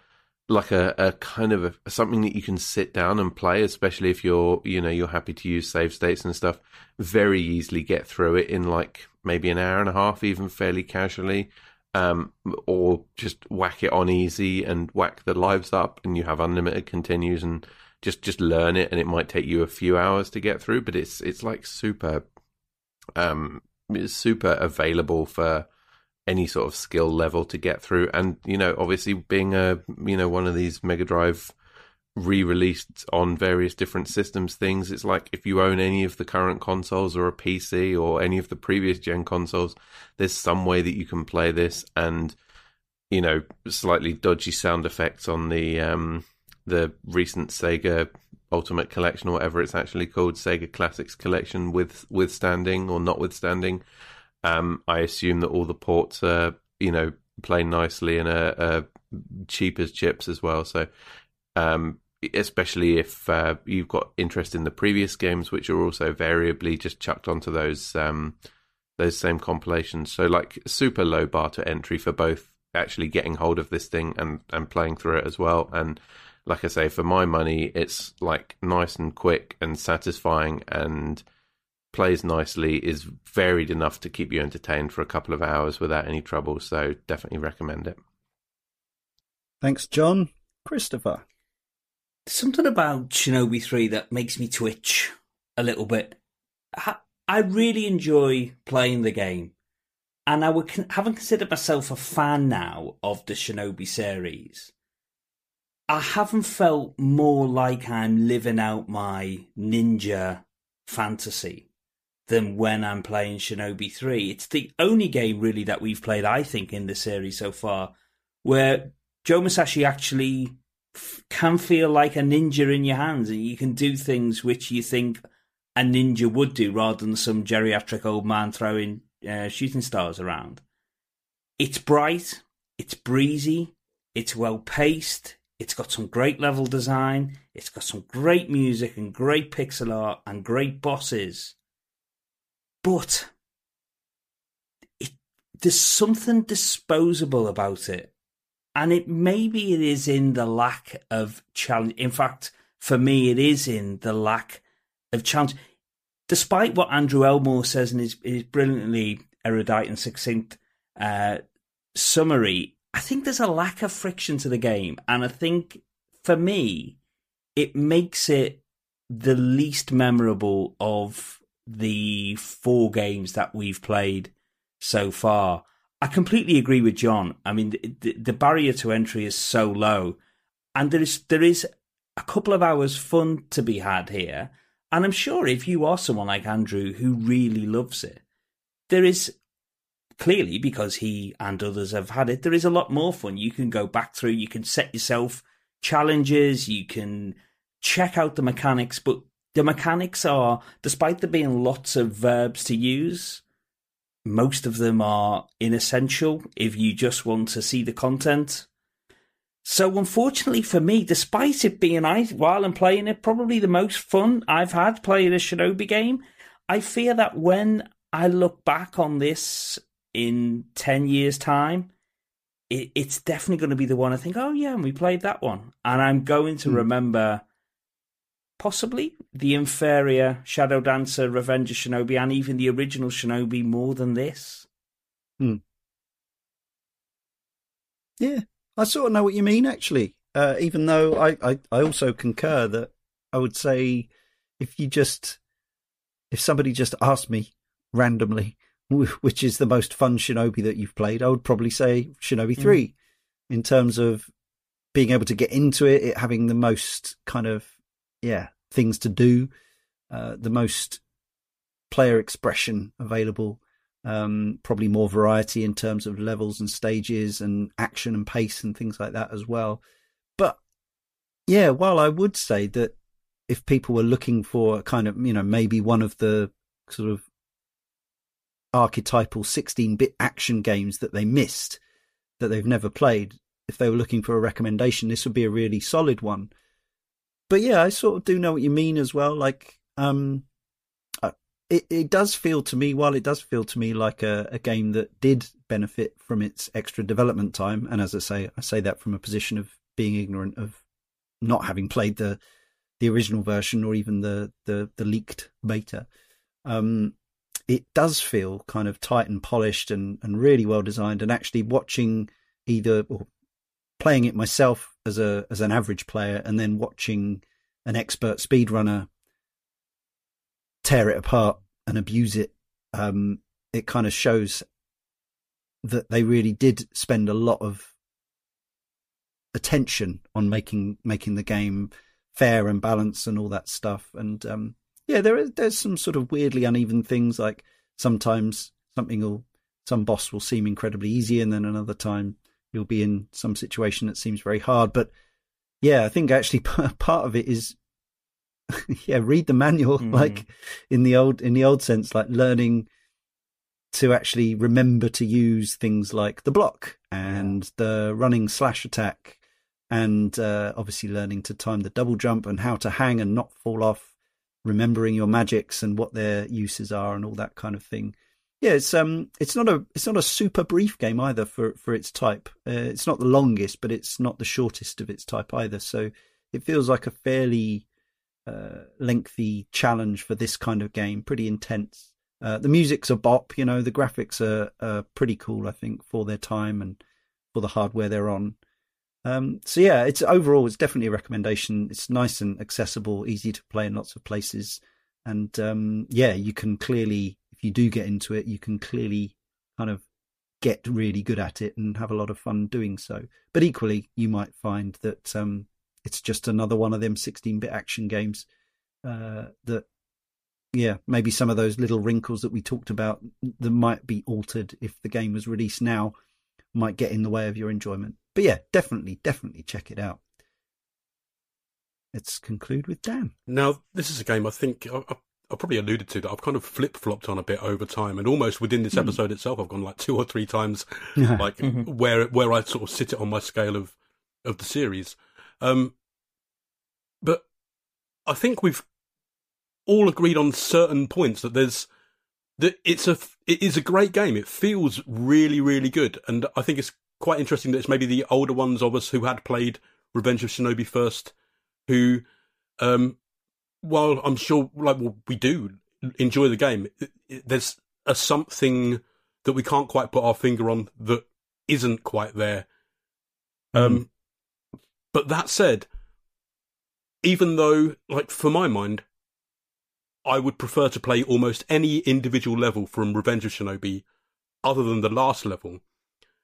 like a, a kind of a, something that you can sit down and play, especially if you're you know you're happy to use save states and stuff. Very easily get through it in like maybe an hour and a half, even fairly casually. Um, or just whack it on easy and whack the lives up, and you have unlimited continues and just just learn it. And it might take you a few hours to get through, but it's it's like super um is super available for any sort of skill level to get through. And you know, obviously, being a you know one of these Mega Drive re-released on various different systems things it's like if you own any of the current consoles or a pc or any of the previous gen consoles there's some way that you can play this and you know slightly dodgy sound effects on the um the recent sega Ultimate Collection or whatever it's actually called, Sega Classics Collection, with withstanding or notwithstanding. Um, I assume that all the ports are, you know, play nicely and are, are cheap as chips as well. So, um, especially if uh, you've got interest in the previous games, which are also variably just chucked onto those um, those same compilations. So, like, super low bar to entry for both actually getting hold of this thing and and playing through it as well, and like I say, for my money, it's like nice and quick and satisfying and plays nicely, is varied enough to keep you entertained for a couple of hours without any trouble. So definitely recommend it. Thanks, Jon. Christopher. Something about Shinobi 3 that makes me twitch a little bit. I really enjoy playing the game. And I would, haven't considered myself a fan now of the Shinobi series I haven't felt more like I'm living out my ninja fantasy than when I'm playing Shinobi 3. It's the only game really that we've played, I think, in the series so far where Joe Musashi actually f- can feel like a ninja in your hands and you can do things which you think a ninja would do rather than some geriatric old man throwing uh, shooting stars around. It's bright, it's breezy, it's well paced, it's got some great level design, it's got some great music and great pixel art and great bosses. But it, there's something disposable about it. And it maybe it is in the lack of challenge. In fact, for me, it is in the lack of challenge. Despite what Andrew Elmore says in his, his brilliantly erudite and succinct uh, summary, I think there's a lack of friction to the game. And I think for me, it makes it the least memorable of the four games that we've played so far. I completely agree with Jon. I mean, the, the barrier to entry is so low, and there is there is a couple of hours fun to be had here. And I'm sure if you are someone like Andrew who really loves it, there is clearly because he and others have had it, there is a lot more fun. You can go back through, you can set yourself challenges, you can check out the mechanics, but the mechanics are, despite there being lots of verbs to use, most of them are inessential if you just want to see the content. So unfortunately for me, despite it being I while I'm playing it, probably the most fun I've had playing a Shinobi game, I fear that when I look back on this in 10 years' time, it, it's definitely going to be the one I think, oh, yeah, and we played that one. And I'm going to mm. remember possibly the inferior Shadow Dancer, Revenge of Shinobi, and even the original Shinobi more than this. Hmm. Yeah, I sort of know what you mean, actually. Uh, even though I, I, I also concur that I would say if you just, if somebody just asked me randomly, which is the most fun Shinobi that you've played, I would probably say Shinobi mm. 3 in terms of being able to get into it, it having the most kind of, yeah, things to do, uh, the most player expression available, um, probably more variety in terms of levels and stages and action and pace and things like that as well. But yeah, while I would say that if people were looking for kind of, you know, maybe one of the sort of archetypal 16-bit action games that they missed that they've never played if they were looking for a recommendation this would be a really solid one but yeah i sort of do know what you mean as well like um uh, it, it does feel to me while it does feel to me like a, a game that did benefit from its extra development time and as i say i say that from a position of being ignorant of not having played the the original version or even the the, the leaked beta um it does feel kind of tight and polished and, and really well designed. And actually watching either or playing it myself as a as an average player and then watching an expert speedrunner tear it apart and abuse it, um, it kind of shows that they really did spend a lot of attention on making making the game fair and balanced and all that stuff. And um, yeah, there is there's some sort of weirdly uneven things. Like sometimes something will some boss will seem incredibly easy, and then another time you'll be in some situation that seems very hard. But yeah, I think actually part of it is yeah, read the manual mm. like in the old in the old sense, like learning to actually remember to use things like the block and the running slash attack and uh, obviously learning to time the double jump and how to hang and not fall off remembering your magics and what their uses are and all that kind of thing. Yeah, it's um, it's not a it's not a super brief game either for for its type. Uh, it's not the longest, but it's not the shortest of its type either. So it feels like a fairly uh, lengthy challenge for this kind of game. Pretty intense. Uh, the music's a bop, you know. The graphics are, are pretty cool, I think, for their time and for the hardware they're on. Um, so yeah, it's overall it's definitely a recommendation. It's nice and accessible, easy to play in lots of places, and um, yeah, you can clearly, if you do get into it, you can clearly kind of get really good at it and have a lot of fun doing so. But equally, you might find that um, it's just another one of them 16-bit action games uh, that yeah, maybe some of those little wrinkles that we talked about that might be altered if the game was released now might get in the way of your enjoyment. But yeah, definitely, definitely check it out. Let's conclude with Dan. Now, this is a game I think I, I probably alluded to that I've kind of flip flopped on a bit over time, and almost within this hmm. episode mm. itself, I've gone like two or three times, like mm-hmm. where where I sort of sit it on my scale of of the series. Um, but I think we've all agreed on certain points that there's that it's a it is a great game. It feels really really good, and I think it's quite interesting that it's maybe the older ones of us who had played Revenge of Shinobi first, who, um, while I'm sure like well, we do enjoy the game, it, it, there's a something that we can't quite put our finger on that isn't quite there. Mm. Um, but that said, even though, like for my mind, I would prefer to play almost any individual level from Revenge of Shinobi other than the last level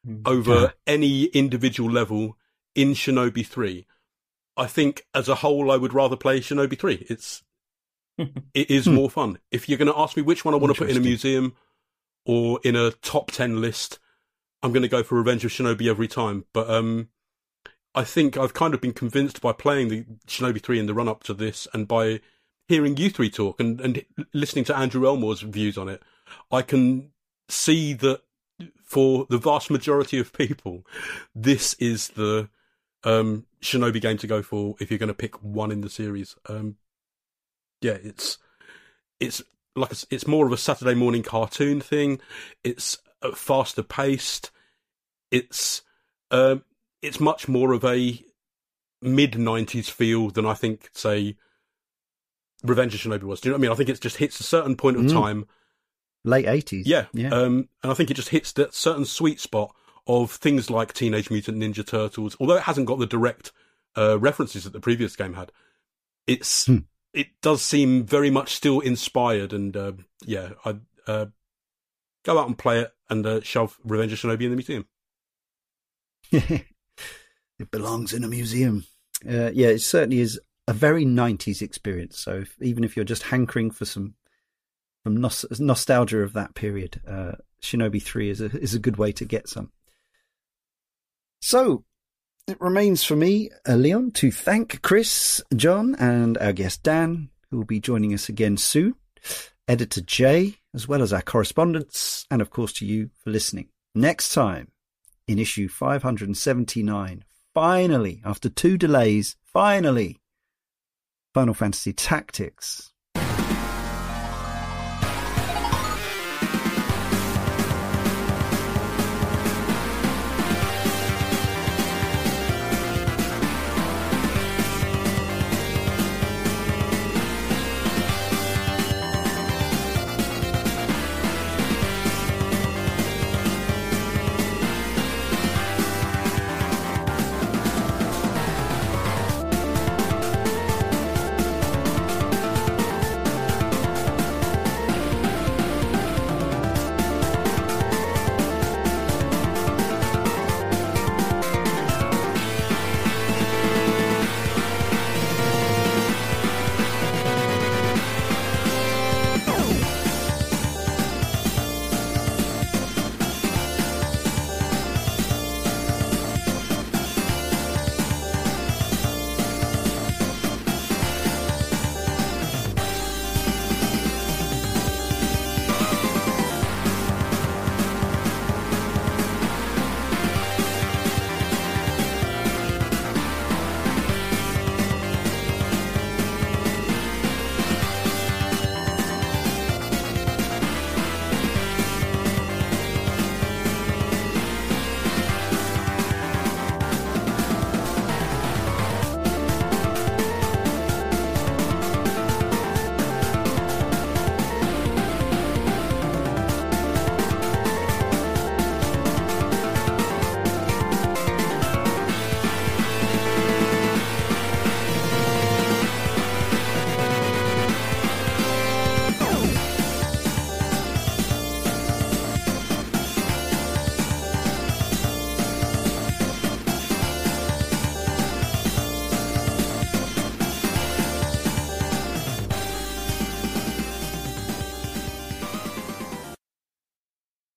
mm. over yeah. any individual level in Shinobi 3. I think as a whole, I would rather play Shinobi 3. It's, it is hmm. more fun. If you're going to ask me which one I want to put in a museum or in a top 10 list, I'm going to go for Revenge of Shinobi every time. But, um, I think I've kind of been convinced by playing the Shinobi 3 in the run up to this and by hearing you three talk and, and listening to Andrew Elmore's views on it, I can see that for the vast majority of people, this is the um, Shinobi game to go for if you're going to pick one in the series. Um, yeah, it's it's like a, it's more of a Saturday morning cartoon thing. It's uh, faster paced. It's um, it's much more of a mid '90s feel than I think, say, Revenge of Shinobi was. Do you know what I mean? I think it just hits a certain point of mm. time. Late 80s. Yeah. yeah. Um, and I think it just hits that certain sweet spot of things like Teenage Mutant Ninja Turtles, although it hasn't got the direct uh, references that the previous game had. It's hmm. it does seem very much still inspired, and uh, yeah, I uh, go out and play it and uh, shove Revenge of Shinobi in the museum. it belongs in a museum. Uh, yeah, it certainly is a very 90s experience. So if, even if you're just hankering for some some nos- nostalgia of that period, uh, Shinobi 3 is a, is a good way to get some. So it remains for me, uh, Leon, to thank Chris, Jon, and our guest Dan, who will be joining us again soon, editor Jay, as well as our correspondents, and of course to you for listening. Next time, in issue 579, finally, after two delays, finally, Final Fantasy Tactics